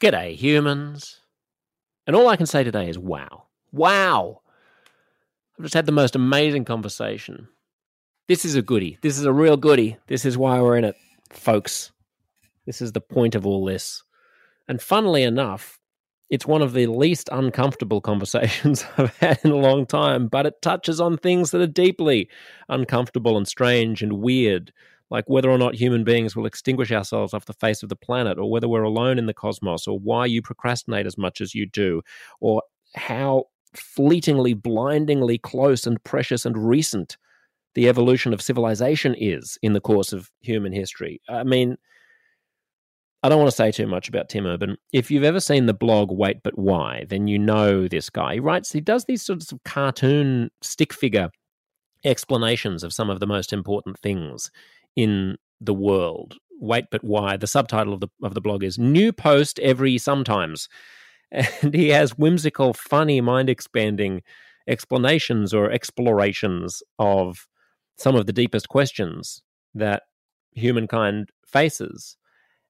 G'day, humans. And all I can say today is wow. Wow. I've just had the most amazing conversation. This is a goody. This is a real goody. This is why we're in it, folks. This is the point of all this. And funnily enough, it's one of the least uncomfortable conversations I've had in a long time, but it touches on things that are deeply uncomfortable and strange and weird like whether or not human beings will extinguish ourselves off the face of the planet, or whether we're alone in the cosmos, or why you procrastinate as much as you do, or how fleetingly, blindingly close and precious and recent the evolution of civilization is in the course of human history. I mean, I don't want to say too much about Tim Urban. If you've ever seen the blog Wait But Why, then you know this guy. He writes, he does these sorts of cartoon stick figure explanations of some of the most important things in the world. Wait, but why? The subtitle of the of the blog is "New Post Every Sometimes," and he has whimsical, funny, mind expanding explanations or explorations of some of the deepest questions that humankind faces.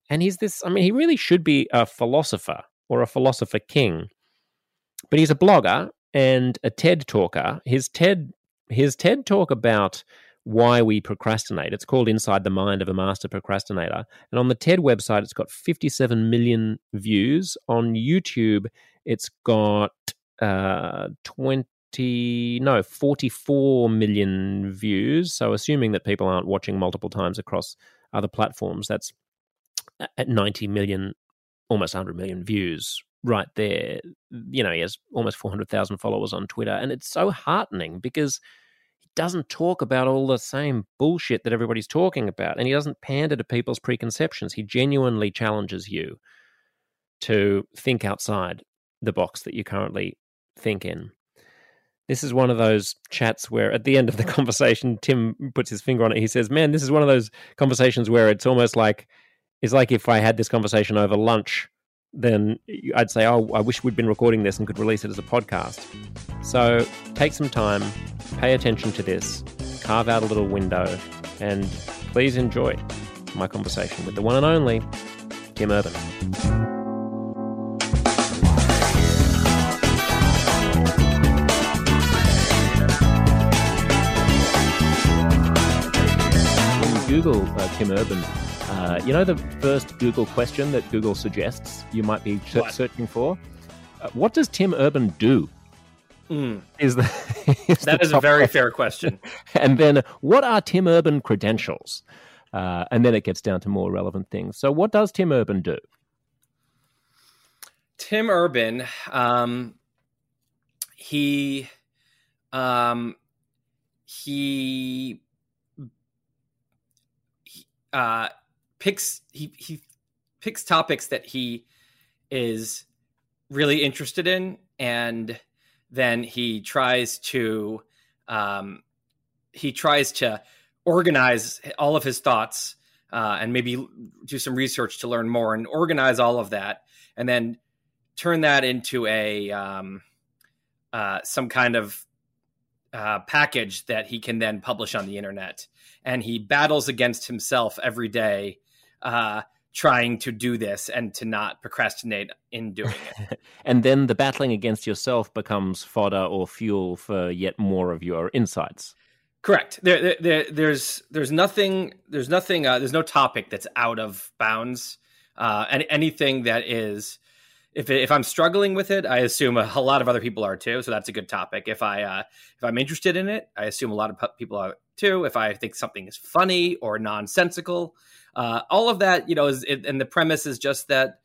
And he's this. I mean, he really should be a philosopher or a philosopher king, but he's a blogger and a TED talker. His TED his TED talk about why we procrastinate. It's called Inside the Mind of a Master Procrastinator. And on the TED website, it's got 57 million views. On YouTube, it's got uh, 20, no, 44 million views. So, assuming that people aren't watching multiple times across other platforms, that's at 90 million, almost 100 million views right there. You know, he has almost 400,000 followers on Twitter. And it's so heartening because doesn't talk about all the same bullshit that everybody's talking about. And he doesn't pander to people's preconceptions. He genuinely challenges you to think outside the box that you currently think in. This is one of those chats where at the end of the mm-hmm. conversation, Tim puts his finger on it. He says, Man, this is one of those conversations where it's almost like it's like if I had this conversation over lunch then I'd say, oh, I wish we'd been recording this and could release it as a podcast. So take some time, pay attention to this, carve out a little window, and please enjoy my conversation with the one and only Tim Urban. Google uh, Tim Urban, uh, you know the first Google question that Google suggests you might be ch- searching for? Uh, what does Tim Urban do? Mm. Is the is that is a very question. fair question. and then, what are Tim Urban credentials? Uh, and then it gets down to more relevant things. So, what does Tim Urban do? Tim Urban, um, he, um, he, he uh, picks he he picks topics that he is really interested in and then he tries to um, he tries to organize all of his thoughts uh, and maybe do some research to learn more and organize all of that and then turn that into a um, uh, some kind of uh, package that he can then publish on the internet. And he battles against himself every day uh, trying to do this and to not procrastinate in doing it. and then the battling against yourself becomes fodder or fuel for yet more of your insights. Correct. There, there, there there's, there's nothing, there's nothing, uh, there's no topic that's out of bounds. Uh, and anything that is, if if I'm struggling with it, I assume a, a, lot of other people are too. So that's a good topic. If I uh, if I'm interested in it, I assume a lot of people are too. If I think something is funny or nonsensical, uh, all of that, you know, is it, and the premise is just that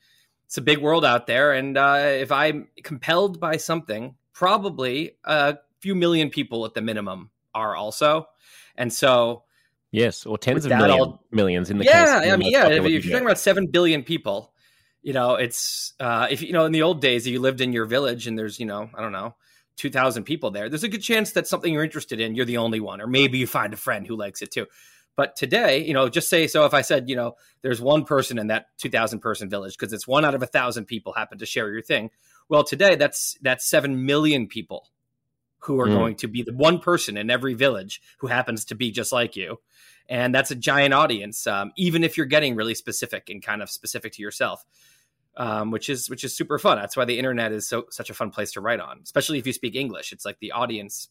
it's a big world out there, and uh, if I'm compelled by something, probably a few million people at the minimum are also, and so. Yes, or tens of million, all, millions in the yeah, case. I mean, yeah. If, if you're talking about seven billion people, you know, it's uh, if you know in the old days, you lived in your village and there's you know, I don't know, 2000 people there there's a good chance that something you're interested in you're the only one or maybe you find a friend who likes it too but today, you know, just say so if I said, you know, there's one person in that 2000 person village because it's one out of a thousand people happen to share your thing. Well, today that's that's 7 million people who are mm. going to be the one person in every village who happens to be just like you. And that's a giant audience, um, even if you're getting really specific and kind of specific to yourself. Um, which is which is super fun. That's why the internet is so such a fun place to write on, especially if you speak English. It's like the audience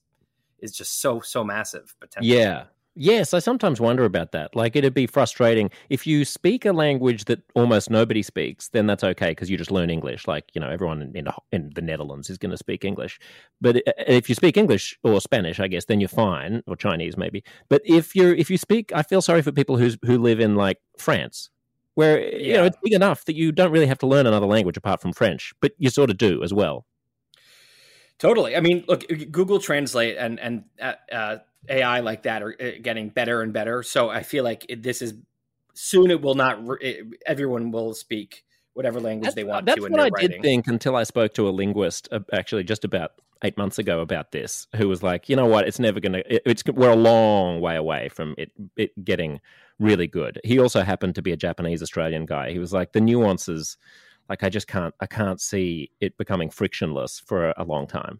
is just so so massive. Potentially. Yeah, Yes, I sometimes wonder about that. Like, it'd be frustrating if you speak a language that almost nobody speaks. Then that's okay because you just learn English. Like, you know, everyone in, in the Netherlands is going to speak English. But if you speak English or Spanish, I guess then you're fine, or Chinese maybe. But if you're if you speak, I feel sorry for people who who live in like France, where yeah. you know it's big enough that you don't really have to learn another language apart from French, but you sort of do as well. Totally. I mean, look, Google Translate and and uh, uh AI like that are uh, getting better and better. So I feel like this is soon. It will not. It, everyone will speak whatever language that's, they want that's to. That's what I writing. did think until I spoke to a linguist, uh, actually, just about eight months ago about this, who was like, you know what, it's never going to. It's we're a long way away from it, it getting really good. He also happened to be a Japanese Australian guy. He was like the nuances. Like I just can't. I can't see it becoming frictionless for a, a long time.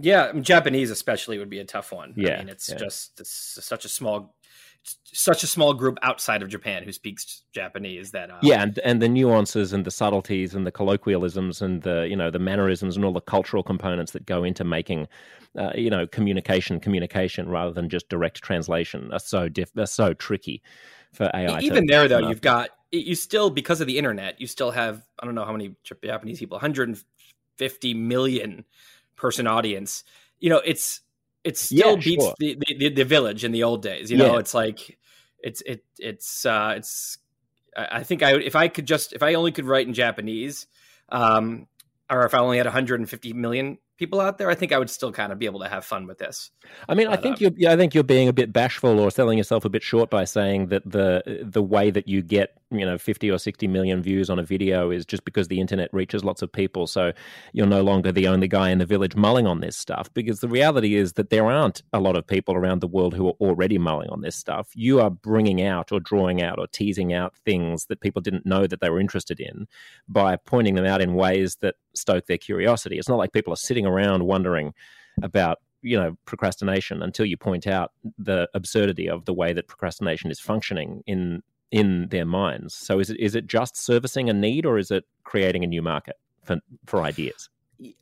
Yeah, I mean, Japanese especially would be a tough one. Yeah, I mean, it's yeah. just it's such a small, such a small group outside of Japan who speaks Japanese that. Uh, yeah, and and the nuances and the subtleties and the colloquialisms and the you know the mannerisms and all the cultural components that go into making, uh, you know, communication communication rather than just direct translation are so diff- are so tricky for AI. Even there, though, you've got you still because of the internet, you still have I don't know how many Japanese people, 150 million person audience, you know, it's it still yeah, beats sure. the, the, the village in the old days. You know, yeah. it's like it's it it's uh it's I think I if I could just if I only could write in Japanese, um, or if I only had 150 million people out there, I think I would still kind of be able to have fun with this. I mean, but, I think um, you're, yeah, I think you're being a bit bashful or selling yourself a bit short by saying that the the way that you get you know 50 or 60 million views on a video is just because the internet reaches lots of people. So you're no longer the only guy in the village mulling on this stuff. Because the reality is that there aren't a lot of people around the world who are already mulling on this stuff. You are bringing out or drawing out or teasing out things that people didn't know that they were interested in by pointing them out in ways that stoke their curiosity. It's not like people are sitting around wondering about you know procrastination until you point out the absurdity of the way that procrastination is functioning in in their minds. So is it is it just servicing a need or is it creating a new market for for ideas?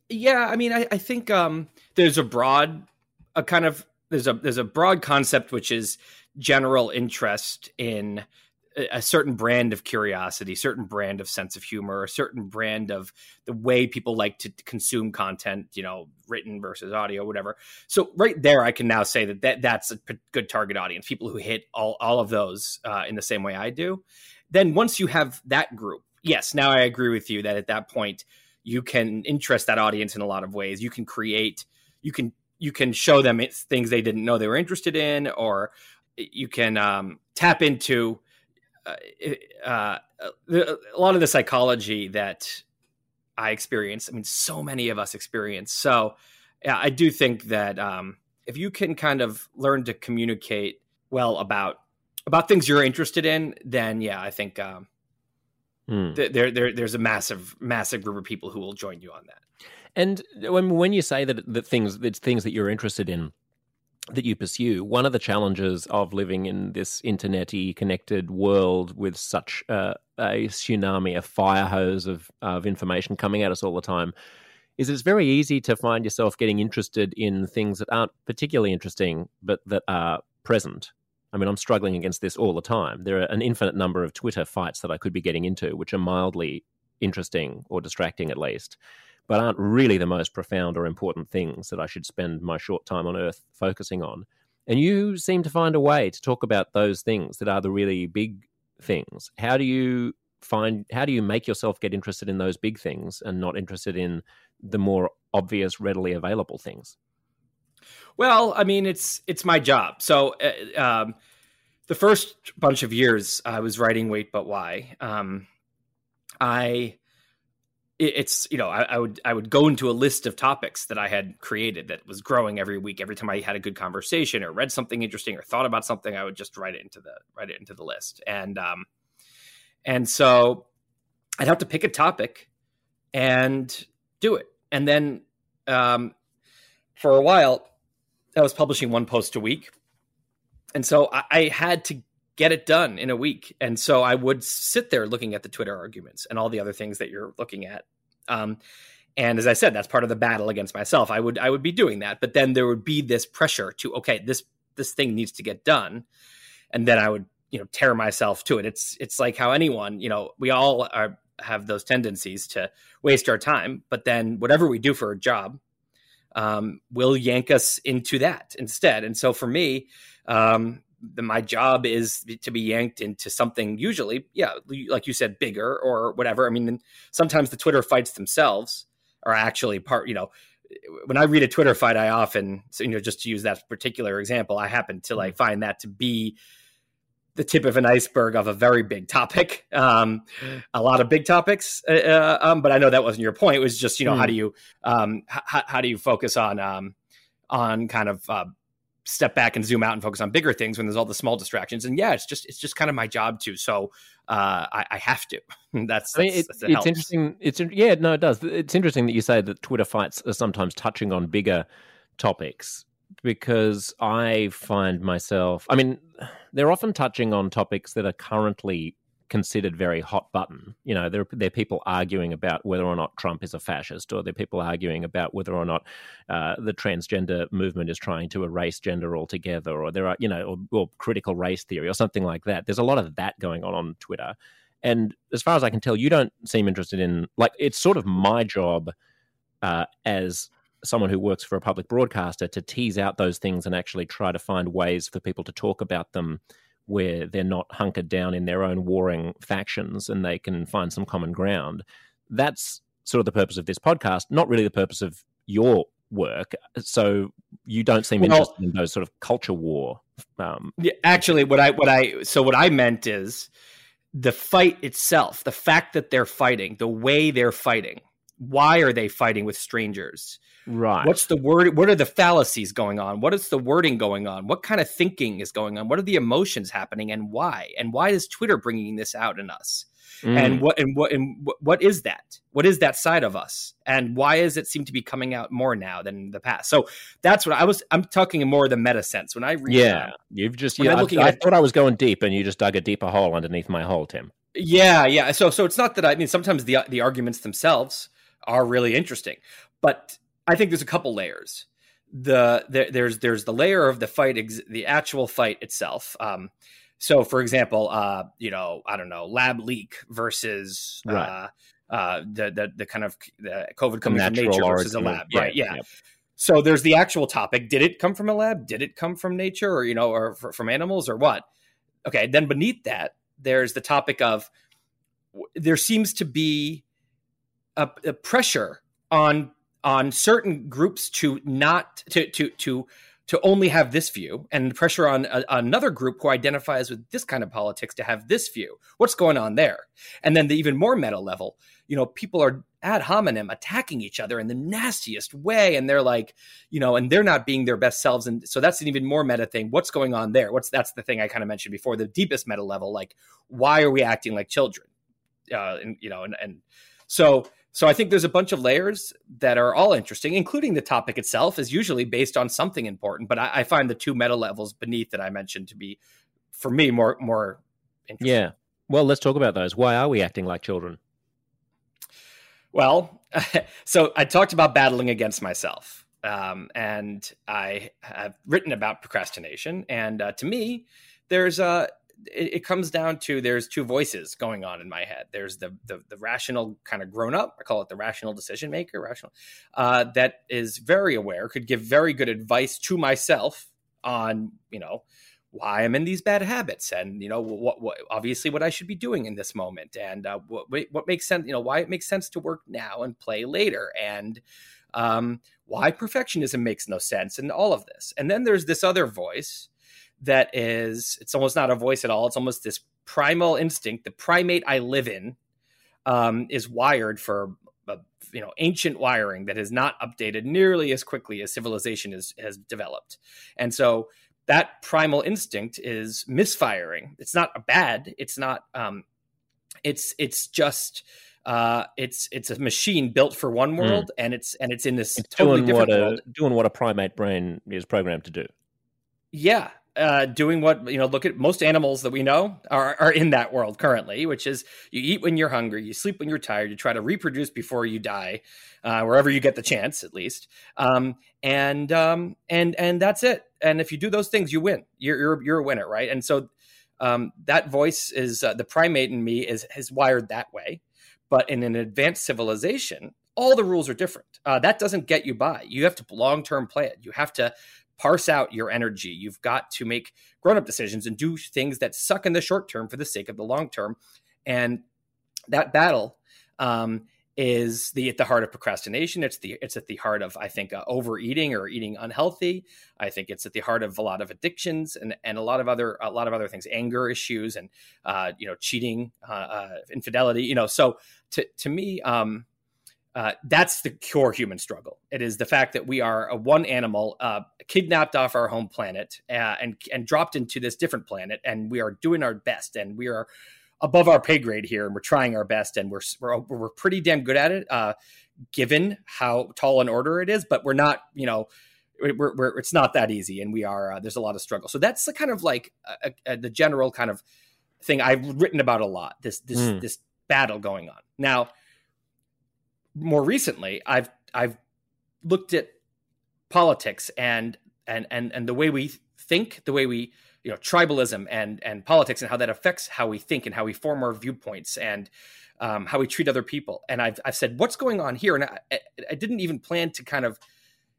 Yeah, I mean, I, I think um, there's a broad, a kind of there's a there's a broad concept which is general interest in a certain brand of curiosity, certain brand of sense of humor, a certain brand of the way people like to consume content, you know, written versus audio, whatever. So right there, I can now say that, that that's a good target audience, people who hit all, all of those uh, in the same way I do. Then once you have that group, yes, now I agree with you that at that point you can interest that audience in a lot of ways. You can create, you can you can show them things they didn't know they were interested in, or you can um, tap into uh, uh, a lot of the psychology that I experience. I mean, so many of us experience. So, yeah, I do think that um, if you can kind of learn to communicate well about about things you're interested in, then yeah, I think um, mm. th- there, there there's a massive massive group of people who will join you on that. And when when you say that that things that things that you're interested in that you pursue. One of the challenges of living in this internety connected world with such a tsunami, a fire hose of, of information coming at us all the time, is it's very easy to find yourself getting interested in things that aren't particularly interesting, but that are present. I mean, I'm struggling against this all the time. There are an infinite number of Twitter fights that I could be getting into, which are mildly interesting or distracting at least but aren't really the most profound or important things that I should spend my short time on Earth focusing on. And you seem to find a way to talk about those things that are the really big things. How do you find, how do you make yourself get interested in those big things and not interested in the more obvious, readily available things? Well, I mean, it's it's my job. So, uh, um, the first bunch of years I was writing Wait But Why, um, I it's you know I, I, would I would go into a list of topics that I had created that was growing every week. Every time I had a good conversation or read something interesting or thought about something, I would just write it into the write it into the list. And um, and so I'd have to pick a topic and do it. And then um, for a while, I was publishing one post a week, and so I, I had to get it done in a week. And so I would sit there looking at the Twitter arguments and all the other things that you're looking at. Um, and as I said, that's part of the battle against myself. I would I would be doing that, but then there would be this pressure to okay, this this thing needs to get done, and then I would you know tear myself to it. It's it's like how anyone you know we all are have those tendencies to waste our time, but then whatever we do for a job um, will yank us into that instead. And so for me, um, the, my job is to be yanked into something usually, yeah, like you said, bigger or whatever. I mean, sometimes the Twitter fights themselves are actually part, you know, when I read a Twitter fight, I often, so, you know, just to use that particular example, I happen to like mm-hmm. find that to be the tip of an iceberg of a very big topic. Um, a lot of big topics, uh, uh um, but I know that wasn't your point. It was just, you know, mm. how do you, um, h- how do you focus on, um, on kind of uh, step back and zoom out and focus on bigger things when there's all the small distractions. And yeah, it's just it's just kind of my job too. So uh, I, I, have to. that's, I mean, it, that's it's interesting. It's yeah, no, it does. It's interesting that you say that Twitter fights are sometimes touching on bigger topics because I find myself. I mean, they're often touching on topics that are currently considered very hot button. You know, there, there are people arguing about whether or not Trump is a fascist, or there are people arguing about whether or not uh, the transgender movement is trying to erase gender altogether, or there are, you know, or, or critical race theory or something like that. There's a lot of that going on on Twitter. And as far as I can tell, you don't seem interested in, like, it's sort of my job uh, as someone who works for a public broadcaster to tease out those things and actually try to find ways for people to talk about them where they're not hunkered down in their own warring factions and they can find some common ground. That's sort of the purpose of this podcast, not really the purpose of your work. So you don't seem well, interested in those sort of culture war. Um, yeah, actually, what I what I so what I meant is the fight itself, the fact that they're fighting, the way they're fighting. Why are they fighting with strangers? Right. What's the word? What are the fallacies going on? What is the wording going on? What kind of thinking is going on? What are the emotions happening, and why? And why is Twitter bringing this out in us? Mm. And what and what and what is that? What is that side of us? And why does it seem to be coming out more now than in the past? So that's what I was. I'm talking in more of the meta sense when I read. Yeah, that, you've just. Yeah, I, I, I thought I was going deep, and you just dug a deeper hole underneath my hole, Tim. Yeah, yeah. So so it's not that I, I mean sometimes the the arguments themselves are really interesting, but I think there's a couple layers. The there, there's there's the layer of the fight, ex- the actual fight itself. Um, so, for example, uh, you know, I don't know, lab leak versus right. uh, uh, the, the the kind of the COVID coming from nature versus a lab, right? Yeah. So there's the actual topic. Did it come from a lab? Did it come from nature, or you know, or f- from animals, or what? Okay. Then beneath that, there's the topic of there seems to be a, a pressure on on certain groups to not to to to to only have this view and pressure on a, another group who identifies with this kind of politics to have this view. What's going on there? And then the even more meta level you know people are ad hominem attacking each other in the nastiest way. And they're like you know and they're not being their best selves. And so that's an even more meta thing. What's going on there? What's that's the thing i kind of mentioned before the deepest meta level like why are we acting like children? Uh and you know and and so so I think there's a bunch of layers that are all interesting, including the topic itself is usually based on something important. But I, I find the two meta levels beneath that I mentioned to be, for me, more more interesting. Yeah. Well, let's talk about those. Why are we acting like children? Well, so I talked about battling against myself, um, and I have written about procrastination. And uh, to me, there's a it, it, comes down to there's two voices going on in my head. There's the the, the rational kind of grown up, I call it the rational decision maker, rational, uh, that is very aware, could give very good advice to myself on you know why I'm in these bad habits, and you know what, what obviously what I should be doing in this moment, and uh, what what makes sense, you know why it makes sense to work now and play later, and um, why perfectionism makes no sense, and all of this. And then there's this other voice that is it's almost not a voice at all it's almost this primal instinct the primate i live in um, is wired for uh, you know ancient wiring that is not updated nearly as quickly as civilization is, has developed and so that primal instinct is misfiring it's not bad it's not um, it's it's just uh, it's it's a machine built for one hmm. world, mm. and it's and it's in this it's totally different a, world. Doing what a primate brain is programmed to do. Yeah, uh, doing what you know. Look at most animals that we know are are in that world currently, which is you eat when you're hungry, you sleep when you're tired, you try to reproduce before you die, uh, wherever you get the chance, at least. Um, and um, and and that's it. And if you do those things, you win. You're you're, you're a winner, right? And so um, that voice is uh, the primate in me is is wired that way. But in an advanced civilization, all the rules are different. Uh, that doesn't get you by. You have to long term plan. You have to parse out your energy. You've got to make grown up decisions and do things that suck in the short term for the sake of the long term. And that battle um, is the at the heart of procrastination. It's the it's at the heart of I think uh, overeating or eating unhealthy. I think it's at the heart of a lot of addictions and and a lot of other a lot of other things, anger issues and uh, you know cheating, uh, uh infidelity. You know, so to to me. Um, uh, that's the core human struggle. It is the fact that we are a one animal uh, kidnapped off our home planet uh, and and dropped into this different planet, and we are doing our best, and we are above our pay grade here, and we're trying our best, and we're we're, we're pretty damn good at it, uh, given how tall an order it is. But we're not, you know. We're, we're, it's not that easy, and we are. Uh, there's a lot of struggle. So that's the kind of like the general kind of thing I've written about a lot. This this mm. this battle going on now more recently, I've I've looked at politics and and and and the way we think, the way we you know tribalism and and politics and how that affects how we think and how we form our viewpoints and um, how we treat other people. And I've I've said what's going on here, and I, I didn't even plan to kind of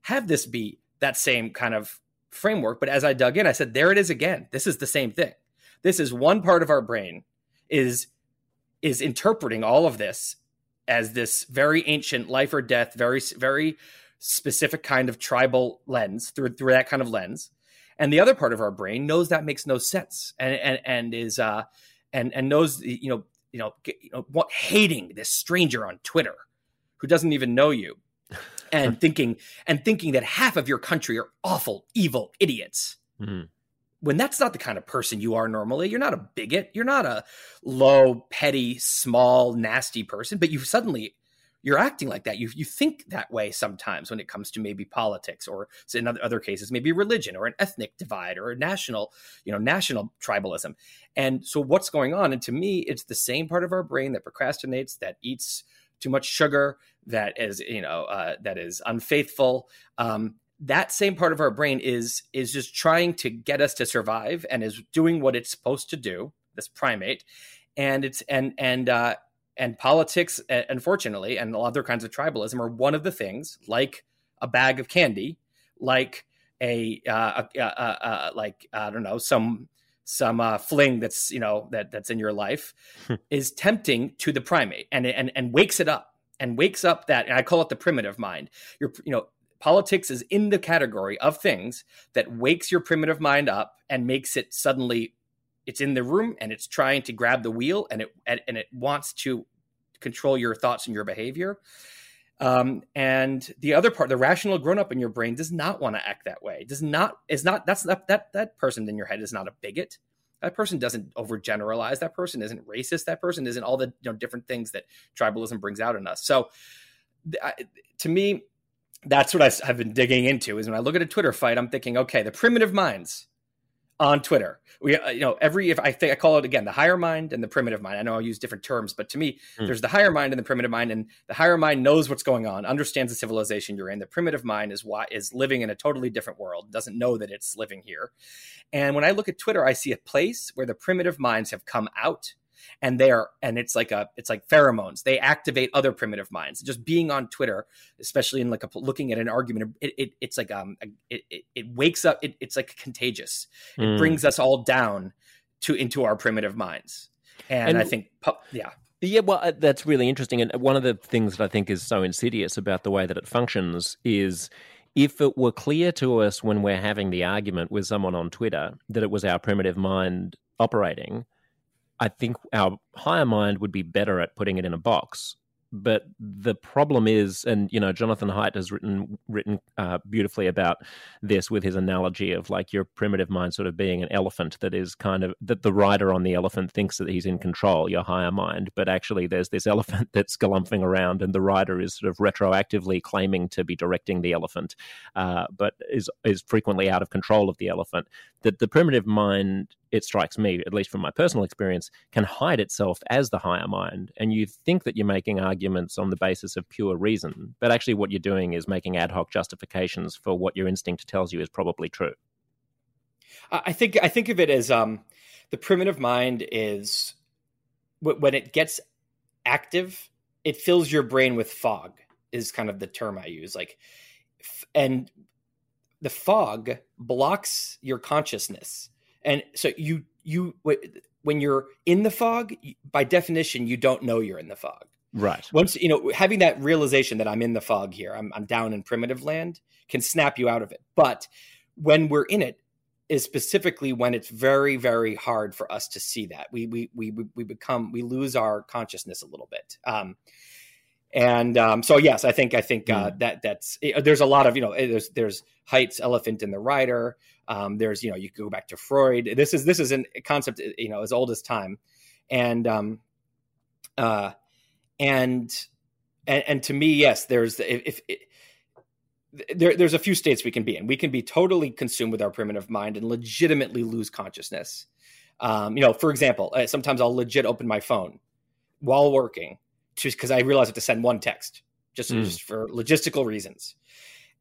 have this be that same kind of framework. But as I dug in, I said there it is again. This is the same thing. This is one part of our brain is is interpreting all of this as this very ancient life or death, very very specific kind of tribal lens through through that kind of lens, and the other part of our brain knows that makes no sense and and and is uh and and knows you know you know you know what hating this stranger on Twitter who doesn't even know you and thinking and thinking that half of your country are awful evil idiots. Mm when that's not the kind of person you are normally, you're not a bigot, you're not a low, petty, small, nasty person, but you suddenly you're acting like that. You you think that way sometimes when it comes to maybe politics or in other, cases maybe religion or an ethnic divide or a national you know national tribalism. And so what's going on? And to me, it's the same part of our brain that procrastinates, that eats too much sugar, that is you know uh, that is unfaithful, um, that same part of our brain is is just trying to get us to survive and is doing what it's supposed to do this primate and it's and and uh and politics unfortunately and other kinds of tribalism are one of the things like a bag of candy like a uh, uh, uh like i don't know some some uh, fling that's you know that that's in your life hmm. is tempting to the primate and and and wakes it up and wakes up that and I call it the primitive mind. You're you know politics is in the category of things that wakes your primitive mind up and makes it suddenly it's in the room and it's trying to grab the wheel and it and it wants to control your thoughts and your behavior. Um, and the other part the rational grown up in your brain does not want to act that way. Does not is not that's not that that person in your head is not a bigot. That person doesn't overgeneralize. That person isn't racist. That person isn't all the you know different things that tribalism brings out in us. So to me that's what I, have been digging into. Is when I look at a Twitter fight, I'm thinking, okay, the primitive minds on Twitter. We, uh, you know, every if I think I call it again the higher mind and the primitive mind. I know I use different terms, but to me, mm. there's the higher mind and the primitive mind, and the higher mind knows what's going on, understands the civilization you're in. The primitive mind is why is living in a totally different world, doesn't know that it's living here. And when I look at Twitter, I see a place where the primitive minds have come out and they are and it's like a it's like pheromones they activate other primitive minds just being on twitter especially in like a, looking at an argument it, it it's like um it, it, it wakes up it, it's like contagious it mm. brings us all down to into our primitive minds and, and i think yeah yeah, well, uh, that's really interesting. And one of the things that I think is so insidious about the way that it functions is if it were clear to us when we're having the argument with someone on Twitter that it was our primitive mind operating, I think our higher mind would be better at putting it in a box but the problem is, and you know, Jonathan Haidt has written written uh, beautifully about this with his analogy of like your primitive mind sort of being an elephant that is kind of that the rider on the elephant thinks that he's in control, your higher mind, but actually there's this elephant that's galumphing around, and the rider is sort of retroactively claiming to be directing the elephant, uh, but is is frequently out of control of the elephant. That the primitive mind it strikes me, at least from my personal experience, can hide itself as the higher mind. And you think that you're making arguments on the basis of pure reason, but actually what you're doing is making ad hoc justifications for what your instinct tells you is probably true. I think I think of it as um, the primitive mind is when it gets active, it fills your brain with fog. Is kind of the term I use. Like, and the fog blocks your consciousness and so you you when you're in the fog by definition you don't know you're in the fog. Right. Once you know having that realization that i'm in the fog here i'm, I'm down in primitive land can snap you out of it. But when we're in it is specifically when it's very very hard for us to see that. We we we we become we lose our consciousness a little bit. Um, and um, so yes i think i think uh, mm. that that's there's a lot of you know there's there's Haidt's elephant in the rider um, there's, you know, you go back to Freud. This is this is a concept, you know, as old as time, and um, uh, and and, and to me, yes, there's if, if there, there's a few states we can be in. We can be totally consumed with our primitive mind and legitimately lose consciousness. Um, you know, for example, sometimes I'll legit open my phone while working just because I realized I have to send one text just, mm. just for logistical reasons.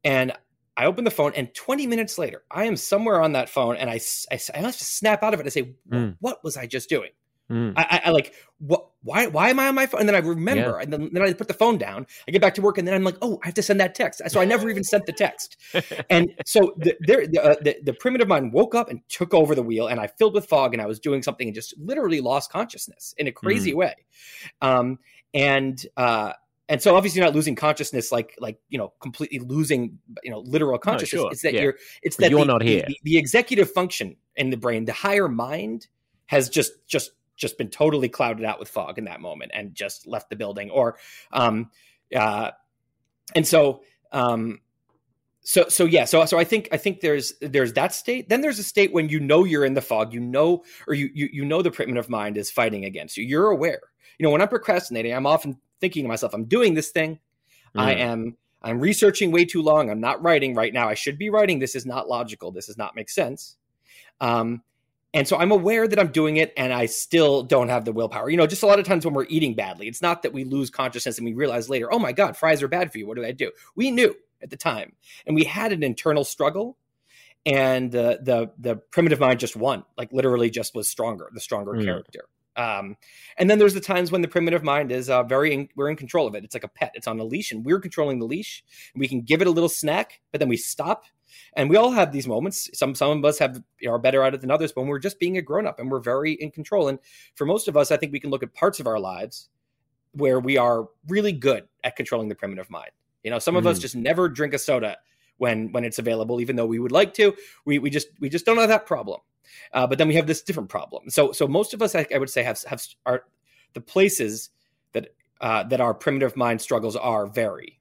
And I open the phone, and 20 minutes later, I am somewhere on that phone, and I, I, I have to snap out of it and say, mm. "What was I just doing?" Mm. I, I, I, like what? Why? Why am I on my phone? And then I remember, yeah. and then, then I put the phone down. I get back to work, and then I'm like, "Oh, I have to send that text." So I never even sent the text. and so the, the, uh, the, the primitive mind woke up and took over the wheel, and I filled with fog, and I was doing something and just literally lost consciousness in a crazy mm. way. Um, and uh, and so obviously you're not losing consciousness like like you know completely losing you know literal consciousness no, sure. it's that yeah. you're it's that you're the, not here the, the, executive function in the brain the higher mind has just just just been totally clouded out with fog in that moment and just left the building or um uh and so um so so yeah so so i think i think there's there's that state then there's a state when you know you're in the fog you know or you you, you know the primitive mind is fighting against you you're aware you know when i'm procrastinating i'm often thinking to myself, I'm doing this thing. Mm. I am I'm researching way too long. I'm not writing right now. I should be writing. This is not logical. This does not make sense. Um, and so I'm aware that I'm doing it and I still don't have the willpower. You know, just a lot of times when we're eating badly, it's not that we lose consciousness and we realize later, oh my God, fries are bad for you. What did I do? We knew at the time. And we had an internal struggle. And uh, the the primitive mind just won, like literally just was stronger, the stronger mm. character. Um, and then there's the times when the primitive mind is uh, very in, we're in control of it. It's like a pet. It's on a leash, and we're controlling the leash. we can give it a little snack, but then we stop. And we all have these moments. Some some of us have you know, are better at it than others, but when we're just being a grown up and we're very in control. And for most of us, I think we can look at parts of our lives where we are really good at controlling the primitive mind. You know, some of mm. us just never drink a soda when when it's available, even though we would like to. We we just we just don't have that problem. Uh, but then we have this different problem. So so most of us, I, I would say, have have are the places that uh, that our primitive mind struggles are vary.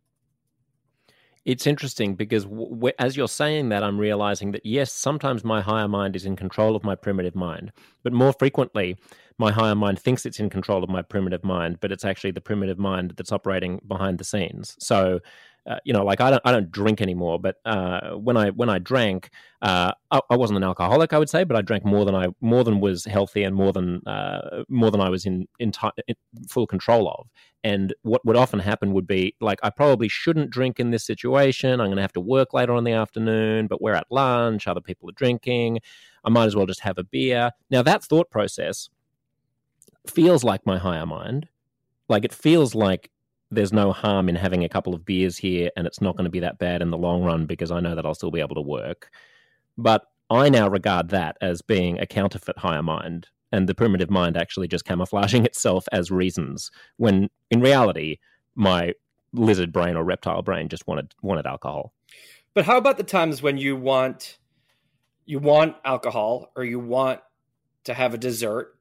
It's interesting because w- as you're saying that, I'm realizing that yes, sometimes my higher mind is in control of my primitive mind, but more frequently, my higher mind thinks it's in control of my primitive mind, but it's actually the primitive mind that's operating behind the scenes. So uh, you know, like I don't I don't drink anymore, but uh, when I when I drank, uh, I, I, wasn't an alcoholic, I would say, but I drank more than I more than was healthy and more than uh, more than I was in, in, t- in full control of. And what would often happen would be like I probably shouldn't drink in this situation. I'm going to have to work later on in the afternoon, but we're at lunch, other people are drinking. I might as well just have a beer. Now that thought process feels like my higher mind. Like it feels like there's no harm in having a couple of beers here and it's not going to be that bad in the long run because I know that I'll still be able to work. But I now regard that as being a counterfeit higher mind and the primitive mind actually just camouflaging itself as reasons when in reality my lizard brain or reptile brain just wanted wanted alcohol. But how about the times when you want you want alcohol or you want to have a dessert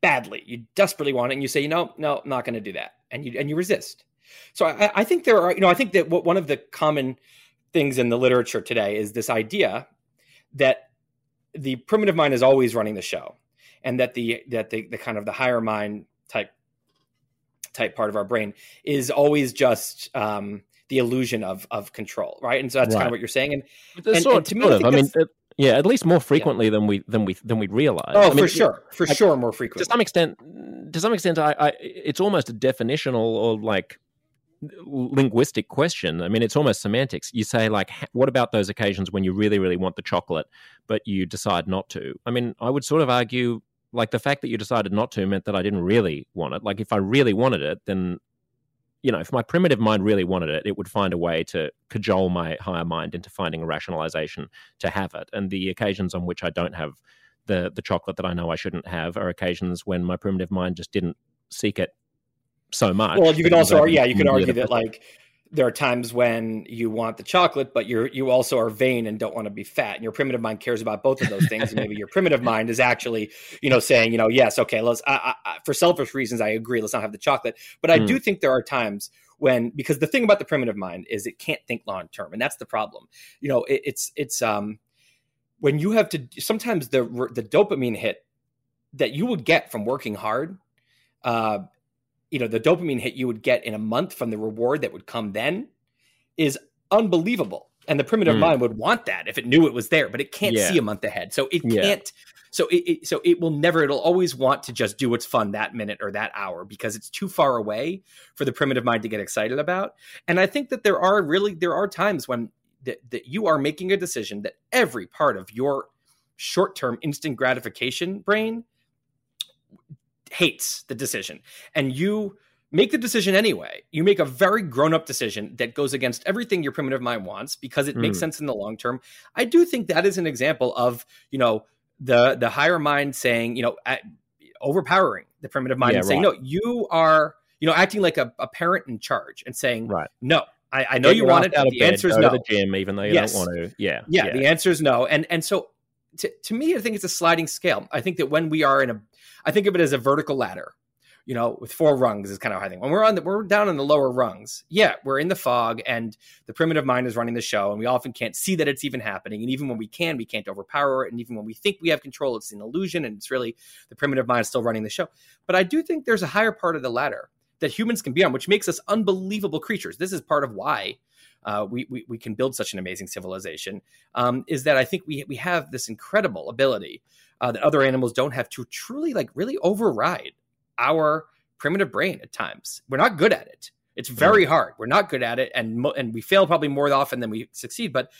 badly. You desperately want it, and you say, you know, no, I'm not going to do that, and you and you resist. So I, I think there are, you know, I think that what, one of the common things in the literature today is this idea that the primitive mind is always running the show, and that the that the, the kind of the higher mind type type part of our brain is always just um, the illusion of of control, right? And so that's right. kind of what you're saying. And, and, sort, and to me, I, I mean, yeah, at least more frequently yeah. than we than we than we realize. Oh, I mean, for sure, for sure, more frequently. To some extent, to some extent, I, I it's almost a definitional or like linguistic question. I mean, it's almost semantics. You say like, what about those occasions when you really, really want the chocolate, but you decide not to? I mean, I would sort of argue like the fact that you decided not to meant that I didn't really want it. Like if I really wanted it, then you know, if my primitive mind really wanted it, it would find a way to cajole my higher mind into finding a rationalization to have it. And the occasions on which I don't have the the chocolate that I know I shouldn't have are occasions when my primitive mind just didn't seek it so much. Well, you could also, yeah, you could argue that like there are times when you want the chocolate, but you're you also are vain and don't want to be fat. And your primitive mind cares about both of those things. and maybe your primitive mind is actually, you know, saying, you know, yes, okay, let's. I, I, for selfish reasons, I agree. Let's not have the chocolate. But I mm. do think there are times when because the thing about the primitive mind is it can't think long term, and that's the problem. You know, it, it's it's um when you have to sometimes the the dopamine hit that you would get from working hard uh, you know the dopamine hit you would get in a month from the reward that would come then is unbelievable and the primitive mm. mind would want that if it knew it was there but it can't yeah. see a month ahead so it yeah. can't so it, it, so it will never it'll always want to just do what's fun that minute or that hour because it's too far away for the primitive mind to get excited about and i think that there are really there are times when that, that you are making a decision that every part of your short-term instant gratification brain hates the decision and you make the decision anyway. You make a very grown up decision that goes against everything your primitive mind wants because it mm. makes sense in the long term. I do think that is an example of, you know, the the higher mind saying, you know, at, overpowering the primitive mind yeah, and saying, right. no, you are, you know, acting like a, a, parent in charge and saying, right. no, I, I know Get you want it. The answer is no. the gym, even though you yes. don't want to. Yeah, yeah. Yeah. The answer is no. And and so to, to me, I think it's a sliding scale. I think that when we are in a, I think of it as a vertical ladder, you know, with four rungs is kind of how I think. When we're on the, we're down in the lower rungs, yeah, we're in the fog and the primitive mind is running the show and we often can't see that it's even happening. And even when we can, we can't overpower it. And even when we think we have control, it's an illusion and it's really the primitive mind is still running the show. But I do think there's a higher part of the ladder that humans can be on, which makes us unbelievable creatures. This is part of why uh, we, we, we can build such an amazing civilization. Um, is that I think we we have this incredible ability uh, that other animals don't have to truly like really override our primitive brain at times. We're not good at it. It's very hard. We're not good at it, and and we fail probably more often than we succeed. But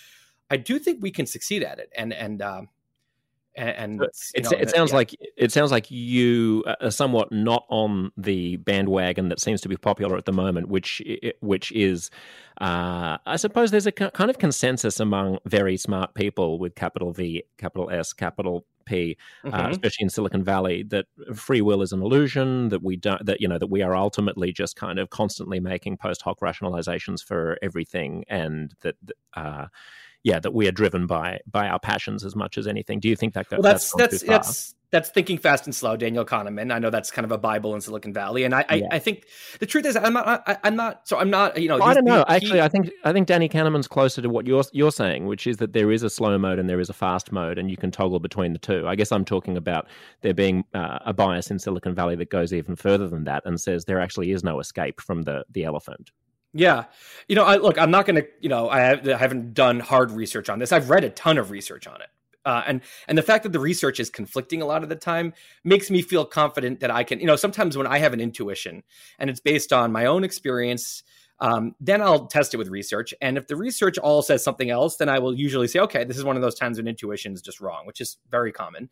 I do think we can succeed at it, and and um, and, and know, it sounds yeah. like it sounds like you are somewhat not on the bandwagon that seems to be popular at the moment, which which is, uh, I suppose, there's a kind of consensus among very smart people with capital V, capital S, capital P, uh, mm-hmm. uh, especially in Silicon Valley, that free will is an illusion. That we don't, that you know, that we are ultimately just kind of constantly making post hoc rationalizations for everything, and that. Uh, yeah, that we are driven by by our passions as much as anything. Do you think that? Well, that's that's that's, that's that's thinking fast and slow, Daniel Kahneman. I know that's kind of a bible in Silicon Valley, and I I, yeah. I think the truth is I'm not I, am not so I'm not you know. Well, I don't know. He, Actually, I think I think Danny Kahneman's closer to what you're you're saying, which is that there is a slow mode and there is a fast mode, and you can toggle between the two. I guess I'm talking about there being uh, a bias in Silicon Valley that goes even further than that and says there actually is no escape from the the elephant. Yeah. You know, I look, I'm not going to, you know, I, have, I haven't done hard research on this. I've read a ton of research on it. Uh, and and the fact that the research is conflicting a lot of the time makes me feel confident that I can, you know, sometimes when I have an intuition and it's based on my own experience, um, then I'll test it with research. And if the research all says something else, then I will usually say, okay, this is one of those times when intuition is just wrong, which is very common.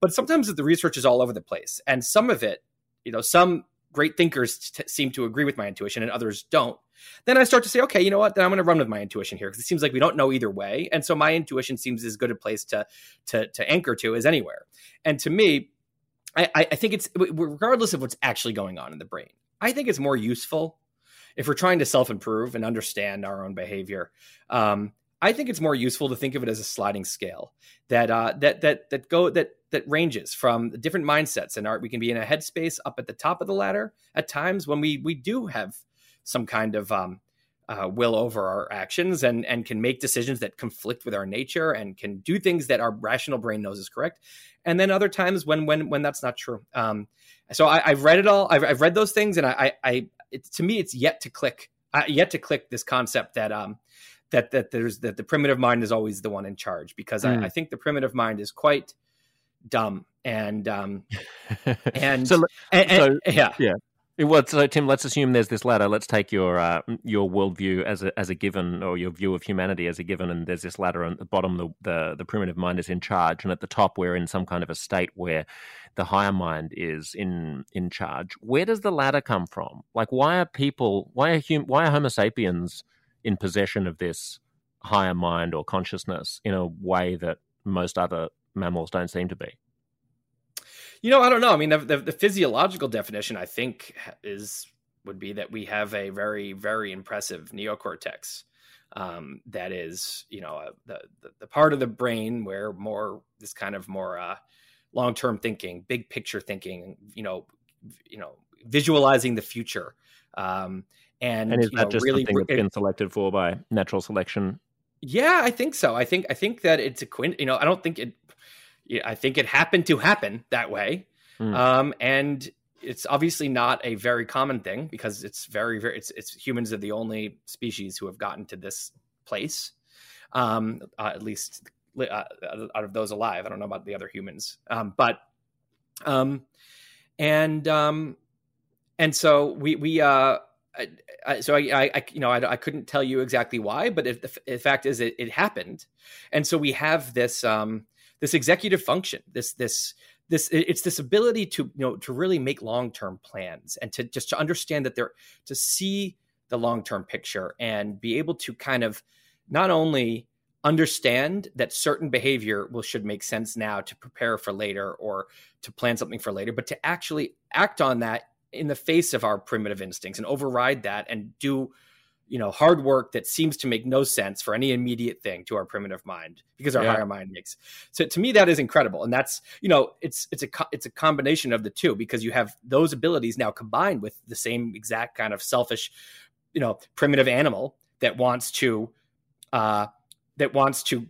But sometimes the research is all over the place, and some of it, you know, some great thinkers t- seem to agree with my intuition and others don't then I start to say, okay, you know what? Then I'm going to run with my intuition here because it seems like we don't know either way, and so my intuition seems as good a place to to to anchor to as anywhere. And to me, I, I think it's regardless of what's actually going on in the brain. I think it's more useful if we're trying to self improve and understand our own behavior. Um, I think it's more useful to think of it as a sliding scale that uh, that that that go that that ranges from different mindsets and art. We can be in a headspace up at the top of the ladder at times when we we do have some kind of um, uh, will over our actions and and can make decisions that conflict with our nature and can do things that our rational brain knows is correct. And then other times when when when that's not true. Um, so I, have read it all. I've, I've, read those things, and I, I, I it, to me, it's yet to click. Uh, yet to click this concept that um, that that there's that the primitive mind is always the one in charge because mm. I, I, think the primitive mind is quite dumb and um and so, and, so yeah yeah well, so Tim, let's assume there's this ladder. Let's take your uh, your worldview as a as a given, or your view of humanity as a given, and there's this ladder. And at the bottom, the, the the primitive mind is in charge, and at the top, we're in some kind of a state where the higher mind is in in charge. Where does the ladder come from? Like, why are people? Why are hum, Why are Homo sapiens in possession of this higher mind or consciousness in a way that most other mammals don't seem to be? You know, I don't know. I mean, the, the, the, physiological definition, I think, is would be that we have a very, very impressive neocortex. Um, that is, you know, uh, the, the, the part of the brain where more this kind of more uh, long term thinking, big picture thinking, you know, you know, visualizing the future. Um, and, and is that know, just really, something that's been selected for by natural selection? Yeah, I think so. I think I think that it's a quint. You know, I don't think it. I think it happened to happen that way, mm. um, and it's obviously not a very common thing because it's very very it's it's humans are the only species who have gotten to this place, um, uh, at least uh, out of those alive. I don't know about the other humans, um, but um, and um, and so we we uh I, so I, I, you know, I, I, couldn't tell you exactly why, but if the, the fact is, it, it, happened, and so we have this um, this executive function, this this this it's this ability to you know to really make long term plans and to just to understand that they're to see the long term picture and be able to kind of not only understand that certain behavior will should make sense now to prepare for later or to plan something for later, but to actually act on that in the face of our primitive instincts and override that and do you know hard work that seems to make no sense for any immediate thing to our primitive mind because our yeah. higher mind makes. So to me that is incredible. And that's you know it's it's a it's a combination of the two because you have those abilities now combined with the same exact kind of selfish you know primitive animal that wants to uh that wants to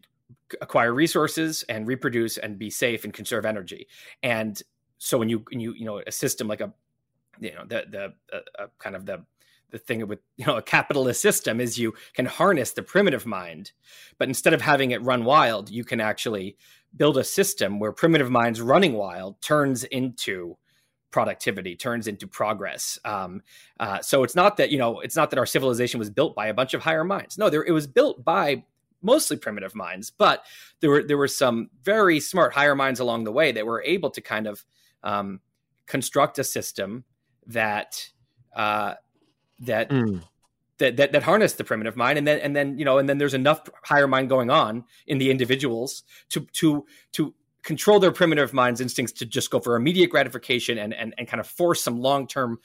acquire resources and reproduce and be safe and conserve energy. And so when you when you you know a system like a you know the the uh, uh, kind of the the thing with you know a capitalist system is you can harness the primitive mind but instead of having it run wild you can actually build a system where primitive minds running wild turns into productivity turns into progress. Um, uh, so it's not that you know it's not that our civilization was built by a bunch of higher minds. No there, it was built by mostly primitive minds but there were there were some very smart higher minds along the way that were able to kind of um, construct a system that uh, that, mm. that that that harness the primitive mind, and then and then you know, and then there's enough higher mind going on in the individuals to to to control their primitive mind's instincts to just go for immediate gratification and and, and kind of force some long term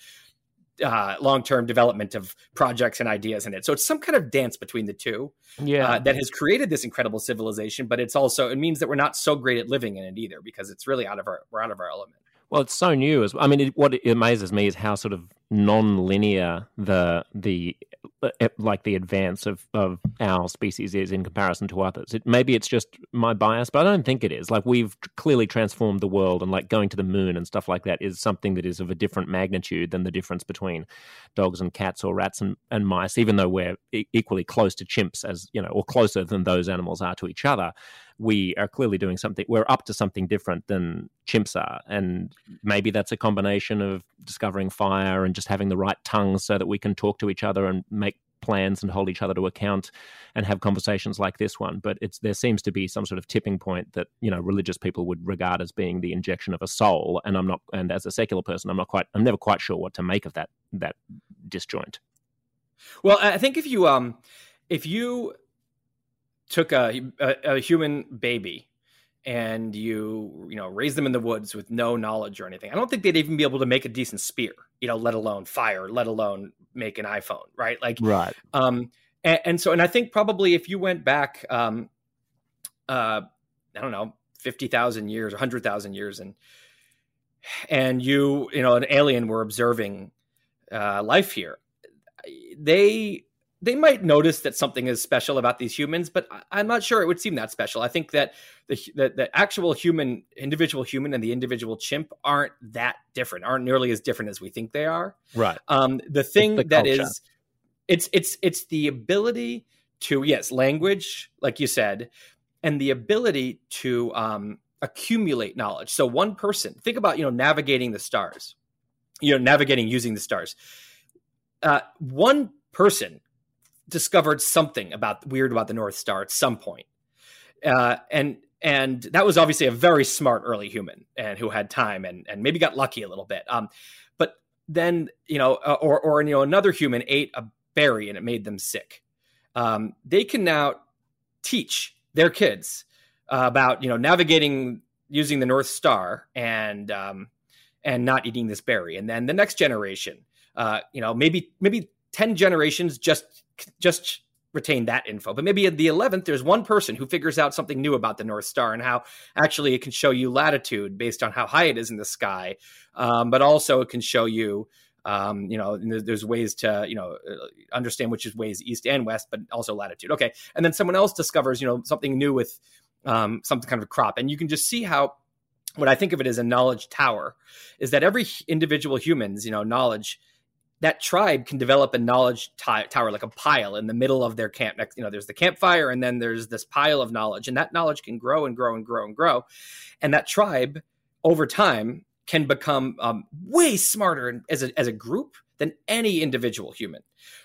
uh, long term development of projects and ideas in it. So it's some kind of dance between the two, yeah, uh, that has created this incredible civilization. But it's also it means that we're not so great at living in it either because it's really out of our we're out of our element. Well, it's so new as I mean, it, what amazes me is how sort of non-linear the the uh, like the advance of of our species is in comparison to others. It maybe it's just my bias, but I don't think it is. Like we've clearly transformed the world, and like going to the moon and stuff like that is something that is of a different magnitude than the difference between dogs and cats or rats and, and mice. Even though we're equally close to chimps, as you know, or closer than those animals are to each other we are clearly doing something we're up to something different than chimps are and maybe that's a combination of discovering fire and just having the right tongue so that we can talk to each other and make plans and hold each other to account and have conversations like this one. But it's there seems to be some sort of tipping point that you know religious people would regard as being the injection of a soul. And i'm not and as a secular person i'm not quite i'm never quite sure what to make of that that disjoint. Well i think if you um if you took a, a, a human baby and you you know raise them in the woods with no knowledge or anything. I don't think they'd even be able to make a decent spear you know let alone fire let alone make an iphone right? Like right. um and, and, so and I think probably if you went back, um, uh, I don't know, fifty thousand years, hundred thousand years, and and you you know an alien were observing uh, life here, they they might notice that something is special about these humans, but I'm not sure it would seem that special. I think that the, the, the actual human, individual human, and the individual chimp aren't that different, aren't nearly as different as we think they are. Right. Um, the thing the that is, it's it's it's the ability to yes, language, like you said, and the ability to um, accumulate knowledge. So one person, think about you know navigating the stars, you know navigating using the stars. Uh, one person discovered something about weird about the North Star at some point. Uh, and and that was obviously a very smart early human and who had time and and maybe got lucky a little bit. Um, but then you know, uh, or or you know, another human ate a berry and it made them sick. Um, they can now teach their kids uh, about you know navigating using the North Star and um, and not eating this berry. And then the next generation, uh, you know, maybe maybe ten generations just just retain that info. But maybe in the 11th, there's one person who figures out something new about the North Star and how actually it can show you latitude based on how high it is in the sky. Um, but also it can show you, um, you know, there's ways to, you know, uh, understand which is ways east and west, but also latitude. Okay. And then someone else discovers, you know, something new with um, some kind of crop. And you can just see how what I think of it as a knowledge tower is that every individual human's, you know, knowledge – that tribe can develop a knowledge t- tower like a pile in the middle of their camp next you know there's the campfire and then there's this pile of knowledge and that knowledge can grow and grow and grow and grow. And that tribe over time can become um, way smarter as a, as a group than any individual human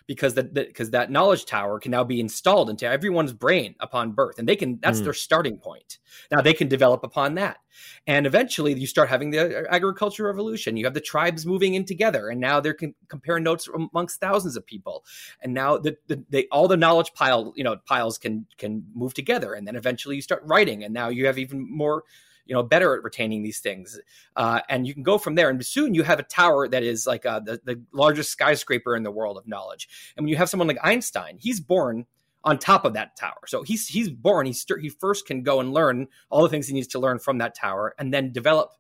because that because that knowledge tower can now be installed into everyone's brain upon birth and they can that's mm. their starting point. Now they can develop upon that. And eventually you start having the agriculture revolution. You have the tribes moving in together and now they're comparing notes amongst thousands of people. And now the, the they all the knowledge pile you know piles can can move together and then eventually you start writing and now you have even more you know better at retaining these things. Uh, and you can go from there. And soon you have a tower that is like uh, the, the largest skyscraper in the world of knowledge. And when you have someone like einstein he's born on top of that tower. So he's he's born he's he first can go and learn all the things he needs to learn from that tower and then develop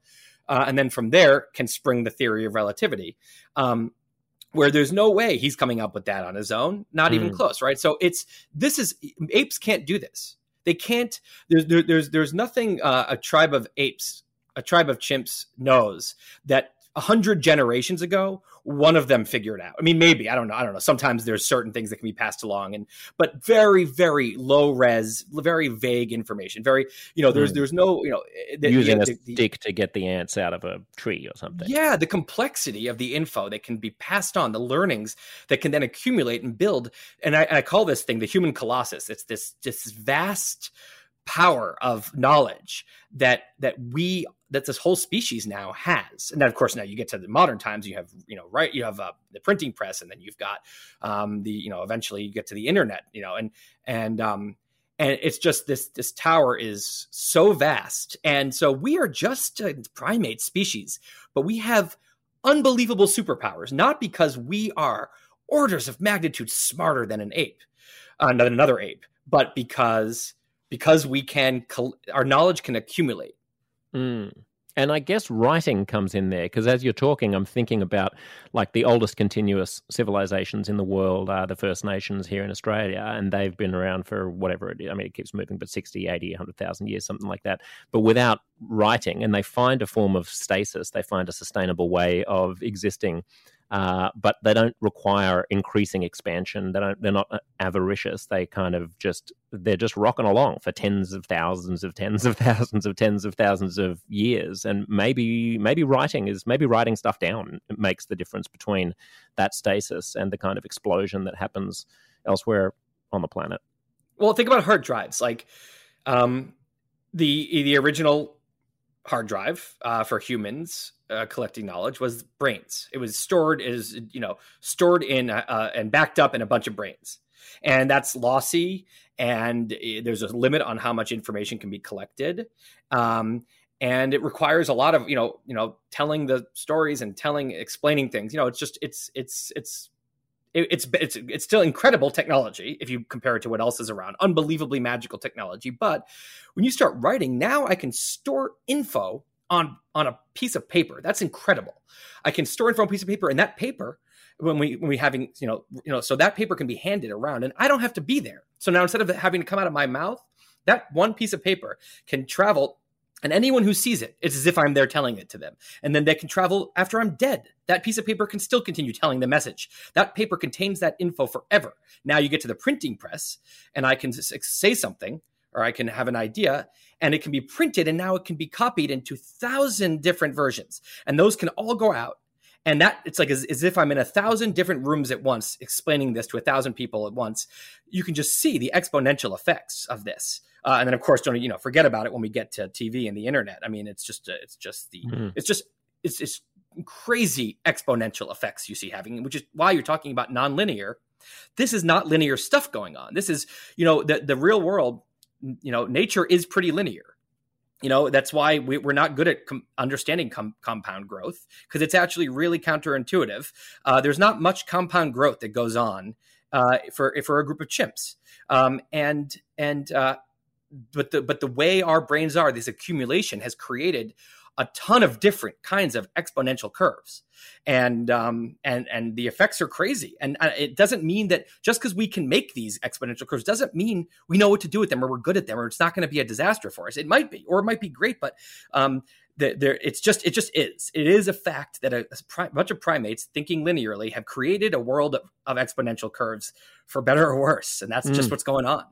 uh, and then from there can spring the theory of relativity. Um, where there's no way he's coming up with that on his own not mm. even hmm. close right? So it's this is apes can't do this they can't. There's there, there's there's nothing uh, a tribe of apes, a tribe of chimps knows that a hundred generations ago, one of them figured out. I mean, maybe I don't know. I don't know. Sometimes there's certain things that can be passed along, and but very, very low res, very vague information. Very, you know, there's mm. there's no, you know, the, using the, a the, stick to get the ants out of a tree or something. Yeah, the complexity of the info that can be passed on, the learnings that can then accumulate and build. And I, I call this thing the human colossus. It's this this vast power of knowledge that that we that this whole species now has and then of course now you get to the modern times you have you know right you have uh, the printing press and then you've got um, the you know eventually you get to the internet you know and and um and it's just this this tower is so vast and so we are just a primate species but we have unbelievable superpowers not because we are orders of magnitude smarter than an ape uh, than another ape but because because we can our knowledge can accumulate. Mm. And I guess writing comes in there because as you're talking, I'm thinking about like the oldest continuous civilizations in the world are the First Nations here in Australia, and they've been around for whatever it is. I mean, it keeps moving, but 60, 80, 100,000 years, something like that. But without writing, and they find a form of stasis, they find a sustainable way of existing uh, but they don't require increasing expansion. They don't. They're not uh, avaricious. They kind of just they're just rocking along for tens of thousands of tens of thousands of tens of thousands of years. And maybe maybe writing is maybe writing stuff down makes the difference between that stasis and the kind of explosion that happens elsewhere on the planet. Well, think about hard drives. Like um, the the original hard drive uh, for humans uh, collecting knowledge was brains. It was stored is you know stored in uh, uh, and backed up in a bunch of brains, and that's lossy. And there's a limit on how much information can be collected, um, and it requires a lot of you know you know telling the stories and telling explaining things. You know, it's just it's it's it's it's it's it's still incredible technology if you compare it to what else is around. Unbelievably magical technology. But when you start writing now i can store info on on a piece of paper. That's incredible. I can store info on a piece of paper and that paper when we when we having you know you know so that paper can be handed around and i don't have to be there. So now instead of having to come out of my mouth that one piece of paper can travel and anyone who sees it, it's as if I'm there telling it to them. And then they can travel after I'm dead. That piece of paper can still continue telling the message. That paper contains that info forever. Now you get to the printing press, and I can say something, or I can have an idea, and it can be printed, and now it can be copied into thousand different versions. And those can all go out. And that it's like as, as if I'm in a thousand different rooms at once, explaining this to a thousand people at once. You can just see the exponential effects of this uh, and then of course don't you know forget about it when we get to TV and the internet. I mean, it's just uh, it's just the mm-hmm. it's just it's it's crazy exponential effects you see having, which is why you're talking about nonlinear. This is not linear stuff going on. This is you know the the real world. You know, nature is pretty linear. You know that's why we, are not good at com- understanding com- compound growth because it's actually really counterintuitive. Uh, there's not much compound growth that goes on uh, for for a group of chimps, um, and and uh, but the but the way our brains are, this accumulation has created a ton of different kinds of exponential curves. And um, and and the effects are crazy. And uh, it doesn't mean that just because we can make these exponential curves doesn't mean we know what to do with them or we're good at them or it's not going to be a disaster for us. It might be or it might be great but um, there it's just it just is. It is a fact that a, a, bunch of primates thinking linearly have created a world of, of exponential curves for better or worse. And that's mm. just what's going on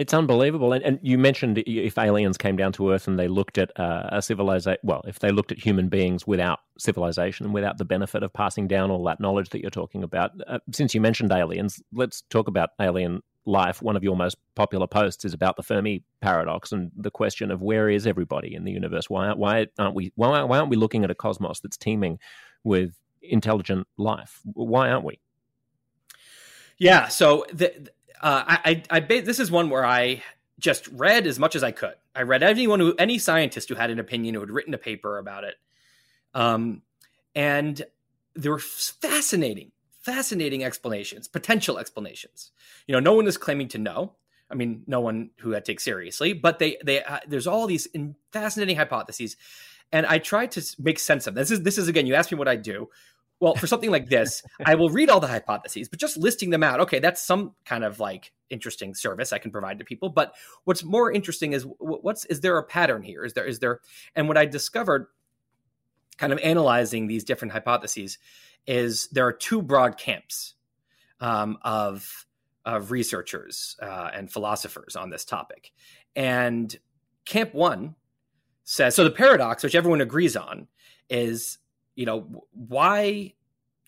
it's unbelievable. And, and, you mentioned if aliens came down to Earth and they looked at uh, a civilization, well, if they looked at human beings without civilization and without the benefit of passing down all that knowledge that you're talking about. Uh, since you mentioned aliens, let's talk about alien life. One of your most popular posts is about the Fermi paradox and the question of where is everybody in the universe? Why, why aren't we? Why, why aren't we looking at a cosmos that's teeming with intelligent life? Why aren't we? Yeah. So the, uh, I, I, this is one where I just read as much as I could. I read anyone who, any scientist who had an opinion who had written a paper about it, um, and there were fascinating, fascinating explanations, potential explanations. You know, no one is claiming to know. I mean, no one who I take seriously, but they, they, uh, there's all these fascinating hypotheses, and I tried to make sense of them. this. Is this is again? You asked me what I do. Well, for something like this, I will read all the hypotheses, but just listing them out, okay, that's some kind of like interesting service I can provide to people. But what's more interesting is what's is there a pattern here? Is there is there and what I discovered kind of analyzing these different hypotheses is there are two broad camps um, of of researchers uh, and philosophers on this topic. And camp one says so the paradox, which everyone agrees on, is you know, why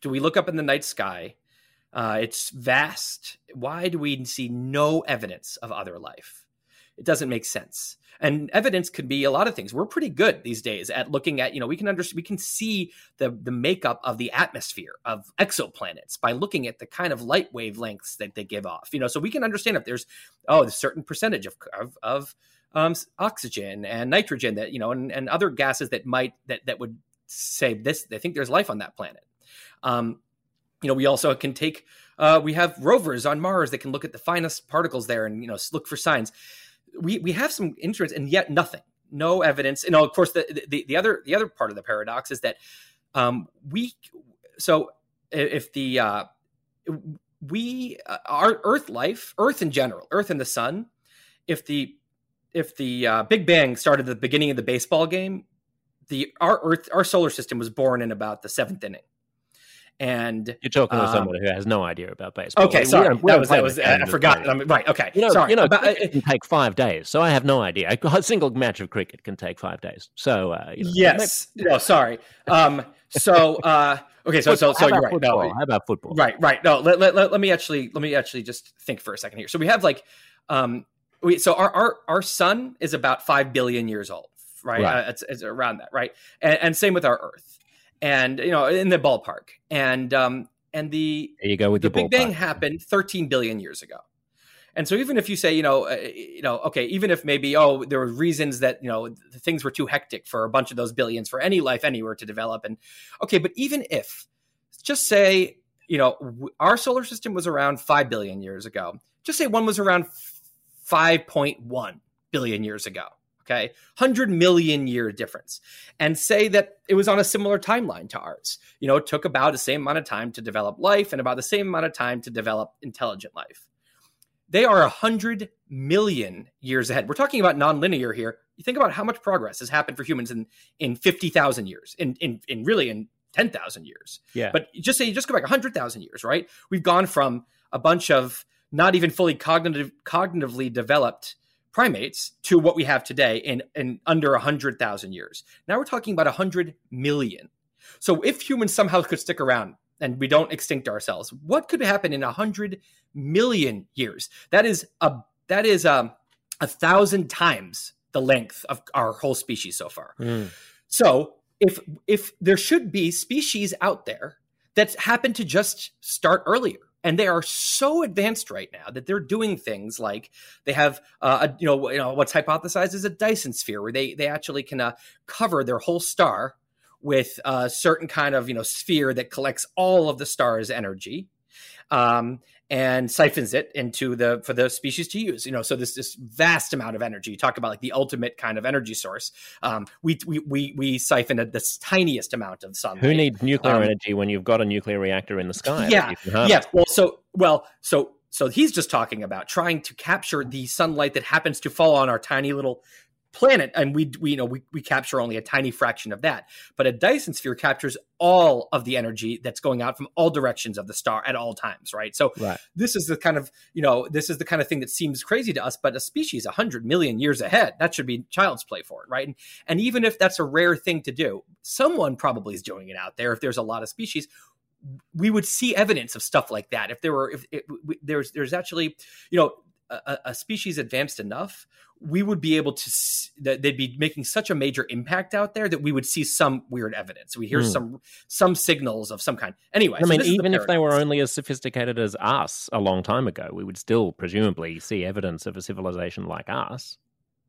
do we look up in the night sky? Uh, it's vast. Why do we see no evidence of other life? It doesn't make sense. And evidence could be a lot of things. We're pretty good these days at looking at, you know, we can understand, we can see the the makeup of the atmosphere of exoplanets by looking at the kind of light wavelengths that they give off. You know, so we can understand if there's oh, a certain percentage of of, of um, oxygen and nitrogen that you know, and, and other gases that might that that would say this they think there's life on that planet. Um, you know we also can take uh, we have rovers on mars that can look at the finest particles there and you know look for signs. We we have some instruments and yet nothing no evidence. You know of course the the, the other the other part of the paradox is that um, we so if the uh, we uh, our earth life earth in general earth and the sun if the if the uh, big bang started at the beginning of the baseball game the our Earth, our solar system was born in about the seventh inning. And you're talking to um, someone who has no idea about baseball. Okay, sorry, we that was that was I forgot. I mean, right, okay, you know, sorry. You know, about, it can take five days, so I have no idea. A single match of cricket can take five days. So uh, you know, yes, maybe, no, sorry. Um, so uh, okay, so so so you're right. Football? No, how about football? Right, right. No, let, let, let, let me actually let me actually just think for a second here. So we have like um, we so our our our sun is about five billion years old right? right. Uh, it's, it's, around that, right? And, and, same with our Earth, and you know, in the ballpark, and um, and the there you go with the Big Bang happened 13 billion years ago. And so even if you say, you know, uh, you know, okay, even if maybe oh there were reasons that, you know, things were too hectic for a bunch of those billions for any life anywhere to develop and okay, but even if just say you know, w- our solar system was around 5 billion years ago. Just say one was around 5.1 billion years ago. Okay. 100 million year difference. And say that it was on a similar timeline to ours. You know, it took about the same amount of time to develop life and about the same amount of time to develop intelligent life. They are 100 million years ahead. We're talking about nonlinear here. You think about how much progress has happened for humans in, in 50,000 years, in, in, in really in 10,000 years. Yeah. But just say you just go back 100,000 years, right? We've gone from a bunch of not even fully cognitive, cognitively developed primates to what we have today in, in under 100,000 years. Now we're talking about 100 million. So if humans somehow could stick around and we don't extinct ourselves, what could happen in 100 million years? That is a that is um, a thousand times the length of our whole species so far. Mm. So if if there should be species out there that happen to just start earlier and they are so advanced right now that they're doing things like they have uh, a, you know you know what's hypothesized is a Dyson sphere where they they actually can uh, cover their whole star with a certain kind of you know sphere that collects all of the star's energy um, and siphons it into the for the species to use. You know, so this this vast amount of energy. You talk about like the ultimate kind of energy source. Um, we we we we siphon a, this tiniest amount of sunlight. Who needs nuclear Um, energy when you've got a nuclear reactor in the sky? Yeah, yeah. Well, so well, so so he's just talking about trying to capture the sunlight that happens to fall on our tiny little planet, and we we you know we we capture only a tiny fraction of that. But a Dyson sphere captures all of the energy that's going out from all directions of the star at all times, right? So Right. this is the kind of you know this is the kind of thing that seems crazy to us, but a species 100 million years ahead that should be child's play for it, right? And, and even if that's a rare thing to do, someone probably is doing it out there. If there's a lot of species, we would see evidence of stuff like that if there were if it, we, there's there's actually you know a, a species advanced enough we would be able to that they'd be making such a major impact out there that we would see some weird evidence we hear Hmm. some some signals of some kind anyway I so mean, is the even if they were only as sophisticated as us a long time ago, we would still presumably see evidence of a civilization like us.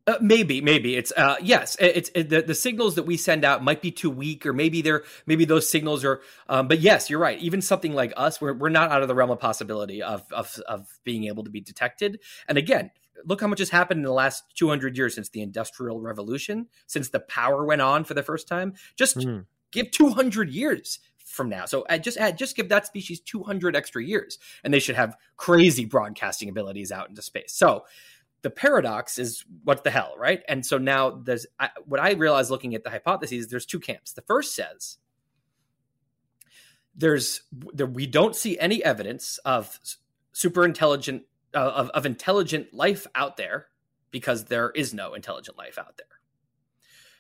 Uh, maybe, maybe it's uh, yes. it- It's it, the the signals that we send out might be too weak, or maybe they're maybe those signals are. Um, but yes, you're right. Even something like us, we're we're not out of the realm of possibility of of of being able to be detected. And again, look how much has happened in the last 200 years since the Industrial Revolution, since the power went on for the first time. Just Hmm. give 200 years from now. So uh, just add, just give that species 200 extra years, and they should have crazy broadcasting abilities out into space. So the paradox is what the hell, right? And so now there's I, what I realized looking at the hypotheses. There's two camps. The first says there's there, we don't see any evidence of super intelligent uh, of, of intelligent life out there because there is no intelligent life out there.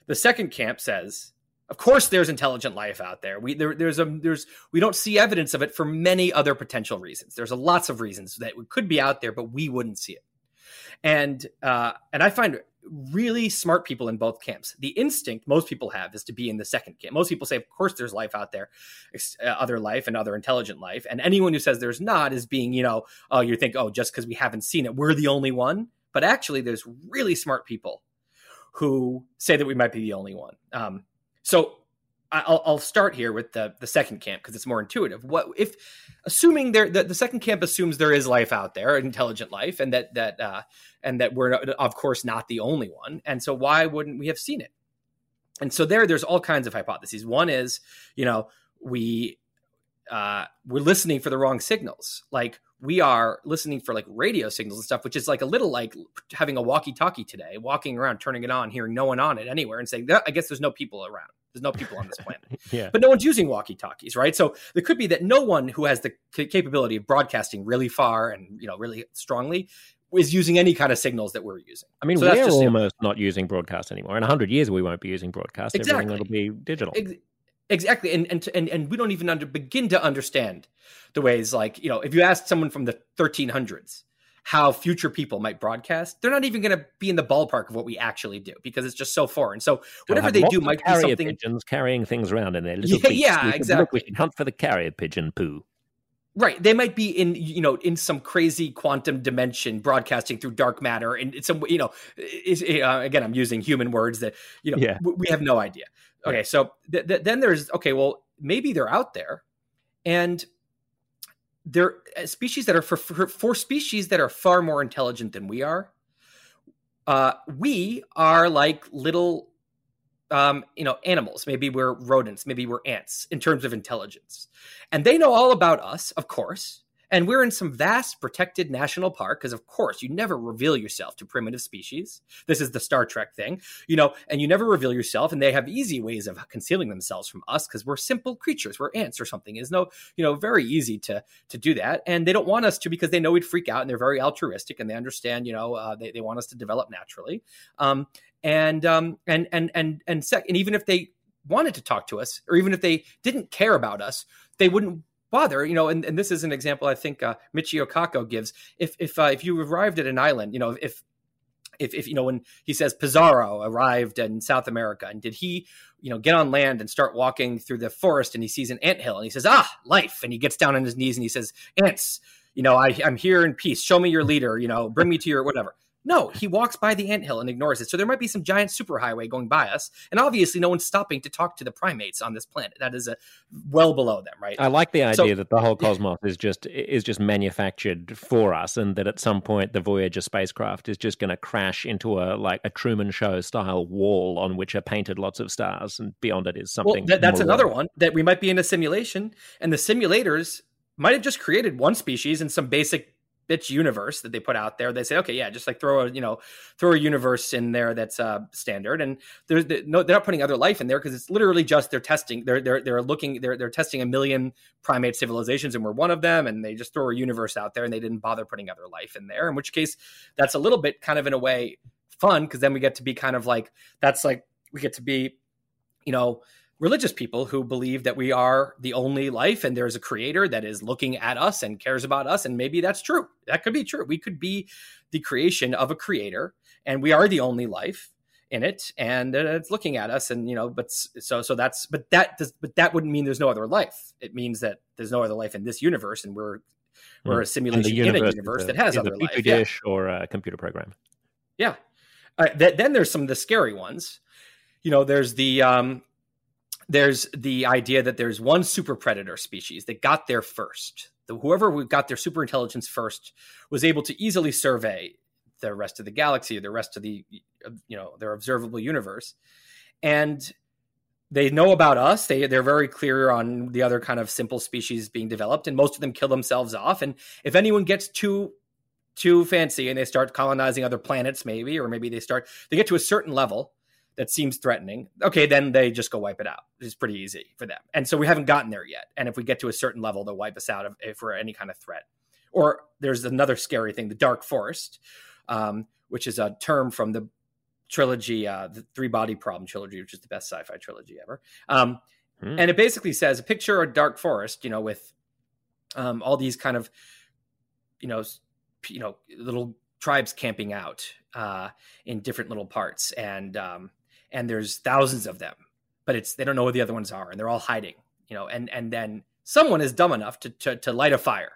The second camp says, of course, there's intelligent life out there. We there, there's a there's we don't see evidence of it for many other potential reasons. There's a lots of reasons that it could be out there, but we wouldn't see it. And uh, and I find really smart people in both camps. The instinct most people have is to be in the second camp. Most people say, of course, there's life out there, uh, other life and other intelligent life. And anyone who says there's not is being, you know, oh, you think, oh, just because we haven't seen it, we're the only one. But actually, there's really smart people who say that we might be the only one. Um, so I'll, I'll start here with the the second camp because it's more intuitive. What if, assuming there, the, the second camp assumes there is life out there, intelligent life, and that that uh, and that we're of course not the only one, and so why wouldn't we have seen it? And so there, there's all kinds of hypotheses. One is, you know, we uh, we're listening for the wrong signals. Like we are listening for like radio signals and stuff, which is like a little like having a walkie-talkie today, walking around, turning it on, hearing no one on it anywhere, and saying, "I guess there's no people around. There's no people on this planet." Yeah. but no one's using walkie-talkies, right? So there could be that no one who has the ca- capability of broadcasting really far and you know really strongly is using any kind of signals that we're using. I mean, So we're just- almost not using broadcast anymore. In 100 years, we won't be using broadcast. Exactly. Everything will be digital. Ex- exactly, and and and and we don't even under, begin to understand the ways like you know if you ask someone from the 1300s how future people might broadcast, they're not even going to be in the ballpark of what we actually do because it's just so foreign. So whatever they do might be something. pigeons carrying things around in their little Yeah, yeah, We should look- exactly. we should hunt for the carrier pigeon poo. Right. They might be in, you know, in some crazy quantum dimension broadcasting through dark matter. And it's some, you know, is, uh, again, I'm using human words that, you know, Yeah. we have no idea. Okay. So th- th- then there's, okay, well, maybe they're out there. And they're uh, species that are for, for, for species that are far more intelligent than we are. Uh, we are like little, um, you know, animals. Maybe we're rodents. Maybe we're ants in terms of intelligence, and they know all about us, of course. And we're in some vast protected national park because, of course, you never reveal yourself to primitive species. This is the Star Trek thing, you know, and you never reveal yourself. And they have easy ways of concealing themselves from us because we're simple creatures. We're ants or something. It's no, you know, very easy to to do that. And they don't want us to because they know we'd freak out and they're very altruistic and they understand, you know, uh, they, they want us to develop naturally. Um, and um, and and and and sec- and even if they wanted to talk to us, or even if they didn't care about us, they wouldn't bother you know and, and this is an example i think uh, michio kaku gives. If if uh, if you arrived at an island you know if if, if you know when he says pizarro arrived in south america and did he you know get on land and start walking through the forest and he sees an ant hill and he says ah life. And he gets down on his knees and he says ants you know I, i'm here in peace. Show me your leader you know bring me to your whatever no, he walks by the anthill and ignores it. So there might be some giant superhighway going by us, and obviously no one's stopping to talk to the primates on this planet. That is a well below them, right? I like the idea so, that the whole cosmos is just is just manufactured for us, and that at some point the Voyager spacecraft is just going to crash into a like a Truman Show style wall on which are painted lots of stars, and beyond it is something. Well, that's another one that we might be in a simulation, and the simulators might have just created one species and some basic bitch universe that they put out there. They say, okay, yeah, just like throw a you know throw a universe in there that's uh, standard, and they're, they're no, they're not putting other life in there because it's literally just they're testing. They're they're they're looking they're they're testing a million primate civilizations, and we're one of them, and they just throw a universe out there, and they didn't bother putting other life in there. In which case, that's a little bit kind of in a way fun because then we get to be kind of like that's like we get to be, you know religious people who believe that we are the only life and there's a creator that is looking at us and cares about us. And maybe that's true. That could be true. We could be the creation of a creator and we are the only life in it and it's looking at us and you know but so so that's but that does but that wouldn't mean there's no other life it means that there's no other life in this universe and we're we're a hmm. simulation in a universe that has other life dish yeah. or a computer program yeah uh, th- then there's some of the scary ones you know there's the um there's the idea that there's one super predator species that got there first. The, whoever got their super intelligence first was able to easily survey the rest of the galaxy, the rest of the you know their observable universe, and they know about us. They they're very clear on the other kind of simple species being developed, and most of them kill themselves off. And if anyone gets too too fancy and they start colonizing other planets, maybe, or maybe they start they get to a certain level that seems threatening, okay, then they just go wipe it out. It's pretty easy for them. And so we haven't gotten there yet. And if we get to a certain level, they'll wipe us out of, if we're any kind of threat. Or there's another scary thing, the Dark Forest, um, which is a term from the trilogy, uh, the Three Body Problem trilogy, which is the best sci-fi trilogy ever. Um, hmm. And it basically says, a picture of a dark forest, you know, with um, all these kind of, you know, you know, little tribes camping out uh, in different little parts, and um, and there's thousands of them, but it's they don't know where the other ones are, and they're all hiding, you know. And and then someone is dumb enough to to, to light a fire,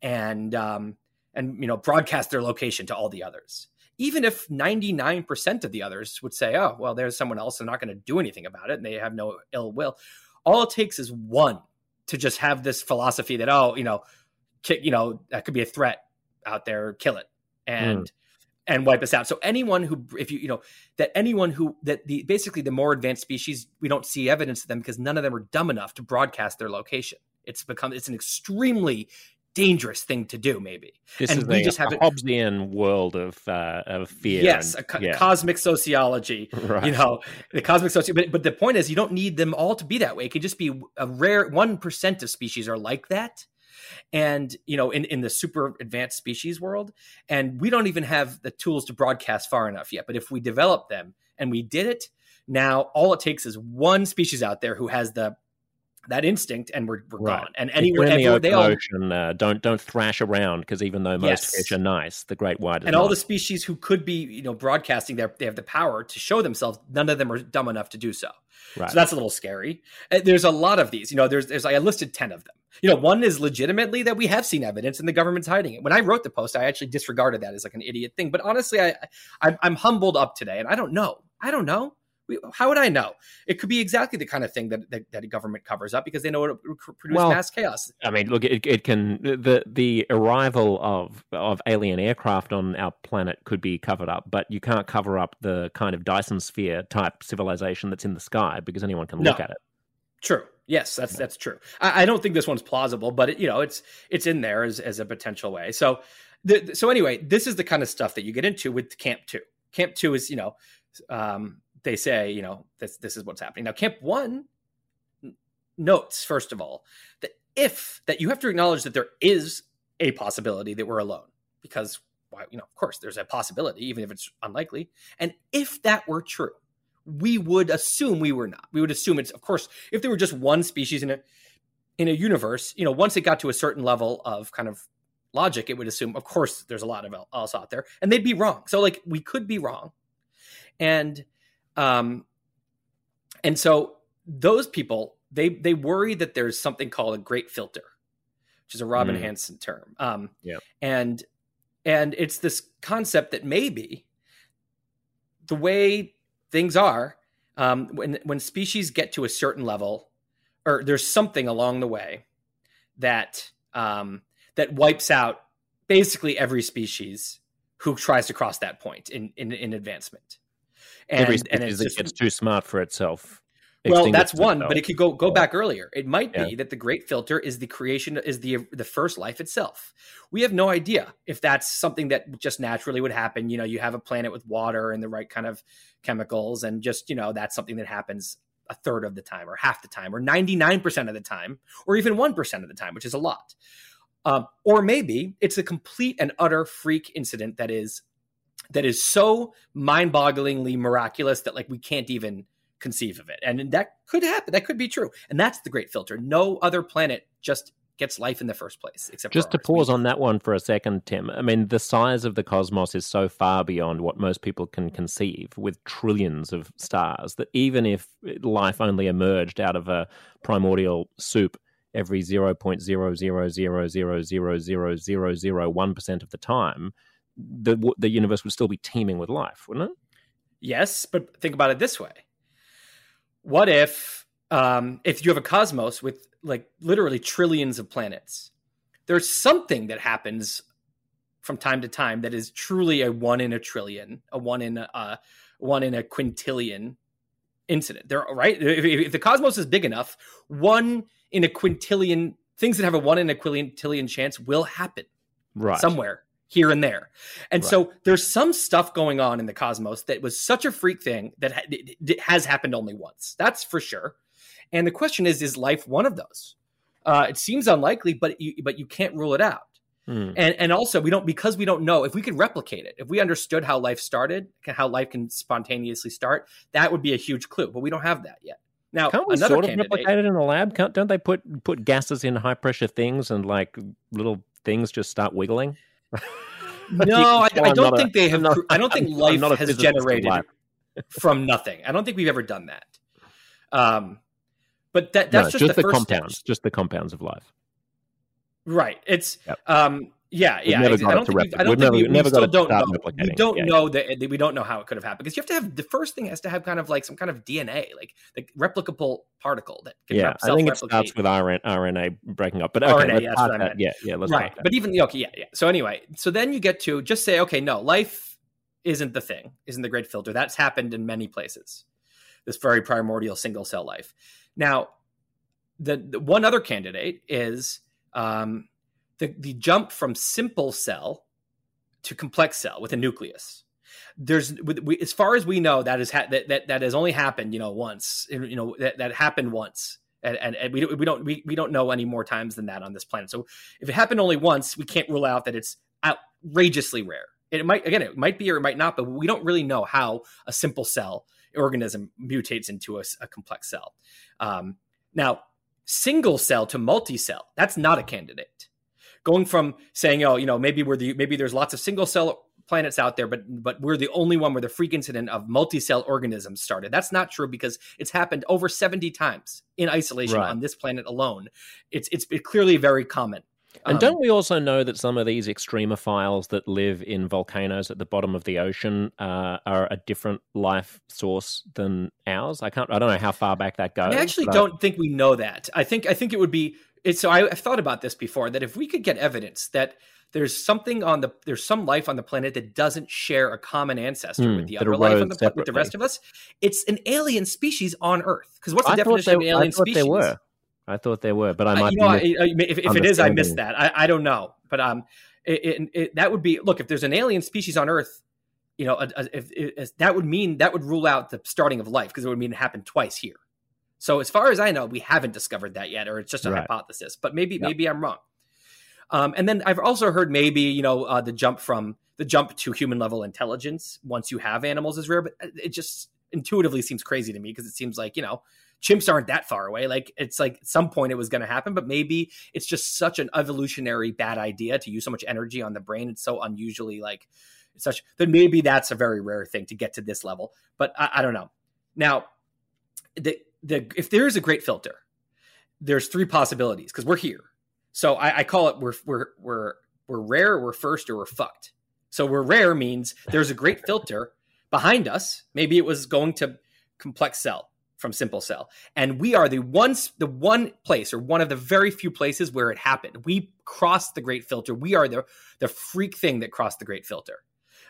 and um, and you know broadcast their location to all the others. Even if 99% of the others would say, "Oh, well, there's someone else. They're not going to do anything about it, and they have no ill will," all it takes is one to just have this philosophy that, oh, you know, you know, that could be a threat out there, kill it, and. Mm and wipe us out. So anyone who, if you, you know, that anyone who, that the basically the more advanced species, we don't see evidence of them because none of them are dumb enough to broadcast their location. It's become, it's an extremely dangerous thing to do, maybe. This and is we a, just have a Hobbesian world of uh, of fear. Yes, and, a co- yeah. cosmic sociology. Right. You know, the cosmic sociology. But, but the point is, you don't need them all to be that way. It could just be a rare one percent of species are like that and you know in, in the super advanced species world and we don't even have the tools to broadcast far enough yet but if we develop them and we did it now all it takes is one species out there who has the that instinct and we're, we're right. gone and anywhere, in the open all, ocean uh, don't don't thrash around because even though most yes. fish are nice the great white and not. all the species who could be you know broadcasting their, they have the power to show themselves none of them are dumb enough to do so right. so that's a little scary there's a lot of these you know there's there's like i listed 10 of them you know, one is legitimately that we have seen evidence and the government's hiding it. When I wrote the post, I actually disregarded that as like an idiot thing. But honestly, I, I I'm humbled up today, and I don't know. I don't know. How would I know? It could be exactly the kind of thing that, that, that a government covers up because they know it will produce Well, mass chaos. I mean, look, it, it can the the arrival of of alien aircraft on our planet could be covered up, but you can't cover up the kind of Dyson sphere type civilization that's in the sky because anyone can look at it. True. Yes, that's that's true. I, I don't think this one's plausible, but it, you know, it's it's in there as, as a potential way. So, the, so anyway, this is the kind of stuff that you get into with Camp Two. Camp Two is, you know, um, they say, you know, this this is what's happening. Now. Camp One notes first of all that if that you have to acknowledge that there is a possibility that we're alone because why you know of course there's a possibility even if it's unlikely. And if that were true we would assume we were not. We would assume it's of course if there were just one species in a in a universe you know once it got to a certain level of kind of logic it would assume of course there's a lot of el- else out there and they'd be wrong. So like we could be wrong. And um and so those people they they worry that there's something called a great filter which is a robin Mm. Hanson term um Yep. and and it's this concept that maybe the way things are um, when when species get to a certain level or there's something along the way that um, that wipes out basically every species who tries to cross that point in in, in advancement and, Every and species it's that just gets too smart for itself. well that's one itself. but it could go go back earlier. It might be that the great filter is the creation is the the first life itself. We have no idea if that's something that just naturally would happen. You know you have a planet with water and the right kind of chemicals and just you know that's something that happens a third of the time or half the time or 99% of the time or even 1% of the time which is a lot. Um, or maybe it's a complete and utter freak incident that is that is so mind-bogglingly miraculous that like we can't even conceive of it. And that could happen. That could be true. And that's the great filter. No other planet just gets life in the first place except just to pause on that one for a second tim i mean the size of the cosmos is so far beyond what most people can conceive with trillions of stars that even if life only emerged out of a primordial soup every 0.000000001% of the time the the universe would still be teeming with life, wouldn't it? Yes, but think about it this way: What if, um, if you have a cosmos with like literally trillions of planets, there's something that happens from time to time that is truly a one in a trillion, a one in a uh, one in a quintillion incident. There, right? If, if the cosmos is big enough, one in a quintillion things that have a one in a quintillion chance will happen Right. somewhere here and there. And Right. so there's some stuff going on in the cosmos that was such a freak thing that ha- has happened only once. That's for sure. And the question is is life one of those? Uh, it seems unlikely, but you, but you can't rule it out. Hmm. And and also we don't because we don't know if we could replicate it. If we understood how life started, how life can spontaneously start, that would be a huge clue. But we don't have that yet. Now, Can't we another sort of replicate it in a lab? Can't, don't they put put gases in high pressure things and like little things just start wiggling? No, I, I don't not a- think they have. I'm not- I don't think I'm life a has generated from nothing. I don't think we've ever done that. Um, but that No, that's just, just the, the compounds, step. just the compounds of life. right? It's Yep. um, yeah, yeah. never I don't think we've- I don't think never- we, never still don't know. We don't Yeah, know that that we don't know how it could have happened because you have to have the first thing has to have kind of like some kind of DNA, like the replicable particle that can Yeah, I think it starts with RNA, RNA breaking up. But okay, RNA, yeah, that's park what I that. Yeah, yeah, let's right but even okay yeah yeah so anyway so then you get to just say okay no life isn't the thing isn't the great filter that's happened in many places this very primordial single cell life now the, the one other candidate is um, the, the jump from simple cell to complex cell with a nucleus. There's we, as far as we know that is ha- that, that that has only happened you know once you know that, that happened once. And, and, and we, don't- we don't we, we don't know any more times than that on this planet. So if it happened only once we can't rule out that it's outrageously rare. It might again it might be or it might not but we don't really know how a simple cell organism mutates into a complex cell. Um, now single cell to multi-cell that's not a candidate going from saying oh you know maybe we're the maybe there's lots of single cell planets out there but but we're the only one where the freak incident of multi-cell organisms started that's not true because it's happened over 70 times in isolation Right. on this planet alone it's it's clearly very common And Um, don't we also know that some of these extremophiles that live in volcanoes at the bottom of the ocean uh, are a different life source than ours? I can't. I don't know how far back that goes. I actually but- don't think we know that. I think I think it would be it's so I, I've thought about this before that if we could get evidence that there's something on the there's some life on the planet that doesn't share a common ancestor Hmm, with the other life on the pla- with the rest of us, it's an alien species on Earth. Because what's the I definition of an alien I thought species? there were. I thought they were, but I Uh, might you know, be. I, I, if, if it is, I missed that. I, I don't know, but um, it, it, it, that would be look if there's an alien species on Earth, you know, a, a- if, if that would mean that would rule out the starting of life because it would mean it happened twice here. So as far as I know, we haven't discovered that yet, or it's just a Right. hypothesis. But maybe Yep. maybe I'm wrong. Um, and then I've also heard maybe you know uh, the jump from the jump to human level intelligence once you have animals is rare, but uh, it just intuitively seems crazy to me because it seems like you know chimps aren't that far away. Like it's like at some point it was going to happen, but maybe it's just such an evolutionary bad idea to use so much energy on the brain. It's so unusually like such that maybe that's a very rare thing to get to this level. But I, I don't know. Now, the the if there is a great filter, there's three possibilities because we're here. So I, I call it we're we're we're we're rare, we're first, or we're fucked. So we're rare means there's a great filter behind us. Maybe it was going to complex cell from simple cell, and we are the one the one place or one of the very few places where it happened. We crossed the great filter. We are the the freak thing that crossed the great filter.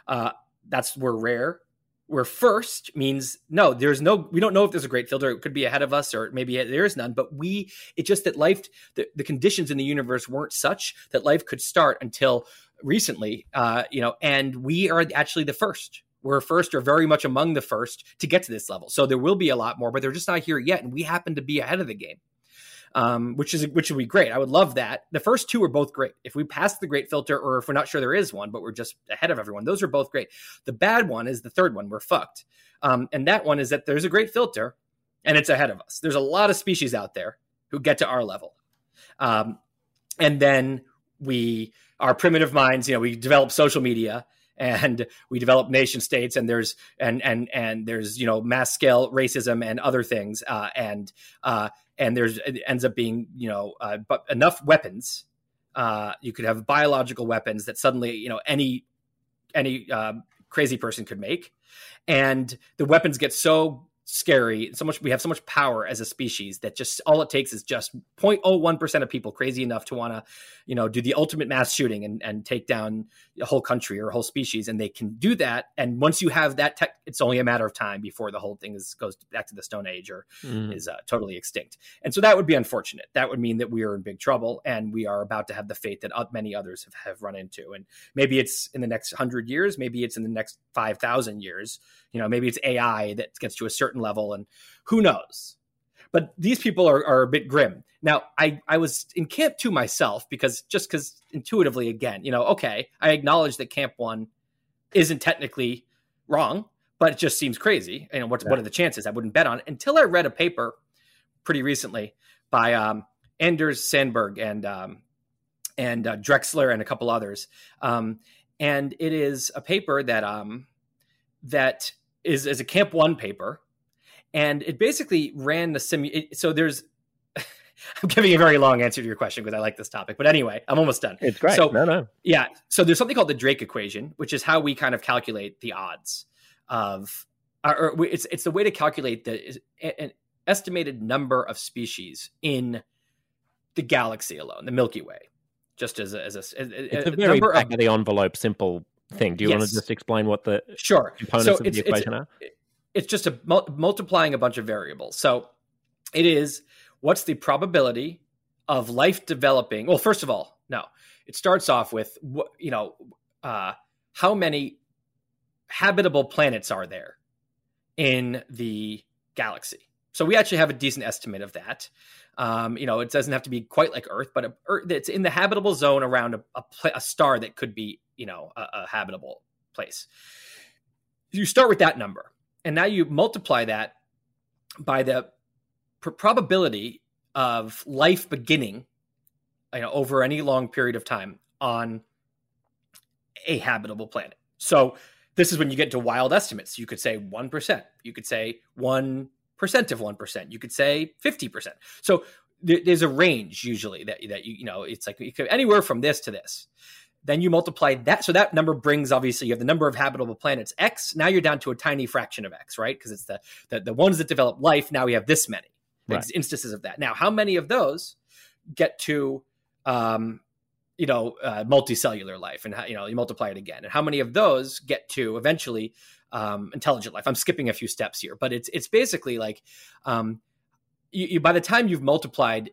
Uh, that's we're rare. We're first means no. There's no. We don't know if there's a great filter. It could be ahead of us, or maybe there is none. But we. It's just that life. The, the conditions in the universe weren't such that life could start until recently. Uh, you know, and we are actually the first. We're first, or very much among the first to get to this level. So there will be a lot more, but they're just not here yet, and we happen to be ahead of the game um, which is which would be great. I would love that. The first two are both great. If we pass the great filter, or if we're not sure there is one, but we're just ahead of everyone, those are both great. The bad one is the third one. We're fucked, um, and that one is that there's a great filter, and it's ahead of us. There's a lot of species out there who get to our level, um, and then we, our primitive minds, you know, we develop social media and we develop nation states and there's and and and there's you know mass scale racism and other things uh, and uh, and there's it ends up being you know uh, but enough weapons uh, you could have biological weapons that suddenly you know any any uh, crazy person could make. And the weapons get so scary so much we have so much power as a species that just all it takes is just 0.01% of people crazy enough to want to you know do the ultimate mass shooting and, and take down a whole country or a whole species and they can do that and once you have that tech it's only a matter of time before the whole thing is goes back to the stone age or Mm. is uh, totally extinct. And so that would be unfortunate. That would mean that we are in big trouble and we are about to have the fate that many others have, have run into. And maybe it's in the next hundred years, maybe it's in the next 5,000 years. You know, maybe it's AI that gets to a certain level and who knows. But these people are, are a bit grim. Now, I, I was in camp two myself because just because intuitively, again, you know, okay, I acknowledge that camp one isn't technically wrong, but it just seems crazy. And what, Yeah. what are the chances? I wouldn't bet on it until I read a paper pretty recently by um, Anders Sandberg and um, and uh, Drexler and a couple others. Um, and it is a paper that um, that is, is a Camp One paper, and it basically ran the sim. So there's. I'm giving a very long answer to your question because I like this topic, but anyway, I'm almost done. It's great. So- no, no. Yeah. So there's something called the Drake equation, which is how we kind of calculate the odds of, or, or it's it's the way to calculate the an estimated number of species in the galaxy alone, the Milky Way, just as a, as a, a- It's a very number back of of the envelope, simple thing. Do you want to just explain what the sure. components So of the equation are? It's just a mul- multiplying a bunch of variables. So it is what's the probability of life developing? Well, first of all, no. It starts off with you know, uh, how many habitable planets are there in the galaxy? So we actually have a decent estimate of that. Um, you know, it doesn't have to be quite like Earth, but a, Earth, it's in the habitable zone around a, a, a star that could be, you know, a, a habitable place. You start with that number, and now you multiply that by the pr- probability of life beginning, you know, over any long period of time on a habitable planet. So this is when you get to wild estimates. You could say one percent. You could say one percent of one percent. You could say fifty percent. So there, there's a range usually that that you you know it's like could, anywhere from this to this. Then you multiply that, so that number brings obviously you have the number of habitable planets x. Now you're down to a tiny fraction of x, right? Because it's the, the the ones that develop life. Now we have this many Right. instances of that. Now, how many of those get to um, you know uh, multicellular life, and how, you know you multiply it again, and how many of those get to eventually um, intelligent life? I'm skipping a few steps here, but it's it's basically like um, you, you by the time you've multiplied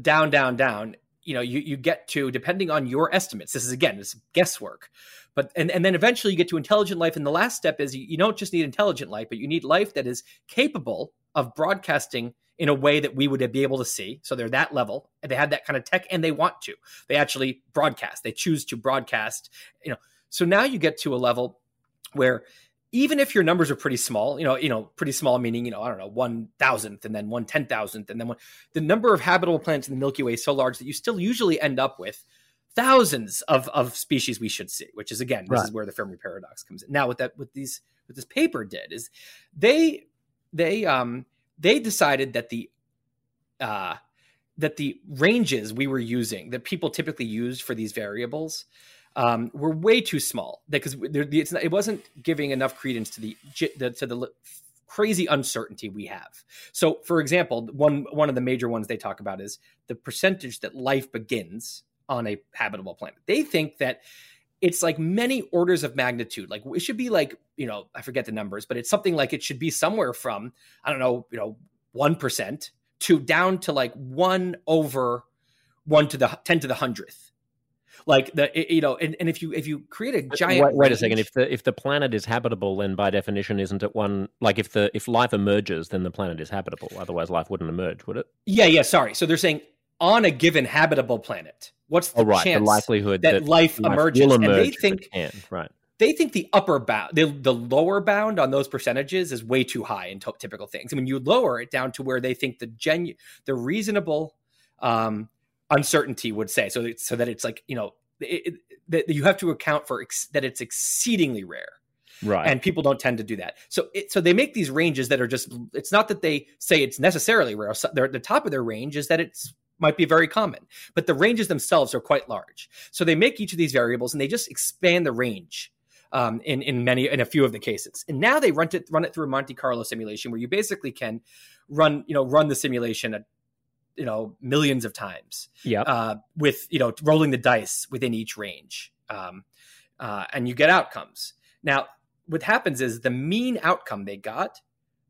down, down, down, you know you you get to depending on your estimates. This is again this is guesswork. But and, and then eventually you get to intelligent life. And the last step is you, you don't just need intelligent life, but you need life that is capable of broadcasting in a way that we would be able to see. So they're that level, and they have that kind of tech, and they want to. They actually broadcast. They choose to broadcast. You know, so now you get to a level where even if your numbers are pretty small, you know, you know, pretty small meaning, you know, I don't know, one thousandth, and then one ten thousandth, and then one, the number of habitable planets in the Milky Way is so large that you still usually end up with thousands of of species we should see. Which is again, this Right. is where the Fermi paradox comes in. Now, what that what these what this paper did is they they um they decided that the uh that the ranges we were using that people typically used for these variables um, were way too small because it wasn't giving enough credence to the, the to the crazy uncertainty we have. So, for example, one one of the major ones they talk about is the percentage that life begins on a habitable planet. They think that it's like many orders of magnitude. Like it should be like you know I forget the numbers, but it's something like it should be somewhere from I don't know you know one percent to down to like one over one to the ten to the hundredth. Like the you know, and, and if you if you create a giant wait, wait a second. If the if the planet is habitable, then by definition, isn't it one? Like if the if life emerges, then the planet is habitable. Otherwise, life wouldn't emerge, would it? yeah yeah sorry, so they're saying on a given habitable planet, what's the Oh, right. chance The likelihood that, that, life, life emerges? will and they think can. Right. they think the upper bound, the, the lower bound on those percentages is way too high in to- typical things. And when you lower it down to where they think the genu- the reasonable um, uncertainty would say, so that, so that it's like you know it, it, that you have to account for ex- that it's exceedingly rare, Right. and people don't tend to do that. So it, so they make these ranges that are just. It's not that they say it's necessarily rare. So they're at the top of their range is that it's might be very common, but the ranges themselves are quite large. So they make each of these variables and they just expand the range um, in in many in a few of the cases. And now they run it run it through a Monte Carlo simulation where you basically can run you know run the simulation at you know millions of times yeah. uh, with you know rolling the dice within each range, um, uh, and you get outcomes. Now, what happens is the mean outcome they got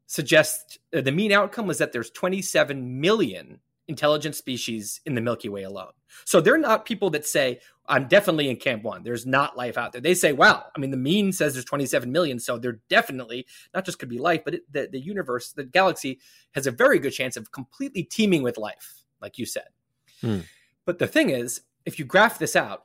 suggests uh, the mean outcome was that there's 27 million intelligent species in the Milky Way alone. So they're not people that say I'm definitely in camp one. There's not life out there. They say, wow, I mean, the mean says there's 27 million. So there definitely not just could be life, but it, the, the universe, the galaxy has a very good chance of completely teeming with life, like you said. Hmm. But the thing is, if you graph this out,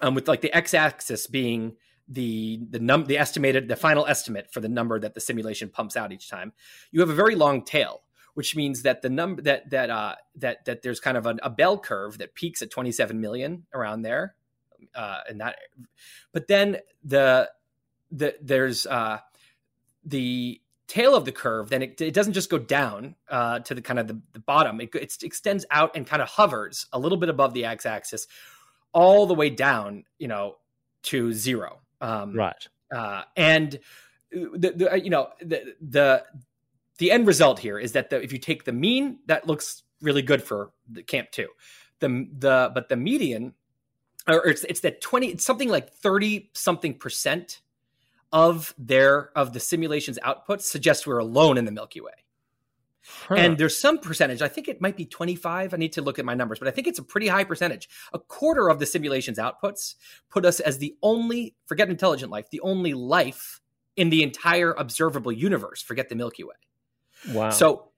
um, with like the x-axis being the the num the estimated the final estimate for the number that the simulation pumps out each time, you have a very long tail, which means that the number that that uh, that that there's kind of a, a bell curve that peaks at 27 million around there, uh, and that, but then the the there's uh, the tail of the curve then it, it doesn't just go down uh, to the kind of the, the bottom it, it extends out and kind of hovers a little bit above the x-axis all the way down you know to zero um, right. uh, and the, the you know the the the end result here is that the, if you take the mean that looks really good for the camp two. The the but the median or it's it's that 20 it's something like 30 something percent of their of the simulation's outputs suggests we're alone in the milky way. Huh. and there's some percentage i think it might be 25 i need to look at my numbers but i think it's a pretty high percentage. A quarter of the simulation's outputs put us as the only forget intelligent life the only life in the entire observable universe forget the milky way wow. so,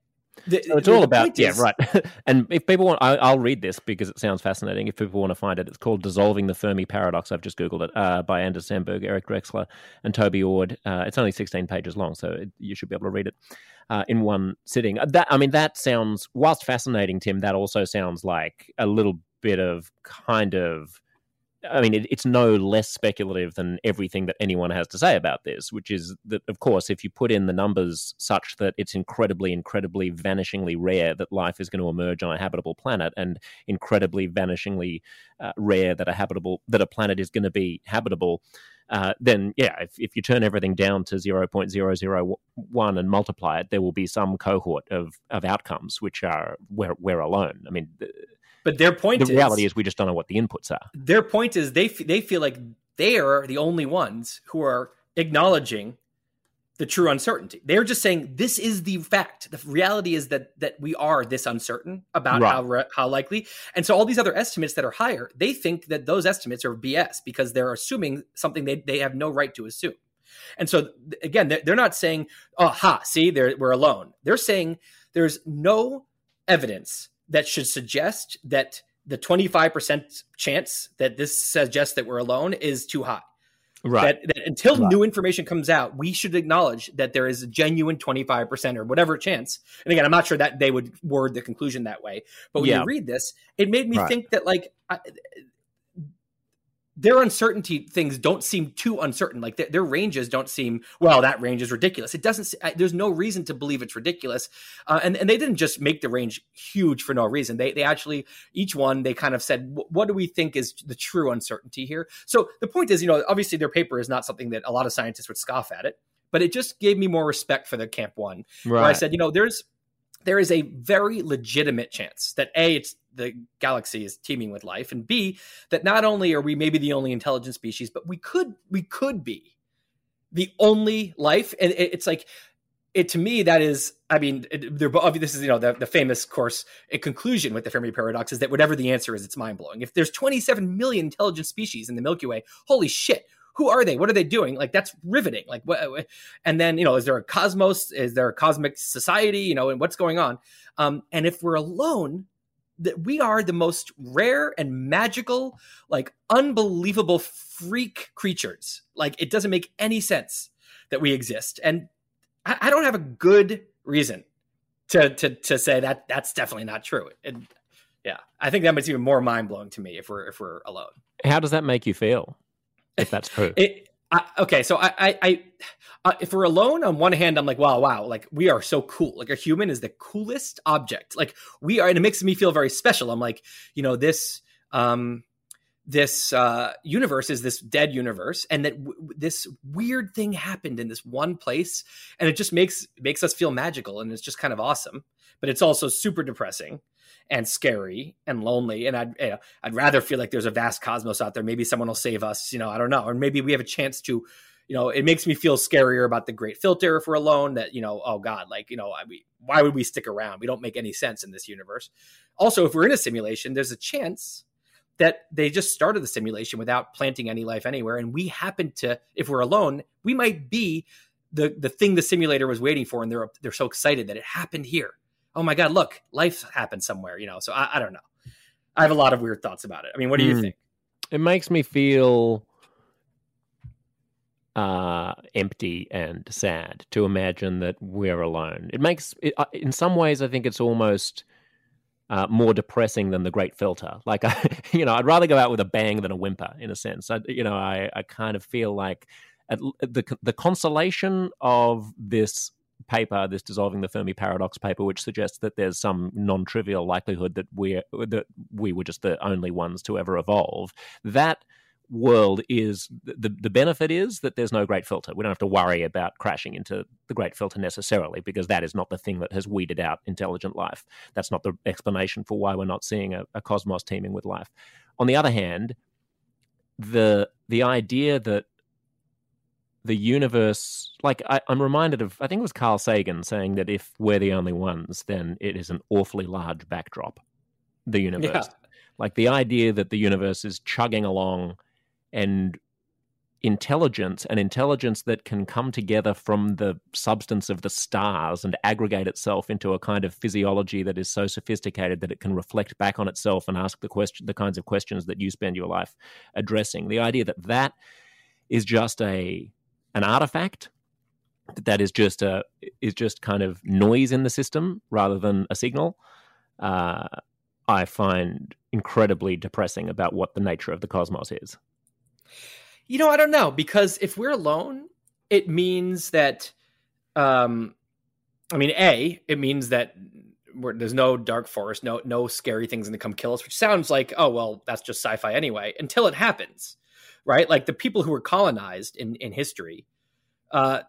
the, So it's all about yeah, is- right. and if people want, I, I'll read this because it sounds fascinating. If people want to find it, it's called "Dissolving the Fermi Paradox." I've just googled it uh, by Anders Sandberg, Eric Drexler, and Toby Ord. Uh, it's only 16 pages long, so it, you should be able to read it uh, in one sitting. Uh, That I mean, that sounds whilst fascinating, Tim. That also sounds like a little bit of kind of I mean, it, it's no less speculative than everything that anyone has to say about this, which is that, of course, if you put in the numbers such that it's incredibly, incredibly, vanishingly rare that life is going to emerge on a habitable planet, and incredibly, vanishingly uh, rare that a habitable that a planet is going to be habitable, uh, then yeah, if, if you turn everything down to 0.001 and multiply it, there will be some cohort of, of outcomes which are we're, we're alone. I mean, but their point is the reality is we just don't know what the inputs are. Their point is they f- they feel like they are the only ones who are acknowledging the true uncertainty. They're just saying this is the fact. The reality is that that we are this uncertain about right. how re- how likely. And so all these other estimates that are higher, they think that those estimates are BS because they're assuming something they they have no right to assume. And so again, they're, they're not saying, "Oh, ha, see, we're alone." They're saying there's no evidence that should suggest that the 25% chance that this suggests that we're alone is too high. Right. That, that until right. new information comes out, we should acknowledge that there is a genuine 25% or whatever chance. And again, I'm not sure that they would word the conclusion that way. But when yeah. you read this, it made me right. think that, like, I, their uncertainty things don't seem too uncertain. Like their, their, ranges don't seem well. That range is ridiculous. It doesn't. There's no reason to believe it's ridiculous. Uh, and and they didn't just make the range huge for no reason. They they actually each one they kind of said what do we think is the true uncertainty here. So the point is, you know, obviously their paper is not something that a lot of scientists would scoff at it, but it just gave me more respect for the Camp One. Right. Where I said, you know, there's there is a very legitimate chance that a it's the galaxy is teeming with life and b that not only are we maybe the only intelligent species but we could we could be the only life. And it's like it to me that is i mean this is you know the, the famous course a conclusion with the fermi paradox is that whatever the answer is it's mind-blowing. If there's 27 million intelligent species in the milky way holy shit who are they what are they doing like that's riveting like what and then you know is there a cosmos is there a cosmic society you know and what's going on um and if we're alone that we are the most rare and magical, like unbelievable freak creatures. Like it doesn't make any sense that we exist, and I, I don't have a good reason to to to say that that's definitely not true. And yeah, I think that makes even more mind blowing to me if we're if we're alone. How does that make you feel? If that's true, it, I, okay, so I, I, I uh, if we're alone, on one hand, I'm like, wow, wow, like we are so cool. Like a human is the coolest object. Like we are, and it makes me feel very special. I'm like, you know, this, um, this uh, universe is this dead universe, and that w- this weird thing happened in this one place, and it just makes makes us feel magical, and it's just kind of awesome. But it's also super depressing and scary and lonely. And I'd you know, I'd rather feel like there's a vast cosmos out there. Maybe someone will save us. You know, I don't know, or maybe we have a chance to. You know, it makes me feel scarier about the Great Filter if we're alone. That you know, oh God, like you know, I why would we stick around? We don't make any sense in this universe. Also, if we're in a simulation, there's a chance that they just started the simulation without planting any life anywhere, and we happen to, if we're alone, we might be the the thing the simulator was waiting for, and they're they're so excited that it happened here oh my god, look, life happened somewhere, you know. So I, I don't know. I have a lot of weird thoughts about it. I mean, what do you mm. think? It makes me feel uh, empty and sad to imagine that we're alone. It makes, it, uh, in some ways, I think it's almost uh, more depressing than the Great Filter. Like, I, you know, I'd rather go out with a bang than a whimper, in a sense. I, you know, I, I kind of feel like at, the the consolation of this paper, this dissolving the Fermi paradox paper, which suggests that there's some non-trivial likelihood that we that we were just the only ones to ever evolve. That world is the the benefit is that there's no great filter. We don't have to worry about crashing into the great filter necessarily because that is not the thing that has weeded out intelligent life. That's not the explanation for why we're not seeing a, a cosmos teeming with life. On the other hand, the the idea that the universe like I, am reminded of i think it was carl sagan saying that if we're the only ones then it is an awfully large backdrop the universe yeah. like the idea that the universe is chugging along and intelligence an intelligence that can come together from the substance of the stars and aggregate itself into a kind of physiology that is so sophisticated that it can reflect back on itself and ask the question the kinds of questions that you spend your life addressing the idea that that is just a an artifact that is just a is just kind of noise in the system rather than a signal. Uh, I find incredibly depressing about what the nature of the cosmos is. You know, I don't know because if we're alone, it means that um I mean, A, it means that there's no dark forest, no no scary things going to come kill us, which sounds like, oh well, that's just sci-fi anyway, until it happens, right? Like the people who were colonized in in history, uh,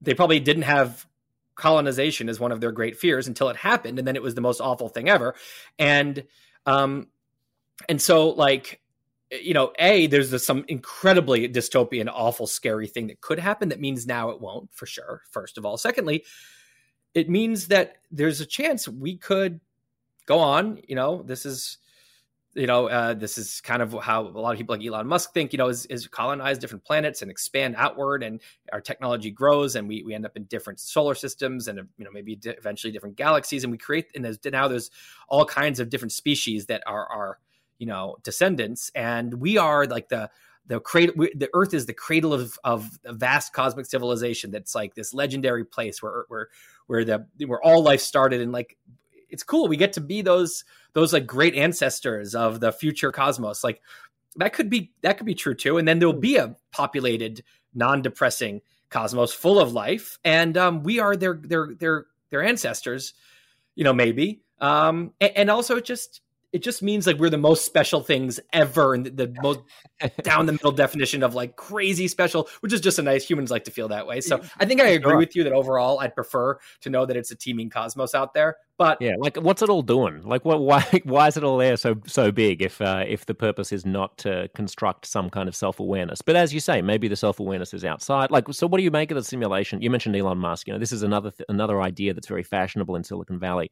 they probably didn't have colonization as one of their great fears until it happened, and then it was the most awful thing ever, and um, and so like you know, a there's this, some incredibly dystopian, awful, scary thing that could happen. That means now it won't for sure. First of all, secondly it means that there's a chance we could go on. You know, this is you know, uh, this is kind of how a lot of people like Elon Musk think, you know, is, is colonize different planets and expand outward and our technology grows and we, we end up in different solar systems and, you know, maybe eventually different galaxies. And we create, and there's, now there's all kinds of different species that are, are, you know, descendants. And we are like the, the cradle the earth is the cradle of of a vast cosmic civilization that's like this legendary place where where where the where all life started and like it's cool. We get to be those those like great ancestors of the future cosmos. Like that could be that could be true too. And then there'll be a populated non-depressing cosmos full of life. And um, we are their their their their ancestors you know maybe. Um, and, and also just it just means like we're the most special things ever and the, the most down the middle definition of like crazy special which is just a nice humans like to feel that way. So i think i agree sure. with you that overall i'd prefer to know that it's a teeming cosmos out there but yeah like what's it all doing? Like what why why is it all there so so big if uh, if the purpose is not to construct some kind of self-awareness? But as you say maybe the self-awareness is outside. Like so what do you make of the simulation? You mentioned elon musk you know this is another th- another idea that's very fashionable in silicon valley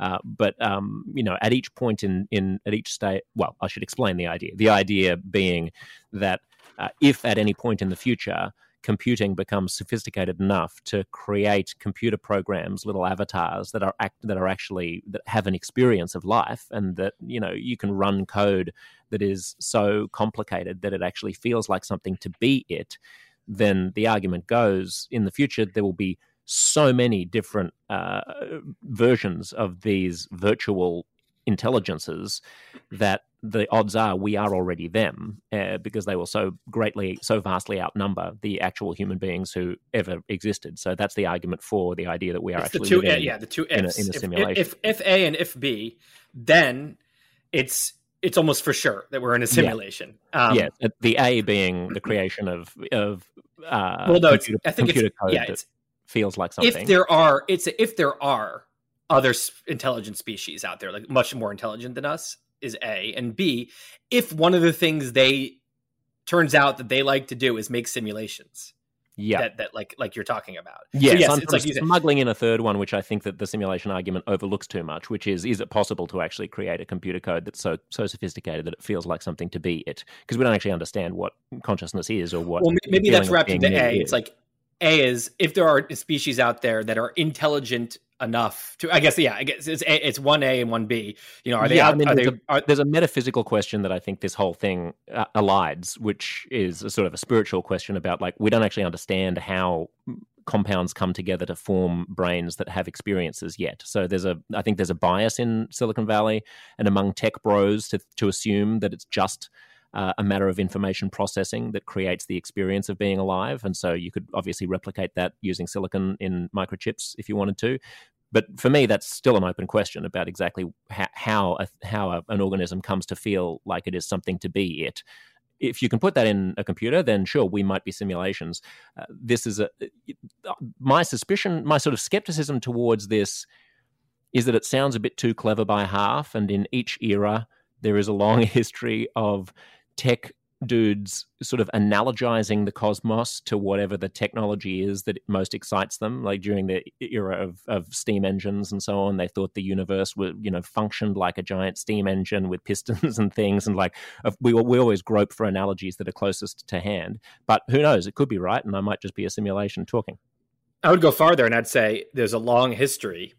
uh, but um, you know, at each point in in at each state, well, I should explain the idea. The idea being that uh, if at any point in the future computing becomes sophisticated enough to create computer programs, little avatars that are act, that are actually that have an experience of life, and that you know you can run code that is so complicated that it actually feels like something to be it. Then the argument goes in the future there will be so many different uh, versions of these virtual intelligences that the odds are we are already them uh, because they will so greatly, so vastly outnumber the actual human beings who ever existed. So that's the argument for the idea that we are it's actually the two, a, yeah, the two ifs. In a, in a simulation. If, if, if A and if B, then it's it's almost for sure that we're in a simulation. Yeah, um, yeah the A being the creation of of uh, well, no, computer, I think it's, yeah, it's feels like something. If there are, it's if there are other intelligent species out there, like much more intelligent than us, is A, and B, if one of the things they turns out that they like to do is make simulations. Yeah, that, that like like you're talking about. Yes, so yes I'm it's like smuggling in a third one, which I think that the simulation argument overlooks too much. Which is, is it possible to actually create a computer code that's so so sophisticated that it feels like something to be it? Because we don't actually understand what consciousness is or what. Well, maybe that's wrapped into A. Is. It's like a is if there are species out there that are intelligent enough to i guess yeah i guess it's a, it's one a and one b. You know are they yeah, out, I mean, there's, they, a, are, there's, a, metaphysical question that i think this whole thing uh, elides which is a sort of a spiritual question about like we don't actually understand how compounds come together to form brains that have experiences yet. So there's a i think there's a bias in silicon valley and among tech bros to to assume that it's just uh, a matter of information processing that creates the experience of being alive. And so you could obviously replicate that using silicon in microchips if you wanted to. But for me, that's still an open question about exactly how how, a, how a, an organism comes to feel like it is something to be it if you can put that in a computer, then sure, we might be simulations. Uh, this is a my suspicion, my sort of skepticism towards this is that it sounds a bit too clever by half, and in each era there is a long history of tech dudes sort of analogizing the cosmos to whatever the technology is that most excites them. Like during the era of, of steam engines and so on they thought the universe would you know functioned like a giant steam engine with pistons and things and like we, we always grope for analogies that are closest to hand. But who knows? It could be right and i might just be a simulation talking. I would go farther and i'd say there's a long history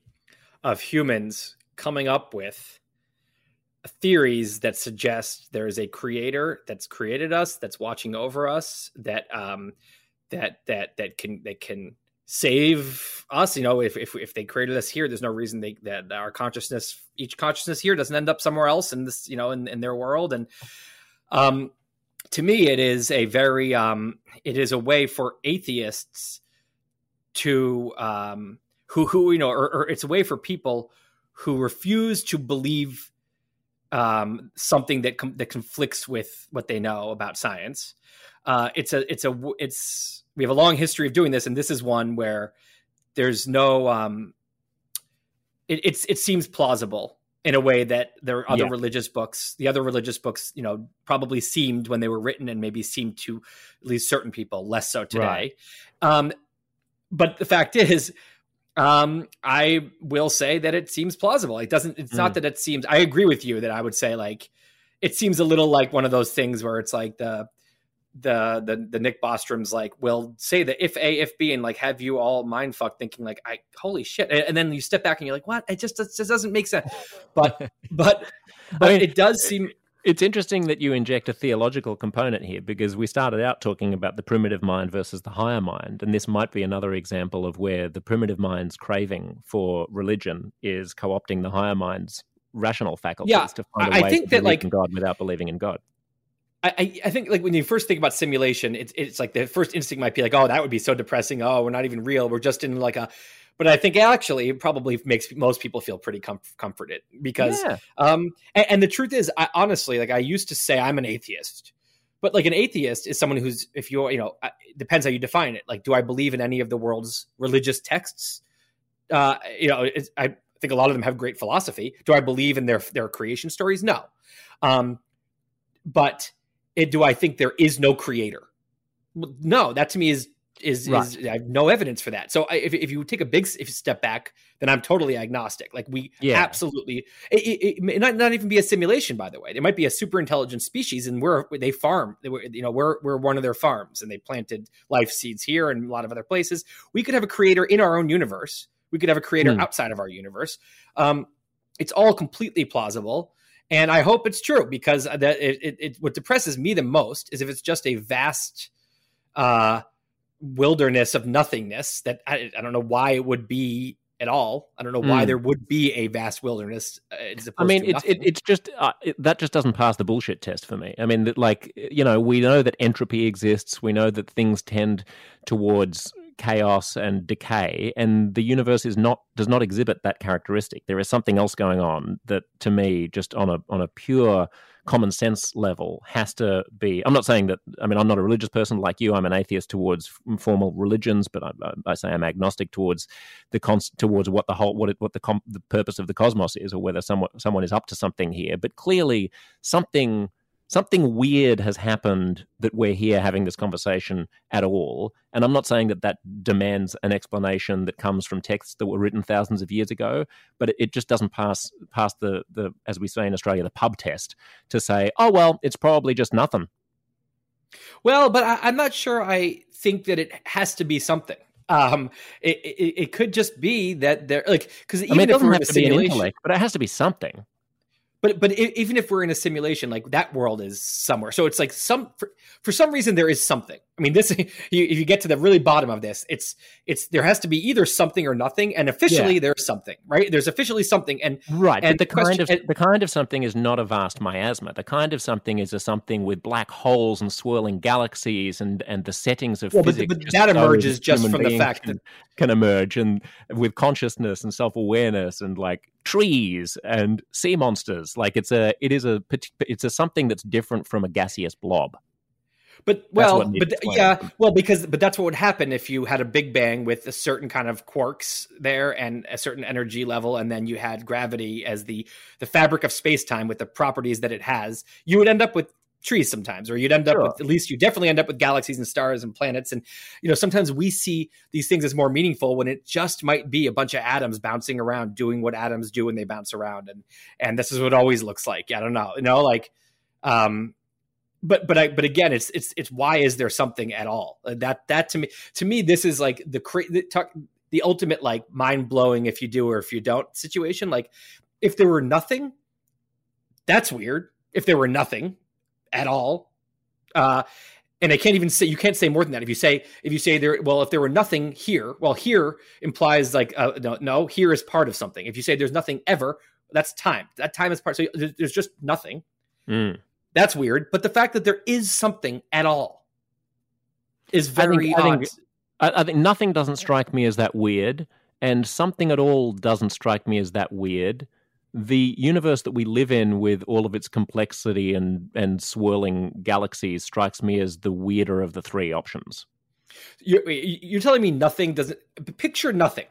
of humans coming up with theories that suggest there is a creator that's created us, that's watching over us, that um, that that that can that can save us. You know, if if if they created us here, there's no reason they that our consciousness, each consciousness here, doesn't end up somewhere else in this, you know, in, in their world. And um, to me, it is a very um, it is a way for atheists to um, who who you know, or, or it's a way for people who refuse to believe um, something that com- that conflicts with what they know about science. Uh, it's a it's a it's we have a long history of doing this, and this is one where there's no um, it, it's it seems plausible in a way that there are other yeah. religious books the other religious books you know probably seemed when they were written and maybe seemed to at least certain people less so today right. um, but the fact is um, I will say that it seems plausible. It doesn't. It's mm. not that it seems. I agree with you that I would say like it seems a little like one of those things where it's like the the the the Nick Bostrom's like will say the if A if B and like have you all mind fucked thinking like I holy shit and, then you step back and you're like what it just it just doesn't make sense but but but I mean, it does seem it's interesting that you inject a theological component here because we started out talking about the primitive mind versus the higher mind. And this might be another example of where the primitive mind's craving for religion is co opting the higher mind's rational faculties yeah, to find a I way think to that, like, in God without believing in God. I, I think like when you first think about simulation, it's it's like the first instinct might be like, oh, that would be so depressing. Oh, we're not even real. We're just in like a but I think actually it probably makes most people feel pretty com- comforted because, yeah. um, and, and, the truth is, I honestly, like I used to say I'm an atheist, but like an atheist is someone who's, if you're, you know, depends how you define it. Like, do I believe in any of the world's religious texts? Uh, you know, I think a lot of them have great philosophy. Do I believe in their their creation stories? No. Um, but it, do I think there is no creator? No, that to me is is, right. is I have no evidence for that. So I, if, if you take a big step back, then I'm totally agnostic. Like we yeah. absolutely, it, it, it, may not, not even be a simulation, by the way. It might be a super intelligent species, and we're they farm. They were, you know, we're we're one of their farms, and they planted life seeds here and a lot of other places. We could have a creator in our own universe. We could have a creator hmm. outside of our universe. Um, it's all completely plausible. And I hope it's true because that it, it, what depresses me the most is if it's just a vast uh, wilderness of nothingness that I, I, don't know why it would be at all. I don't know why mm. there would be a vast wilderness. Uh, I mean, it's it, it's just uh, it, that just doesn't pass the bullshit test for me. I mean, like you know, we know that entropy exists. We know that things tend towards chaos and decay and the universe is not does not exhibit that characteristic there is something else going on that to me just on a on a pure common sense level has to be i'm not saying that i mean i'm not a religious person like you i'm an atheist towards formal religions but i, I say i'm agnostic towards the towards what the whole what it, what the com- the purpose of the cosmos is or whether someone someone is up to something here. But clearly something something weird has happened that we're here having this conversation at all. And I'm not saying that that demands an explanation that comes from texts that were written thousands of years ago, but it, just doesn't pass pass the the as we say in Australia the pub test to say, oh well, it's probably just nothing. Well, but I, am not sure. I think that it has to be something. Um, it, it, it could just be that they're like because even I mean, if we're in a simulation, but it has to be something but but even if we're in a simulation like that world is somewhere. So it's like some for, for some reason there is something i mean this you, if you get to the really bottom of this it's it's there has to be either something or nothing and officially yeah. there's something right there's officially something and right and the kind of and, the kind of something is not a vast miasma the kind of something is a something with black holes and swirling galaxies and and the settings of well, physics but, but that emerges just from the fact can, that can emerge and with consciousness and self-awareness and like trees and sea monsters. Like it's a it is a it's a something that's different from a gaseous blob. But well, but yeah, well because but that's what would happen if you had a big bang with a certain kind of quarks there and a certain energy level, and then you had gravity as the the fabric of space time with the properties that it has. You would end up with trees sometimes or you'd end sure. up with at least you definitely end up with galaxies and stars and planets and you know sometimes we see these things as more meaningful when it just might be a bunch of atoms bouncing around doing what atoms do when they bounce around and and this is what it always looks like i don't know you know like um but but I but again it's it's it's why is there something at all uh, that that to me to me this is like the cra- the, talk, the ultimate like mind blowing if you do or if you don't situation like if there were nothing that's weird if there were nothing at all. Uh, and I can't even say you can't say more than that. If you say if you say there, well, if there were nothing here, well, here implies like uh, no, no, here is part of something. If you say there's nothing ever, that's time. That time is part. So there's just nothing. Mm. That's weird. But the fact that there is something at all is very I think, odd. I think, I, think nothing doesn't strike me as that weird, and something at all doesn't strike me as that weird. The universe that we live in, with all of its complexity and and swirling galaxies, strikes me as the weirder of the three options. You're, you're telling me nothing doesn't picture nothing.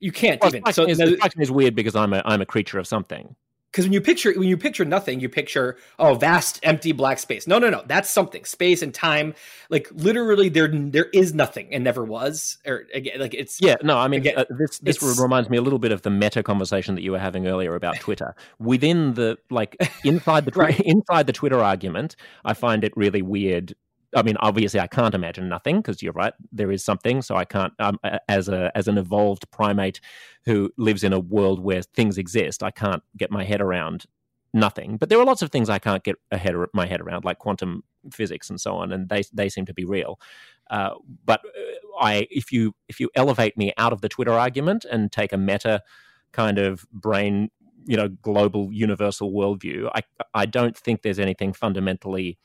You can't Well, even. So me as- it strikes me as weird because I'm a I'm a creature of something. Because when you picture when you picture nothing, you picture oh vast empty black space. No, no, no. That's something. Space and time. Like literally, there there is nothing and never was. Or again, like it's Yeah, no, I mean Again, uh, this. This reminds me a little bit of the meta conversation that you were having earlier about Twitter. Within the like inside the Right. inside the Twitter argument, I find it really weird. I mean, obviously, I can't imagine nothing because you're right. There is something, so I can't. Um, as a as an evolved primate who lives in a world where things exist, I can't get my head around nothing. But there are lots of things I can't get my head around, like quantum physics and so on, and they they seem to be real. Uh, but uh, I, if you if you elevate me out of the Twitter argument and take a meta kind of brain, you know, global universal worldview, I I don't think there's anything fundamentally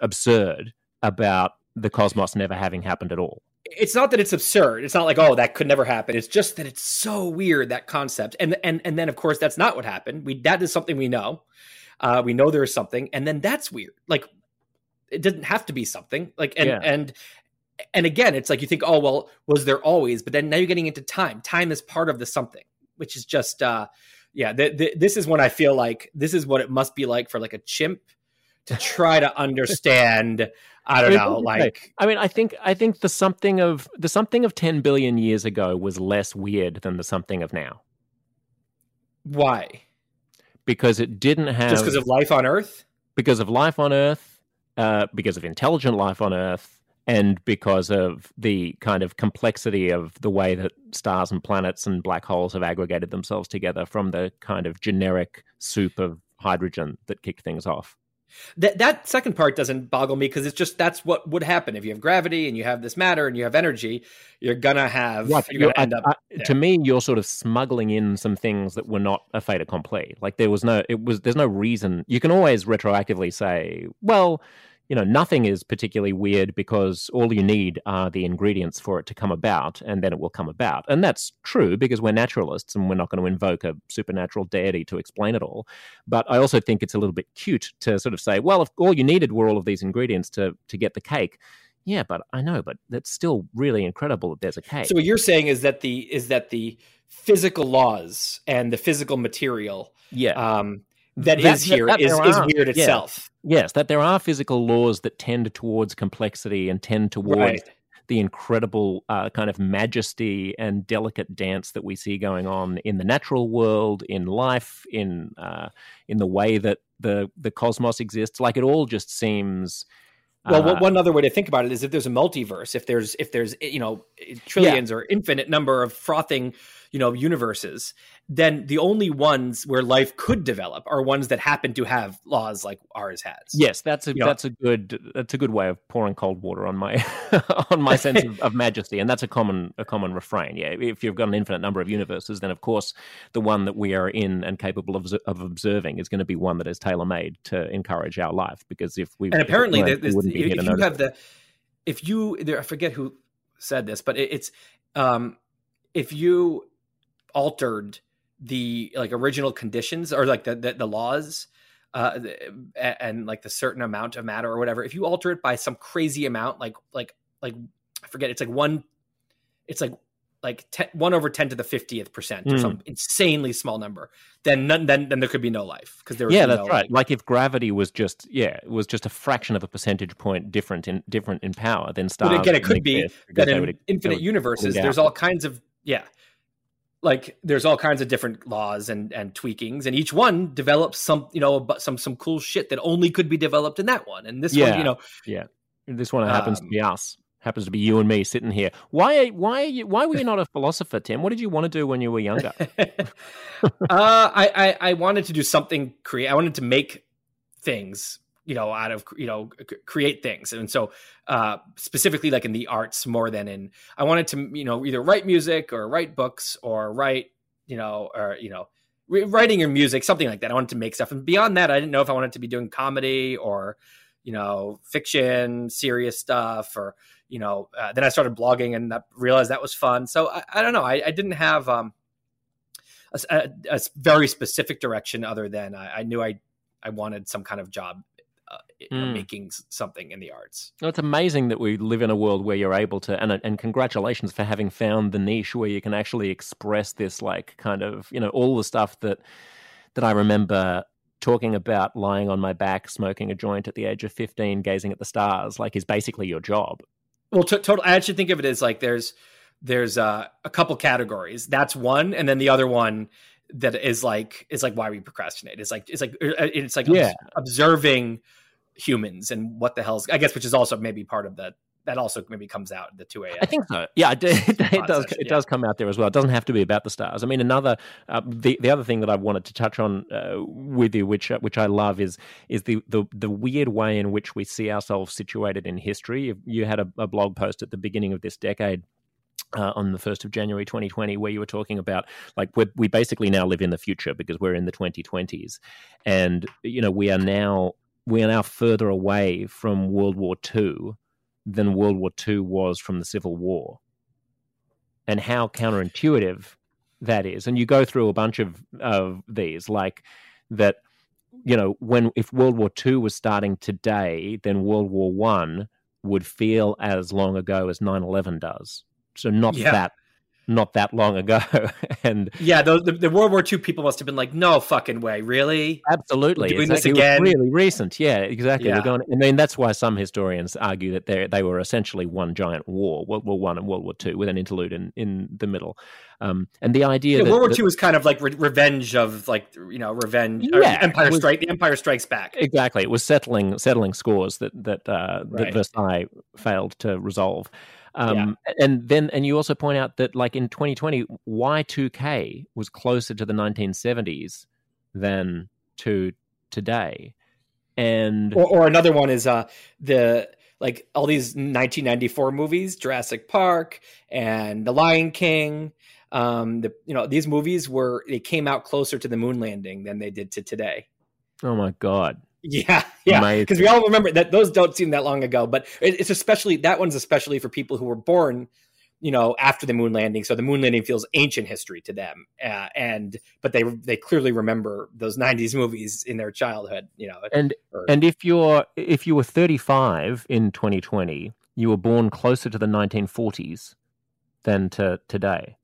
absurd about the cosmos never having happened at all. it's not that it's absurd. It's not like oh that could never happen. It's just that it's so weird that concept. And and and then of course that's not what happened. We that is something we know. Uh, we know there is something, and then that's weird. Like it doesn't have to be something. Like and Yeah. and and again, it's like you think oh well was there always? But then now you're getting into time. Time is part of the something, which is just uh yeah. Th- th- this is when I feel like this is what it must be like for like a chimp to try to understand. I don't I mean, know, what would you say? like I mean, I think I think the something of the something of ten billion years ago was less weird than the something of now why? because it didn't have Just because of life on Earth? because of life on Earth, uh, because of intelligent life on Earth, and because of the kind of complexity of the way that stars and planets and black holes have aggregated themselves together from the kind of generic soup of hydrogen that kicked things off. That that second part doesn't boggle me because it's just that's what would happen if you have gravity and you have this matter and you have energy. You're gonna have Right, you're gonna I- end up. Uh, uh, I- yeah. To me, you're sort of smuggling in some things that were not a fait accompli. Like there was no, it was. There's no reason. You can always retroactively say, well, you know, nothing is particularly weird because all you need are the ingredients for it to come about, and then it will come about. And that's true because we're naturalists and we're not going to invoke a supernatural deity to explain it all. But I also think it's a little bit cute to sort of say, well, if all you needed were all of these ingredients to to get the cake. Yeah, but I know, but that's still really incredible that there's a cake. So what you're saying is that the is that the physical laws and the physical material yeah. um, that That- is here that is is weird yeah. itself. Yes, that there are physical laws that tend towards complexity and tend towards Right. the incredible uh, kind of majesty and delicate dance that we see going on in the natural world, in life, in uh, in the way that the the cosmos exists. Like it all just seems. Well, uh, one- one other way to think about it is if there's a multiverse, if there's if there's you know trillions or infinite number of frothing you know universes, then the only ones where life could develop are ones that happen to have laws like ours has. Yes, that's a You know- that's a good that's a good way of pouring cold water on my on my sense of, of majesty, and that's a common a common refrain. Yeah, if you've got an infinite number of universes, then of course the one that we are in and capable of, of observing is going to be one that is tailor made to encourage our life. Because if we and if apparently weren't, there- we wouldn't be if to you have it. the if you there i forget who said this but it, it's um if you altered the like original conditions or like the the, the laws uh and, like the certain amount of matter or whatever if you alter it by some crazy amount like like like i forget it's like one it's like like 10, 1 over 10 to the 50th percent or Hmm. some insanely small number then none, then then there could be no life because there yeah, that's no, right. Like if gravity was just yeah, it was just a fraction of a percentage point different in different in power, then stars. But again, it could be that in would- infinite would universes, there's all kinds of yeah, like there's all kinds of different laws and and tweakings, and each one develops some you know some some cool shit that only could be developed in that one, and this one you know yeah This one happens to Um, be us. Happens to be you and me sitting here. Why? Why? Are you, why were you not a philosopher, Tim? What did you want to do when you were younger? uh, I, I I wanted to do something create. I wanted to make things you know out of you know create things. And so uh specifically like in the arts more than in i wanted to you know either write music or write books or write you know or you know writing your music something like that. I wanted to make stuff. And beyond that i didn't know if i wanted to be doing comedy or you know fiction serious stuff or you know uh, then i started blogging and realized that was fun. So i, I don't know. I, I, didn't have um a, a, a, very specific direction other than I, I knew i i wanted some kind of job mm. making something in the arts. Well, it's amazing that we live in a world where you're able to, and and congratulations for having found the niche where you can actually express this, like kind of, you know, all the stuff that that I remember talking about lying on my back, smoking a joint at the age of 15, gazing at the stars, like is basically your job. Well, t- total. I actually think of it as like there's there's uh, a couple categories. That's one, and then the other one that is like is like why we procrastinate. It's like it's like uh, it's like yeah. observing humans and what the hell's I guess which is also maybe part of the that also maybe comes out in the 2 a.m. I think so. Yeah, it, it, it does. It yeah. does come out there as well. It doesn't have to be about the stars. I mean, another uh, the the other thing that I wanted to touch on uh, with you, which uh, which I love, is is the, the the weird way in which we see ourselves situated in history. You, you had a, a blog post at the beginning of this decade uh, on the 1st of January 2020, where you were talking about like we basically now live in the future because we're in the 2020s. And, you know, we are now. We are now further away from World War II than World War II was from the Civil War, and how counterintuitive that is. And you go through a bunch of of these, like that. You know, when if World War II was starting today, then World War One would feel as long ago as 9-11 does. So not yeah. that not that long ago. and yeah, the, the, the, World War II people must have been like, no fucking way, really? Absolutely. We're doing this again? really recent. Yeah, exactly. Yeah. We're going, I mean, that's why some historians argue that they they were essentially one giant war, World War One and World War Two, with an interlude in, in the middle. Um, and the idea yeah, that, World War II was kind of like re- revenge of like you know revenge. Yeah, Empire was, Strike. The Empire Strikes Back. Exactly. It was settling settling scores that that uh, right. that Versailles failed to resolve. Um, yeah. And then, and you also point out that, like in 2020, Y2K was closer to the 1970s than to today. And or, or another one is uh, the like all these 1994 movies, Jurassic Park and The Lion King. Um, the you know these movies were they came out closer to the moon landing than they did to today. Oh my god! Yeah, yeah. Because we all remember that those don't seem that long ago, but it's especially that one's especially for people who were born, you know, after the moon landing. So the moon landing feels ancient history to them, uh, and but they they clearly remember those '90s movies in their childhood, you know. And or, and if you're if you were 35 in 2020, you were born closer to the 1940s than to today.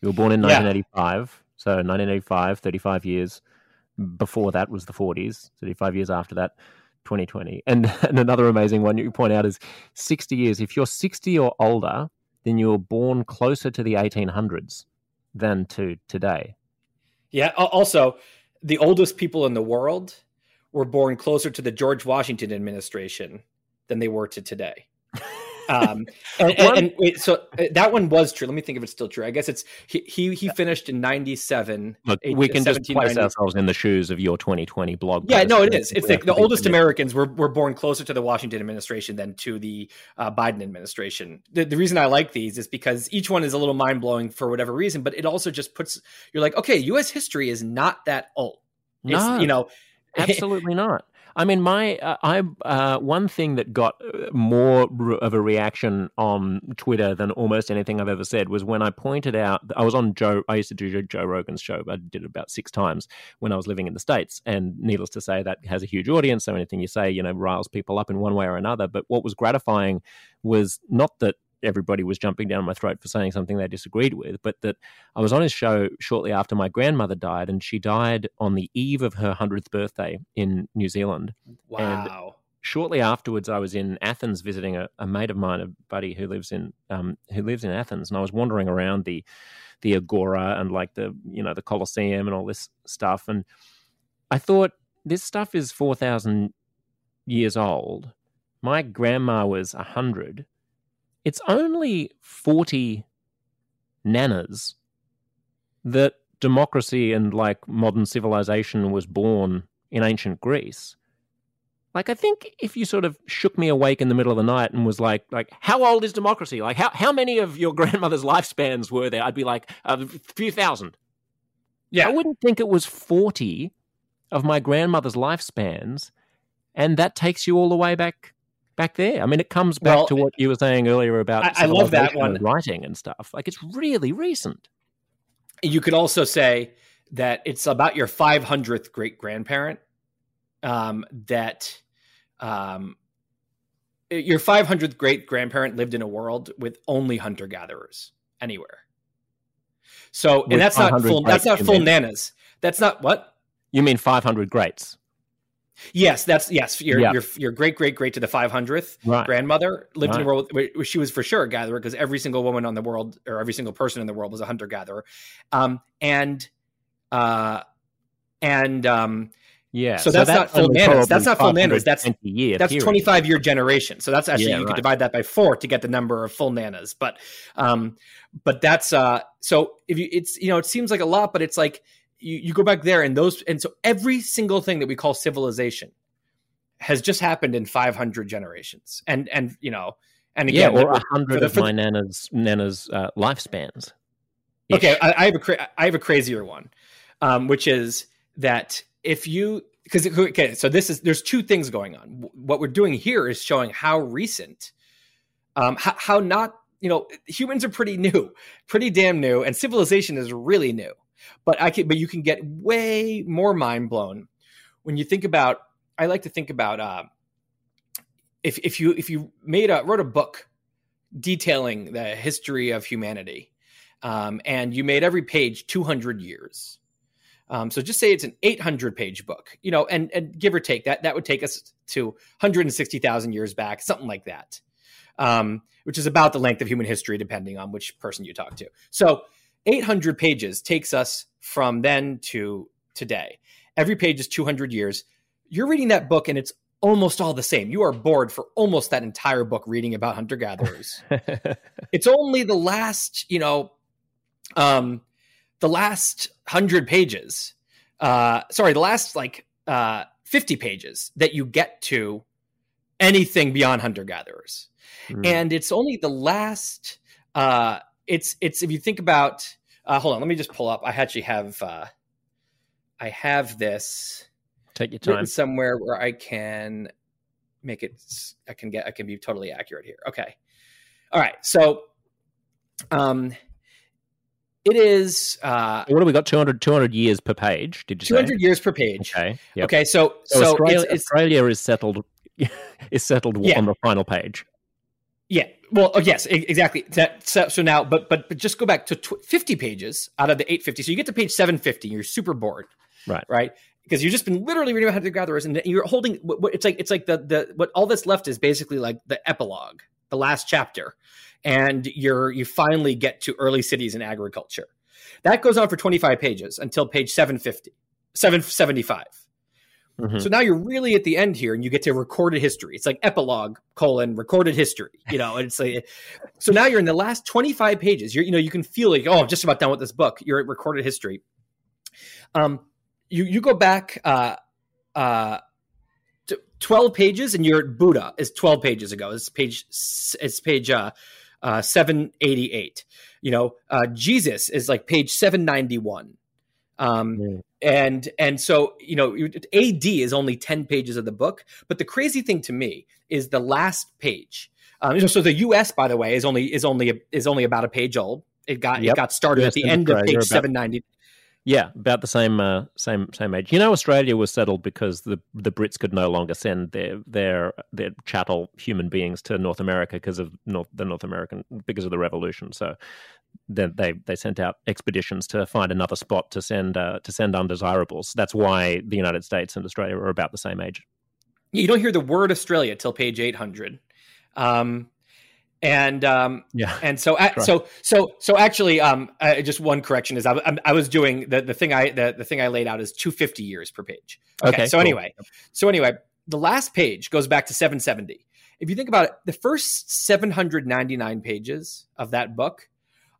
You were born in 1985, yeah. so 1985, 35 years before that was the 40s, 35 years after that, 2020. And, and another amazing one you point out is 60 years. If you're 60 or older, then you were born closer to the 1800s than to today. Yeah. Also, the oldest people in the world were born closer to the George Washington administration than they were to today. Um, and, and, and wait, so uh, that one was true. Let me think if it's still true. I guess it's he he, he finished in '97. Look, we can just place ourselves in the shoes of your 2020 blog. Yeah, no, it is. It's the, the oldest Americans were were born closer to the Washington administration than to the uh, Biden administration. The, the reason I like these is because each one is a little mind blowing for whatever reason, but it also just puts you're like, okay, U.S. history is not that old. No, you know, absolutely not. I mean, my uh, I uh, one thing that got uh, more of a reaction on Twitter than almost anything I've ever said was when I pointed out I was on Joe. I used to do Joe Rogan's show. I did it about six times when I was living in the states, and needless to say, that has a huge audience. So anything you say, you know, riles people up in one way or another. But what was gratifying was not that everybody was jumping down my throat for saying something they disagreed with, but that I was on his show shortly after my grandmother died, and she died on the eve of her 100th birthday in New Zealand. Wow. And shortly afterwards, I was in Athens visiting a, a mate of mine, a buddy who lives in um, who lives in Athens, and I was wandering around the the agora and like the you know the Colosseum and all this stuff, and I thought this stuff is four thousand years old. My grandma was a hundred, it's only 40 nanas that democracy and like modern civilization was born in ancient Greece. like I think if you sort of shook me awake in the middle of the night and was like, like, how old is democracy? Like, how how many of your grandmother's lifespans were there? I'd be like uh, a few thousand. Yeah. I wouldn't think it was forty of my grandmother's lifespans, and that takes you all the way back back there. I mean, it comes back Well, to what you were saying earlier about I- I love that one. and writing and stuff. Like, it's really recent. You could also say that it's about your 500th great grandparent. Um, that um, your 500th great grandparent lived in a world with only hunter gatherers anywhere. So, With and that's not full. That's not full nanas. That's not what. You mean five hundred greats, Yes, that's yes. Your Yeah. your your great great great to the 500th right? grandmother lived in Right. a world where she was for sure a gatherer because every single woman on the world or every single person in the world was a hunter gatherer um and uh and um Yeah. So that's not full only. That's not full nanas. That's- 520 year that's 25 year generation so that's actually Yeah, you could right. divide that by four to get the number of full nanas but um but that's uh so if you it's you know it seems like a lot but it's like you, you go back there and those and so every single thing that we call civilization has just happened in 500 generations and and you know and Yeah, or a hundred for the- of my nana's nana's uh, lifespans. Okay, I, I have a cra- I have a crazier one, um, which is that if you because okay, so this is there's two things going on. What we're doing here is showing how recent, um, how, how not you know humans are pretty new, pretty damn new, and civilization is really new. But I can but you can get way more mind blown when you think about. I like to think about uh, if if you if you made a wrote a book detailing the history of humanity um, and you made every page 200 years. Um, so just say it's an 800 page book, you know, and, and give or take that, that would take us to 160,000 years back, something like that, um, which is about the length of human history, depending on which person you talk to. So 800 pages takes us from then to today. Every page is 200 years. You're reading that book and it's almost all the same. You are bored for almost that entire book reading about hunter gatherers it's only the last you know um the last 100 pages uh sorry the last like uh 50 pages that you get to anything beyond hunter gatherers Mm. and it's only the last uh it's it's if you think about uh hold on let me just pull up i actually have uh i have this Take your time. somewhere where I can make it. I can get. I can be totally accurate here. Okay. All right. So, um, it is uh, What do we got? 200, 200 years per page. Did you Two hundred years per page. Okay. Yep. Okay. So, So, so, Australia, Australia is settled. is settled Yeah. on the final page. Yeah. Well, oh, yes, exactly. That, so, so now, but but but just go back to tw- fifty pages out of the eight fifty. So you get to page seven fifty. You're super bored. Right. Right. Because you've just been literally reading about hunter gatherers, and you're holding. It's like it's like the the what all that's left is basically like the epilogue, the last chapter, and you're you finally get to early cities and agriculture. That goes on for 25 pages until page 750, 775. Mhm. So now you're really at the end here, and you get to recorded history. It's like epilogue colon recorded history, you know. And it's like, so now you're in the last 25 pages. You're, you know, you can feel like, oh, I'm just about done with this book. You're at recorded history. Um, you you go back uh, uh, to 12 pages, and you're at Buddha is 12 pages ago. It's page it's page uh, uh, 788. You know, uh, Jesus is like page 791. Um, Mm. and and so you know ad is only 10 pages of the book but the crazy thing to me is the last page um, so the us by the way is only is only is only about a page old it got Yep. it got started US at the end of page about- 790 Yeah, about the same uh, same same age. You know, Australia was settled because the the Brits could no longer send their their their chattel human beings to North America because of North the North American because of the revolution. So then they they sent out expeditions to find another spot to send uh, to send undesirables. That's why the United States and Australia are about the same age. you don't hear the word australia till page 800 um, and um, Yeah, and so Right. so so so actually um uh, just one correction is I, I'm- I was doing the, the thing I the, the thing I laid out is 250 years per page. Okay, Okay, so cool. anyway, so anyway, the last page goes back to 770. If you think about it, the first 799 pages of that book,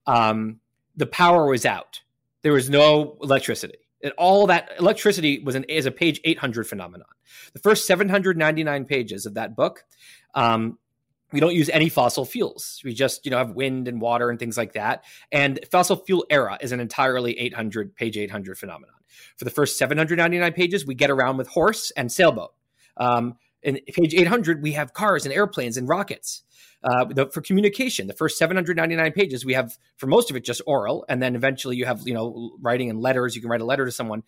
um, the power was out. There was no electricity. And all that electricity was an is a page 800 phenomenon. The first 799 pages of that book, um, we don't use any fossil fuels. We just, you know, have wind and water and things like that. And fossil fuel era is an entirely 800 page 800 phenomenon. For the first 799 pages, we get around with horse and sailboat. Um, in page 800, we have cars and airplanes and rockets. Uh, the, for communication, the first 799 pages, we have for most of it just oral, and then eventually you have you know writing and letters. You can write a letter to someone.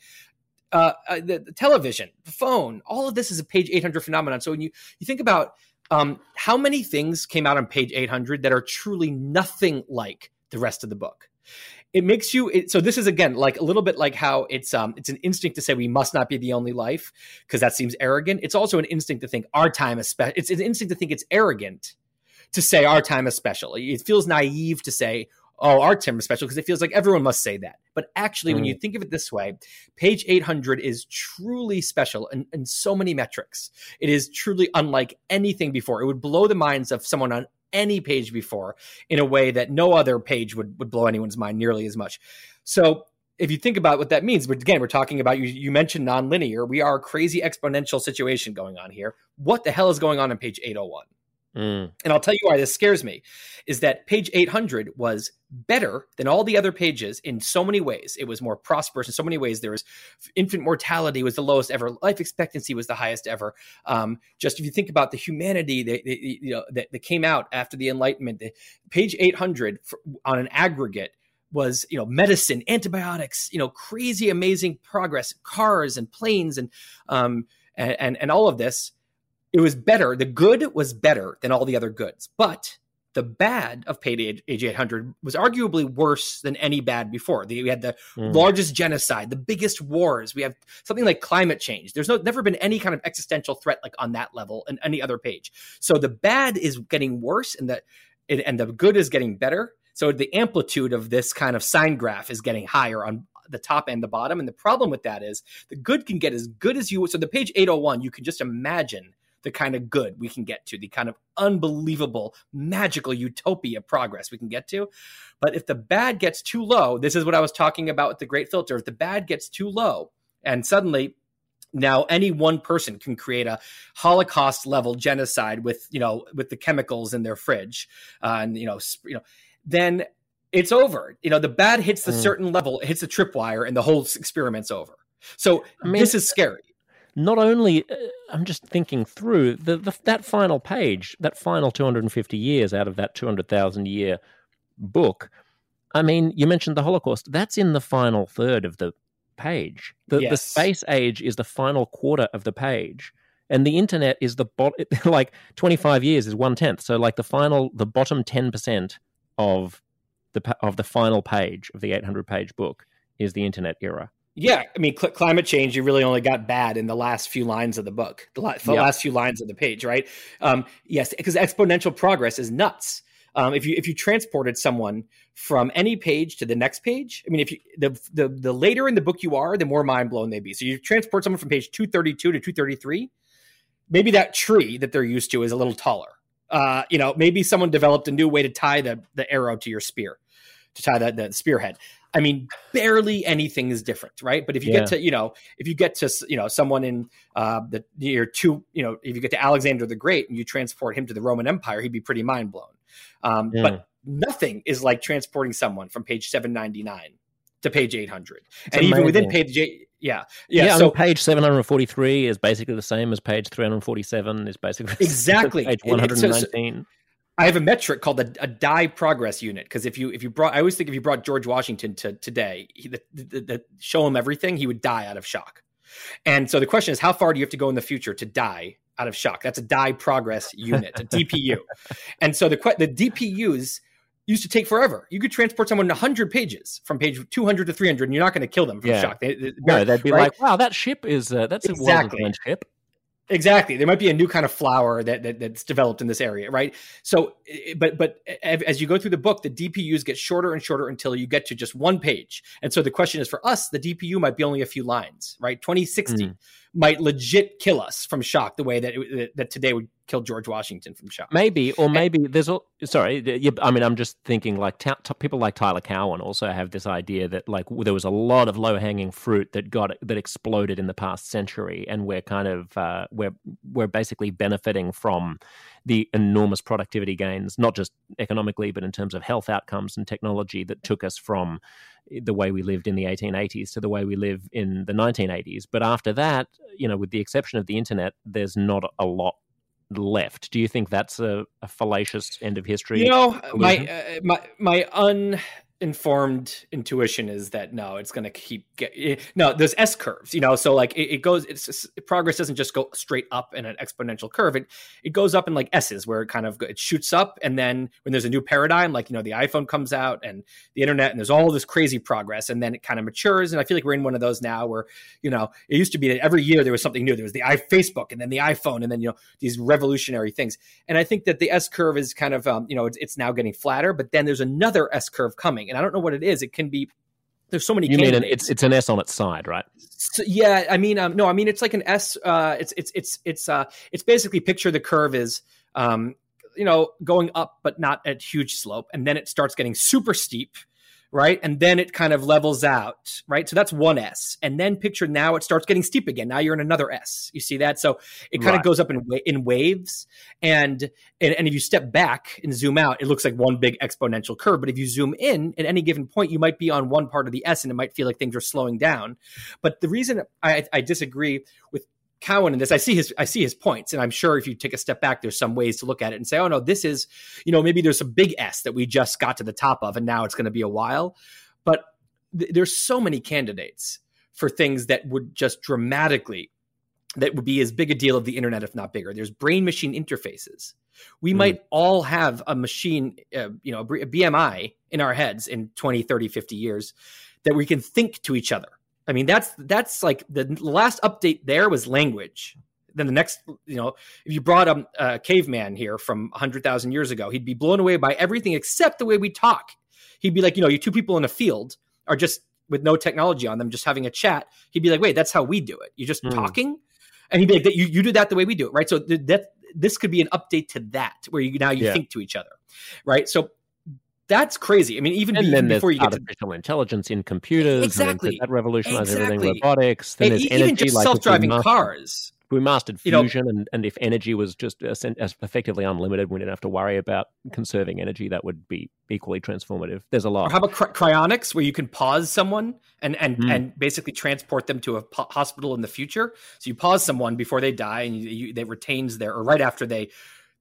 Uh, uh, the, the, television, the phone, all of this is a page 800 phenomenon. So when you you think about um, how many things came out on page 800 that are truly nothing like the rest of the book, it makes you it, so this is again like a little bit like how it's um it's an instinct to say we must not be the only life because that seems arrogant. It's also an instinct to think our time is special it's an instinct to think it's arrogant to say our time is special. It feels naive to say oh our time is special because it feels like everyone must say that. But actually mm. when you think of it this way page 800 is truly special in, in so many metrics. It is truly unlike anything before. It would blow the minds of someone on any page before in a way that no other page would, would blow anyone's mind nearly as much. So if you think about what that means, but again, we're talking about you, you mentioned nonlinear. We are a crazy exponential situation going on here. What the hell is going on on page 801? Mm. And I'll tell you why this scares me is that page 800 was better than all the other pages in so many ways. It was more prosperous in so many ways. There was infant mortality was the lowest ever. Life expectancy was the highest ever. Um, just if you think about the humanity that, you know, that, that, came out after the Enlightenment, the, page 800 for, on an aggregate was you know medicine antibiotics you know crazy amazing progress cars and planes and um and and, and all of this it was better. The good was better than all the other goods, but the bad of page 800 was arguably worse than any bad before. We had the mm. largest genocide, the biggest wars. We have something like climate change. There's no, never been any kind of existential threat like on that level in any other page. So the bad is getting worse, and the and the good is getting better. So the amplitude of this kind of sine graph is getting higher on the top and the bottom. And the problem with that is the good can get as good as you. So the page 801, you can just imagine the kind of good we can get to, the kind of unbelievable, magical utopia progress we can get to. But if the bad gets too low, this is what I was talking about with the great filter. If the bad gets too low, and suddenly now any one person can create a holocaust level genocide with you know with the chemicals in their fridge uh, and you know you know then it's over you know the bad hits the mm. certain level it hits the tripwire and the whole experiment's over so I mean, this is scary not only uh, I'm just thinking through the, the, that final page, that final 250 years out of that 200,000 year book. I mean, you mentioned the Holocaust. That's in the final third of the page. The, yes. the space age is the final quarter of the page, and the internet is the bot. Like 25 years is one tenth. So like the final, the bottom 10 percent of the of the final page of the 800 page book is the internet era. Yeah, I mean, cl- climate change. You really only got bad in the last few lines of the book, the, la- the yep. last few lines of the page, right? Um, yes, because exponential progress is nuts. Um, if you if you transported someone from any page to the next page, I mean, if you the the, the later in the book you are, the more mind blown they be. So you transport someone from page two thirty two to two thirty three, maybe that tree that they're used to is a little taller. Uh, you know, maybe someone developed a new way to tie the the arrow to your spear, to tie the, the spearhead. I mean, barely anything is different, right? But if you yeah. get to, you know, if you get to, you know, someone in uh, the year two, you know, if you get to Alexander the Great and you transport him to the Roman Empire, he'd be pretty mind blown. Um, yeah. But nothing is like transporting someone from page 799 to page 800. It's and amazing. even within page eight, yeah. Yeah. yeah so page 743 is basically the same as page 347 is basically exactly page 119. So, so, I have a metric called a, a die progress unit because if you if you brought I always think if you brought George Washington to today, he, the, the, the, show him everything, he would die out of shock. And so the question is, how far do you have to go in the future to die out of shock? That's a die progress unit, a DPU. and so the the DPUs used to take forever. You could transport someone 100 pages from page 200 to 300, and you're not going to kill them from yeah. shock. They, they, no, they'd be right? like, "Wow, that ship is uh, that's exactly. a ship." Exactly. There might be a new kind of flower that, that, that's developed in this area, right? So, but but as you go through the book, the DPUs get shorter and shorter until you get to just one page. And so the question is for us, the DPU might be only a few lines, right? 2060 mm. Might legit kill us from shock the way that it, that today would kill George Washington from shock. Maybe, or maybe and, there's all. sorry. I mean, I'm just thinking like t- t- people like Tyler Cowen also have this idea that like there was a lot of low hanging fruit that got that exploded in the past century, and we're kind of uh, we're we're basically benefiting from the enormous productivity gains, not just economically, but in terms of health outcomes and technology that took us from the way we lived in the 1880s to the way we live in the 1980s. But after that, you know, with the exception of the internet, there's not a lot left. Do you think that's a, a fallacious end of history? You know, my uh, my my un informed intuition is that no it's going to keep get, eh, no there's s curves you know so like it, it goes it's progress doesn't just go straight up in an exponential curve. It it goes up in like s's where it kind of it shoots up and then when there's a new paradigm like you know the iphone comes out and the internet and there's all this crazy progress and then it kind of matures and i feel like we're in one of those now where you know it used to be that every year there was something new. There was the i facebook and then the iphone and then you know these revolutionary things. And i think that the s curve is kind of um, you know it's, it's now getting flatter but then there's another s curve coming and I don't know what it is. It can be there's so many. You candidates. mean an, it's it's an S on its side, right? So, yeah, I mean, um, no, I mean it's like an S. Uh, it's it's it's it's uh, it's basically picture the curve is um, you know going up but not at huge slope, and then it starts getting super steep, right? And then it kind of levels out, right? So that's one S. And then picture now it starts getting steep again. Now you're in another S. You see that? So it kind right. of goes up in in waves. And, and and if you step back and zoom out, it looks like one big exponential curve. But if you zoom in at any given point, you might be on one part of the S and it might feel like things are slowing down. But the reason I, I disagree with Cowen in this. I see his I see his points, and I'm sure if you take a step back, there's some ways to look at it and say, oh no, this is, you know, maybe there's a big S that we just got to the top of, and now it's going to be a while. But th- there's so many candidates for things that would just dramatically that would be as big a deal of the internet, if not bigger. There's brain machine interfaces. We mm. might all have a machine, uh, you know, a BMI in our heads in 20, 30, 50 years that we can think to each other I mean, that's that's like the last update there was language. Then the next, you know, if you brought a, a caveman here from 100,000 years ago, he'd be blown away by everything except the way we talk. He'd be like, you know, you two people in a field are just with no technology on them, just having a chat. He'd be like, wait, that's how we do it. You're just mm. talking. And he'd be like, you, you do that the way we do it, right? So th- that this could be an update to that, where you now you yeah. think to each other, right? So that's crazy. I mean, even, and be, then before you get artificial to... intelligence in computers, exactly, that revolutionized exactly. everything. Robotics. Then and there's even energy, just like self-driving cars. We mastered fusion, you know, and, and if energy was just as effectively unlimited, we didn't have to worry about conserving energy. That would be equally transformative. There's a lot. Or how about cry- cryonics, where you can pause someone and and mm. and basically transport them to a po- hospital in the future? So you pause someone before they die, and you, you, they retains their or right after they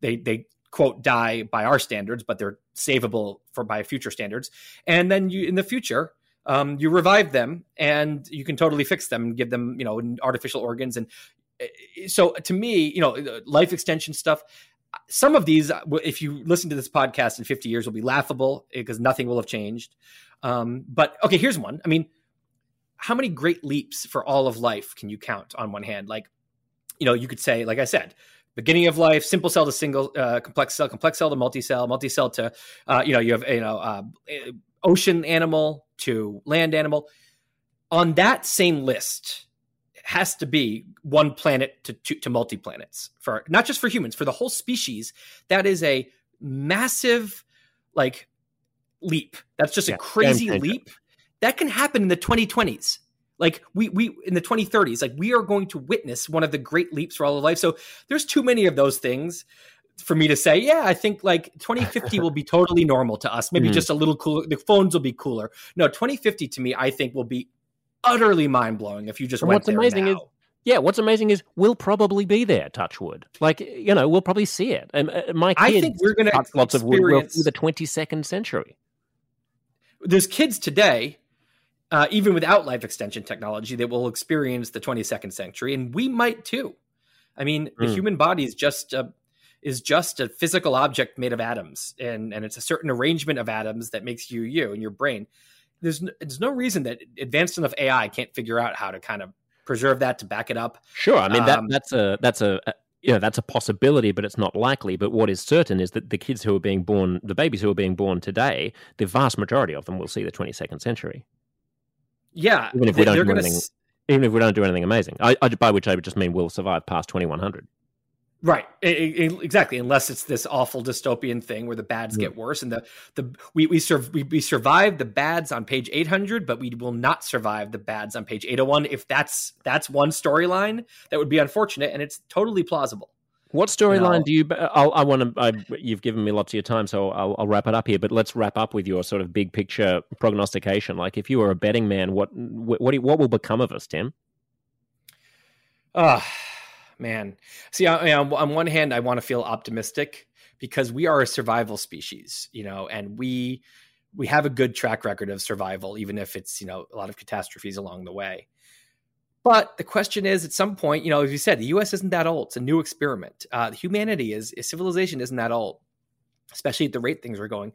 they they quote die by our standards, but they're savable for by future standards. And then you in the future, um, you revive them and you can totally fix them and give them you know artificial organs. And eh, so to me, you know, life extension stuff. Some of these, if you listen to this podcast in 50 years, will be laughable because nothing will have changed. Um, but okay, here's one. I mean, how many great leaps for all of life can you count on one hand? Like, you know, you could say, like I said, beginning of life, simple cell to single, uh, complex cell, complex cell to multi-cell, multi-cell to, uh, you know, you have, you know, uh, ocean animal to land animal. On that same list has to be one planet to, to, to multi-planets for not just for humans, for the whole species. That is a massive, like, leap. That's just yeah, a crazy leap. That can happen in the 2020s. Like we we in the 2030s, like we are going to witness one of the great leaps for all of life. So there's too many of those things for me to say, yeah, I think like 2050 will be totally normal to us. Maybe mm. just a little cooler. The phones will be cooler. No, 2050 to me, I think will be utterly mind blowing if you just and went what's amazing now. is yeah, what's amazing is we'll probably be there. Touchwood, like you know, we'll probably see it. And uh, my kids, I think we're going to lots of wood through the 22nd century. There's kids today uh, even without life extension technology, that will experience the 22nd century, and we might too. I mean, the mm. human body is just a, is just a physical object made of atoms, and and it's a certain arrangement of atoms that makes you you and your brain. There's no, there's no reason that advanced enough AI can't figure out how to kind of preserve that to back it up. Sure, I mean that um, that's a that's a, a you know that's a possibility, but it's not likely. But what is certain is that the kids who are being born, the babies who are being born today, the vast majority of them will see the 22nd century. Yeah, even if we don't do anything even if we don't do anything amazing. I, I, by which I would just mean we'll survive past 2100. Right, it, it, exactly. Unless it's this awful dystopian thing where the bads get worse, and the the we we, sur- we we survive the bads on page eight hundred, but we will not survive the bads on page eight hundred one. If that's that's one storyline, that would be unfortunate, and it's totally plausible. What storyline do you? I'll, I want to. You've given me lots of your time, so I'll, I'll, wrap it up here. But let's wrap up with your sort of big picture prognostication. Like, if you were a betting man, what what what, what will become of us, Tim? Ah. Uh man. See, I, on, on one hand, I want to feel optimistic because we are a survival species, you know, and we we have a good track record of survival, even if it's you know a lot of catastrophes along the way. But the question is, at some point, you know, as you said, the U.S. isn't that old; it's a new experiment. Uh, humanity is civilization isn't that old, especially at the rate things are going.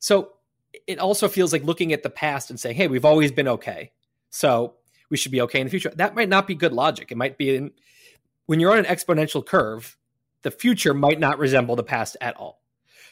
So it also feels like looking at the past and saying, "Hey, we've always been okay, so we should be okay in the future." That might not be good logic. It might be in, when you're on an exponential curve, the future might not resemble the past at all.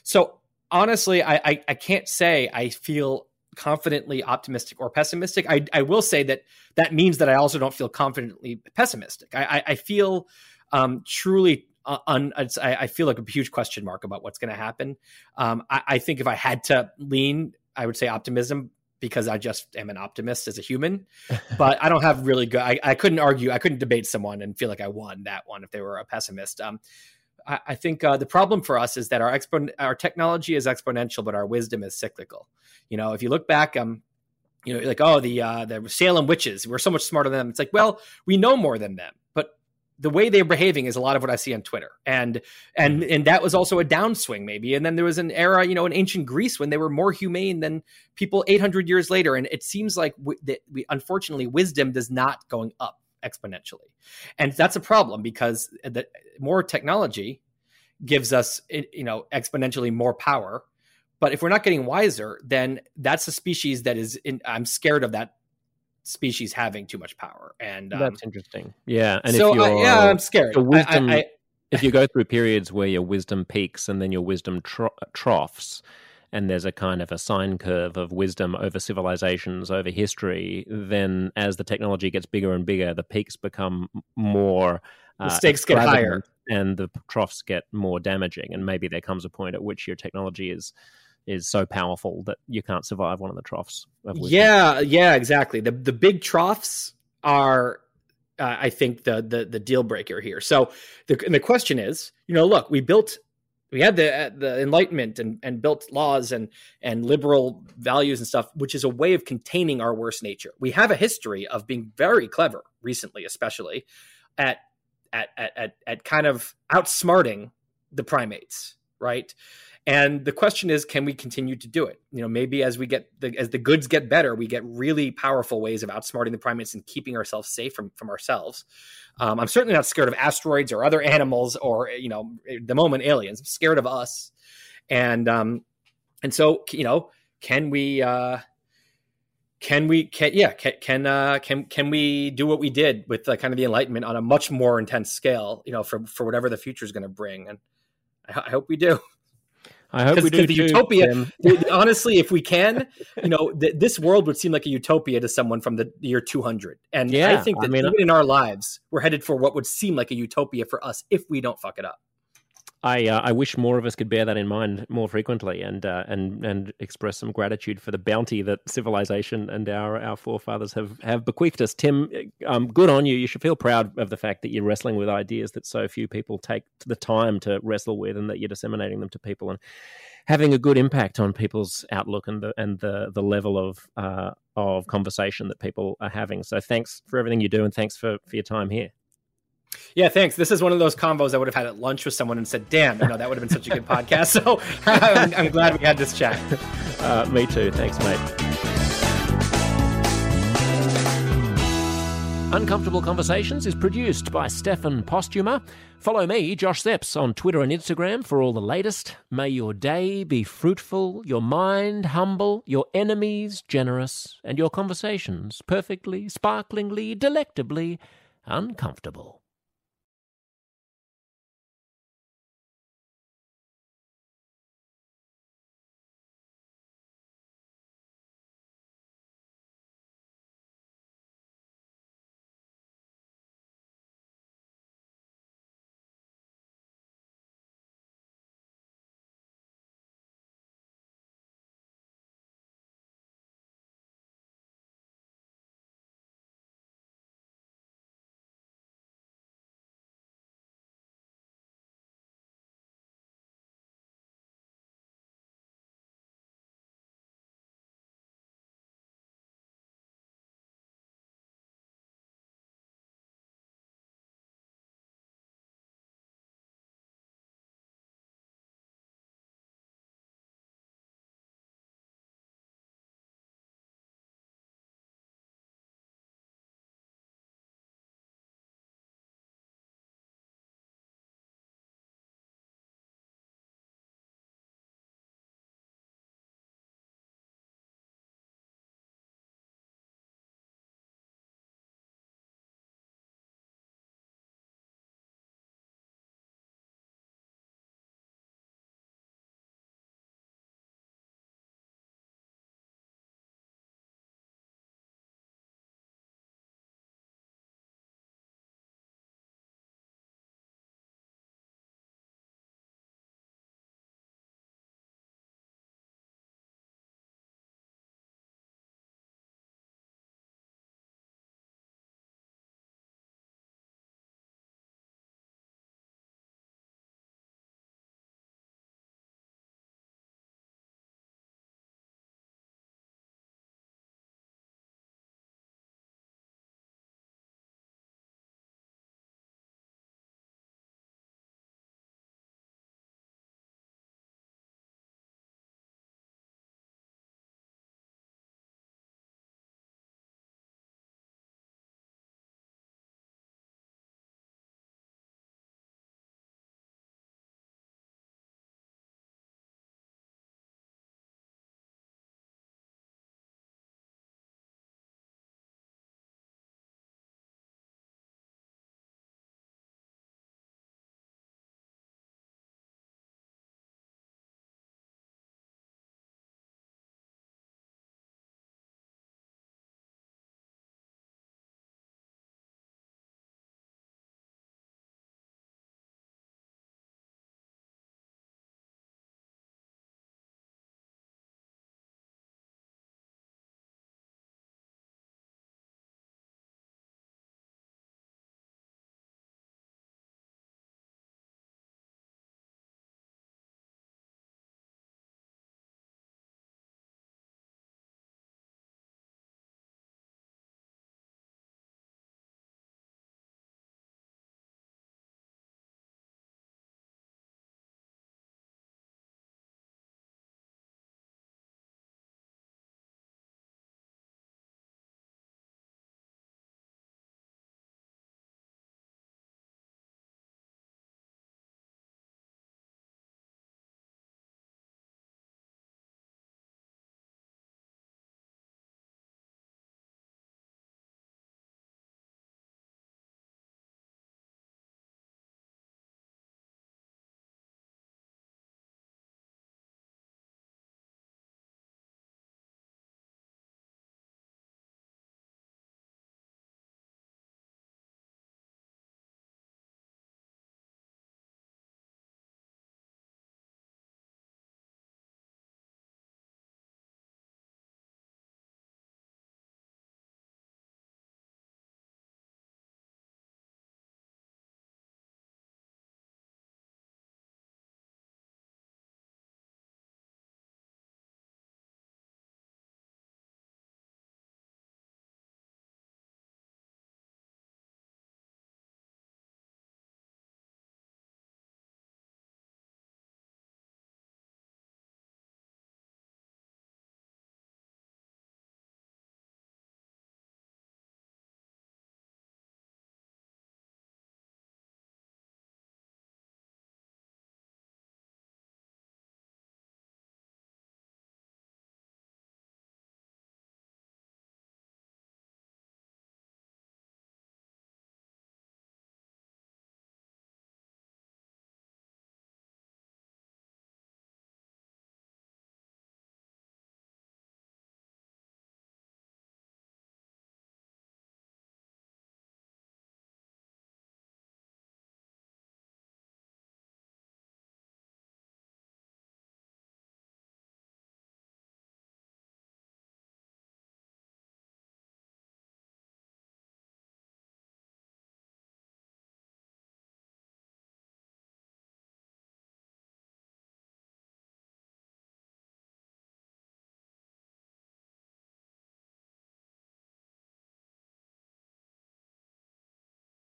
So honestly, I, I, I can't say I feel confidently optimistic or pessimistic. I, I will say that that means that I also don't feel confidently pessimistic. I, I, I feel um, truly uh, un, I, I, feel like a huge question mark about what's going to happen. Um, I, I, think if I had to lean, I would say optimism because I just am an optimist as a human. but I don't have really good. I, I, couldn't argue. I couldn't debate someone and feel like I won that one if they were a pessimist. Um, I, I, think uh, the problem for us is that our our technology is exponential, but our wisdom is cyclical. You know, if you look back, um, you know, like oh the uh, the Salem witches, we're so much smarter than them. It's like, well, we know more than them, but the way they're behaving is a lot of what I see on Twitter, and and mm-hmm. and that was also a downswing maybe. And then there was an era, you know, in ancient Greece when they were more humane than people 800 years later. And it seems like we, that we unfortunately wisdom does not going up exponentially, and that's a problem because the more technology gives us you know exponentially more power. But if we're not getting wiser, then that's a species that is. In, I'm scared of that species having too much power. And um, that's interesting. Yeah. And so, I, yeah, I'm scared. Wisdom, I, I, if you go through periods where your wisdom peaks and then your wisdom tro- troughs, and there's a kind of a sine curve of wisdom over civilizations, over history, then as the technology gets bigger and bigger, the peaks become more. Uh, the stakes get higher. And the troughs get more damaging. And maybe there comes a point at which your technology is is so powerful that you can't survive one of the troughs. Of yeah, yeah, exactly. The the big troughs are, uh, I think, the the the deal breaker here. So the the question is, you know, look, we built. We had the uh, the Enlightenment and, and built laws and and liberal values and stuff, which is a way of containing our worst nature. We have a history of being very clever recently, especially at at at at, at kind of outsmarting the primates, right? And the question is, can we continue to do it? You know, maybe as we get the, as the goods get better, we get really powerful ways of outsmarting the primates and keeping ourselves safe from from ourselves. Um, I'm certainly not scared of asteroids or other animals or you know, the moment aliens. I'm scared of us, and um, and so you know, can we? Uh, can we can yeah can can uh, can can we do what we did with uh, kind of the enlightenment on a much more intense scale you know for for whatever the future is going to bring and I, hope we do I hope we do the too, utopia. honestly, if we can, you know, th- this world would seem like a utopia to someone from the year 200. And yeah, I think that I mean, even in our lives, we're headed for what would seem like a utopia for us if we don't fuck it up. I uh, I wish more of us could bear that in mind more frequently and uh, and and express some gratitude for the bounty that civilization and our our forefathers have have bequeathed us. Tim, um, good on you. You should feel proud of the fact that you're wrestling with ideas that so few people take the time to wrestle with, and that you're disseminating them to people and having a good impact on people's outlook and the and the the level of uh, of conversation that people are having. So thanks for everything you do, and thanks for for your time here. Yeah, thanks. This is one of those combos I would have had at lunch with someone and said, "Damn, you know that would have been such a good podcast." So I'm, I'm, glad we had this chat. Uh, me too. Thanks, mate. Uncomfortable Conversations is produced by Stefan Postuma. Follow me, Josh Szeps, on Twitter and Instagram for all the latest. May your day be fruitful, your mind humble, your enemies generous, and your conversations perfectly, sparklingly, delectably uncomfortable.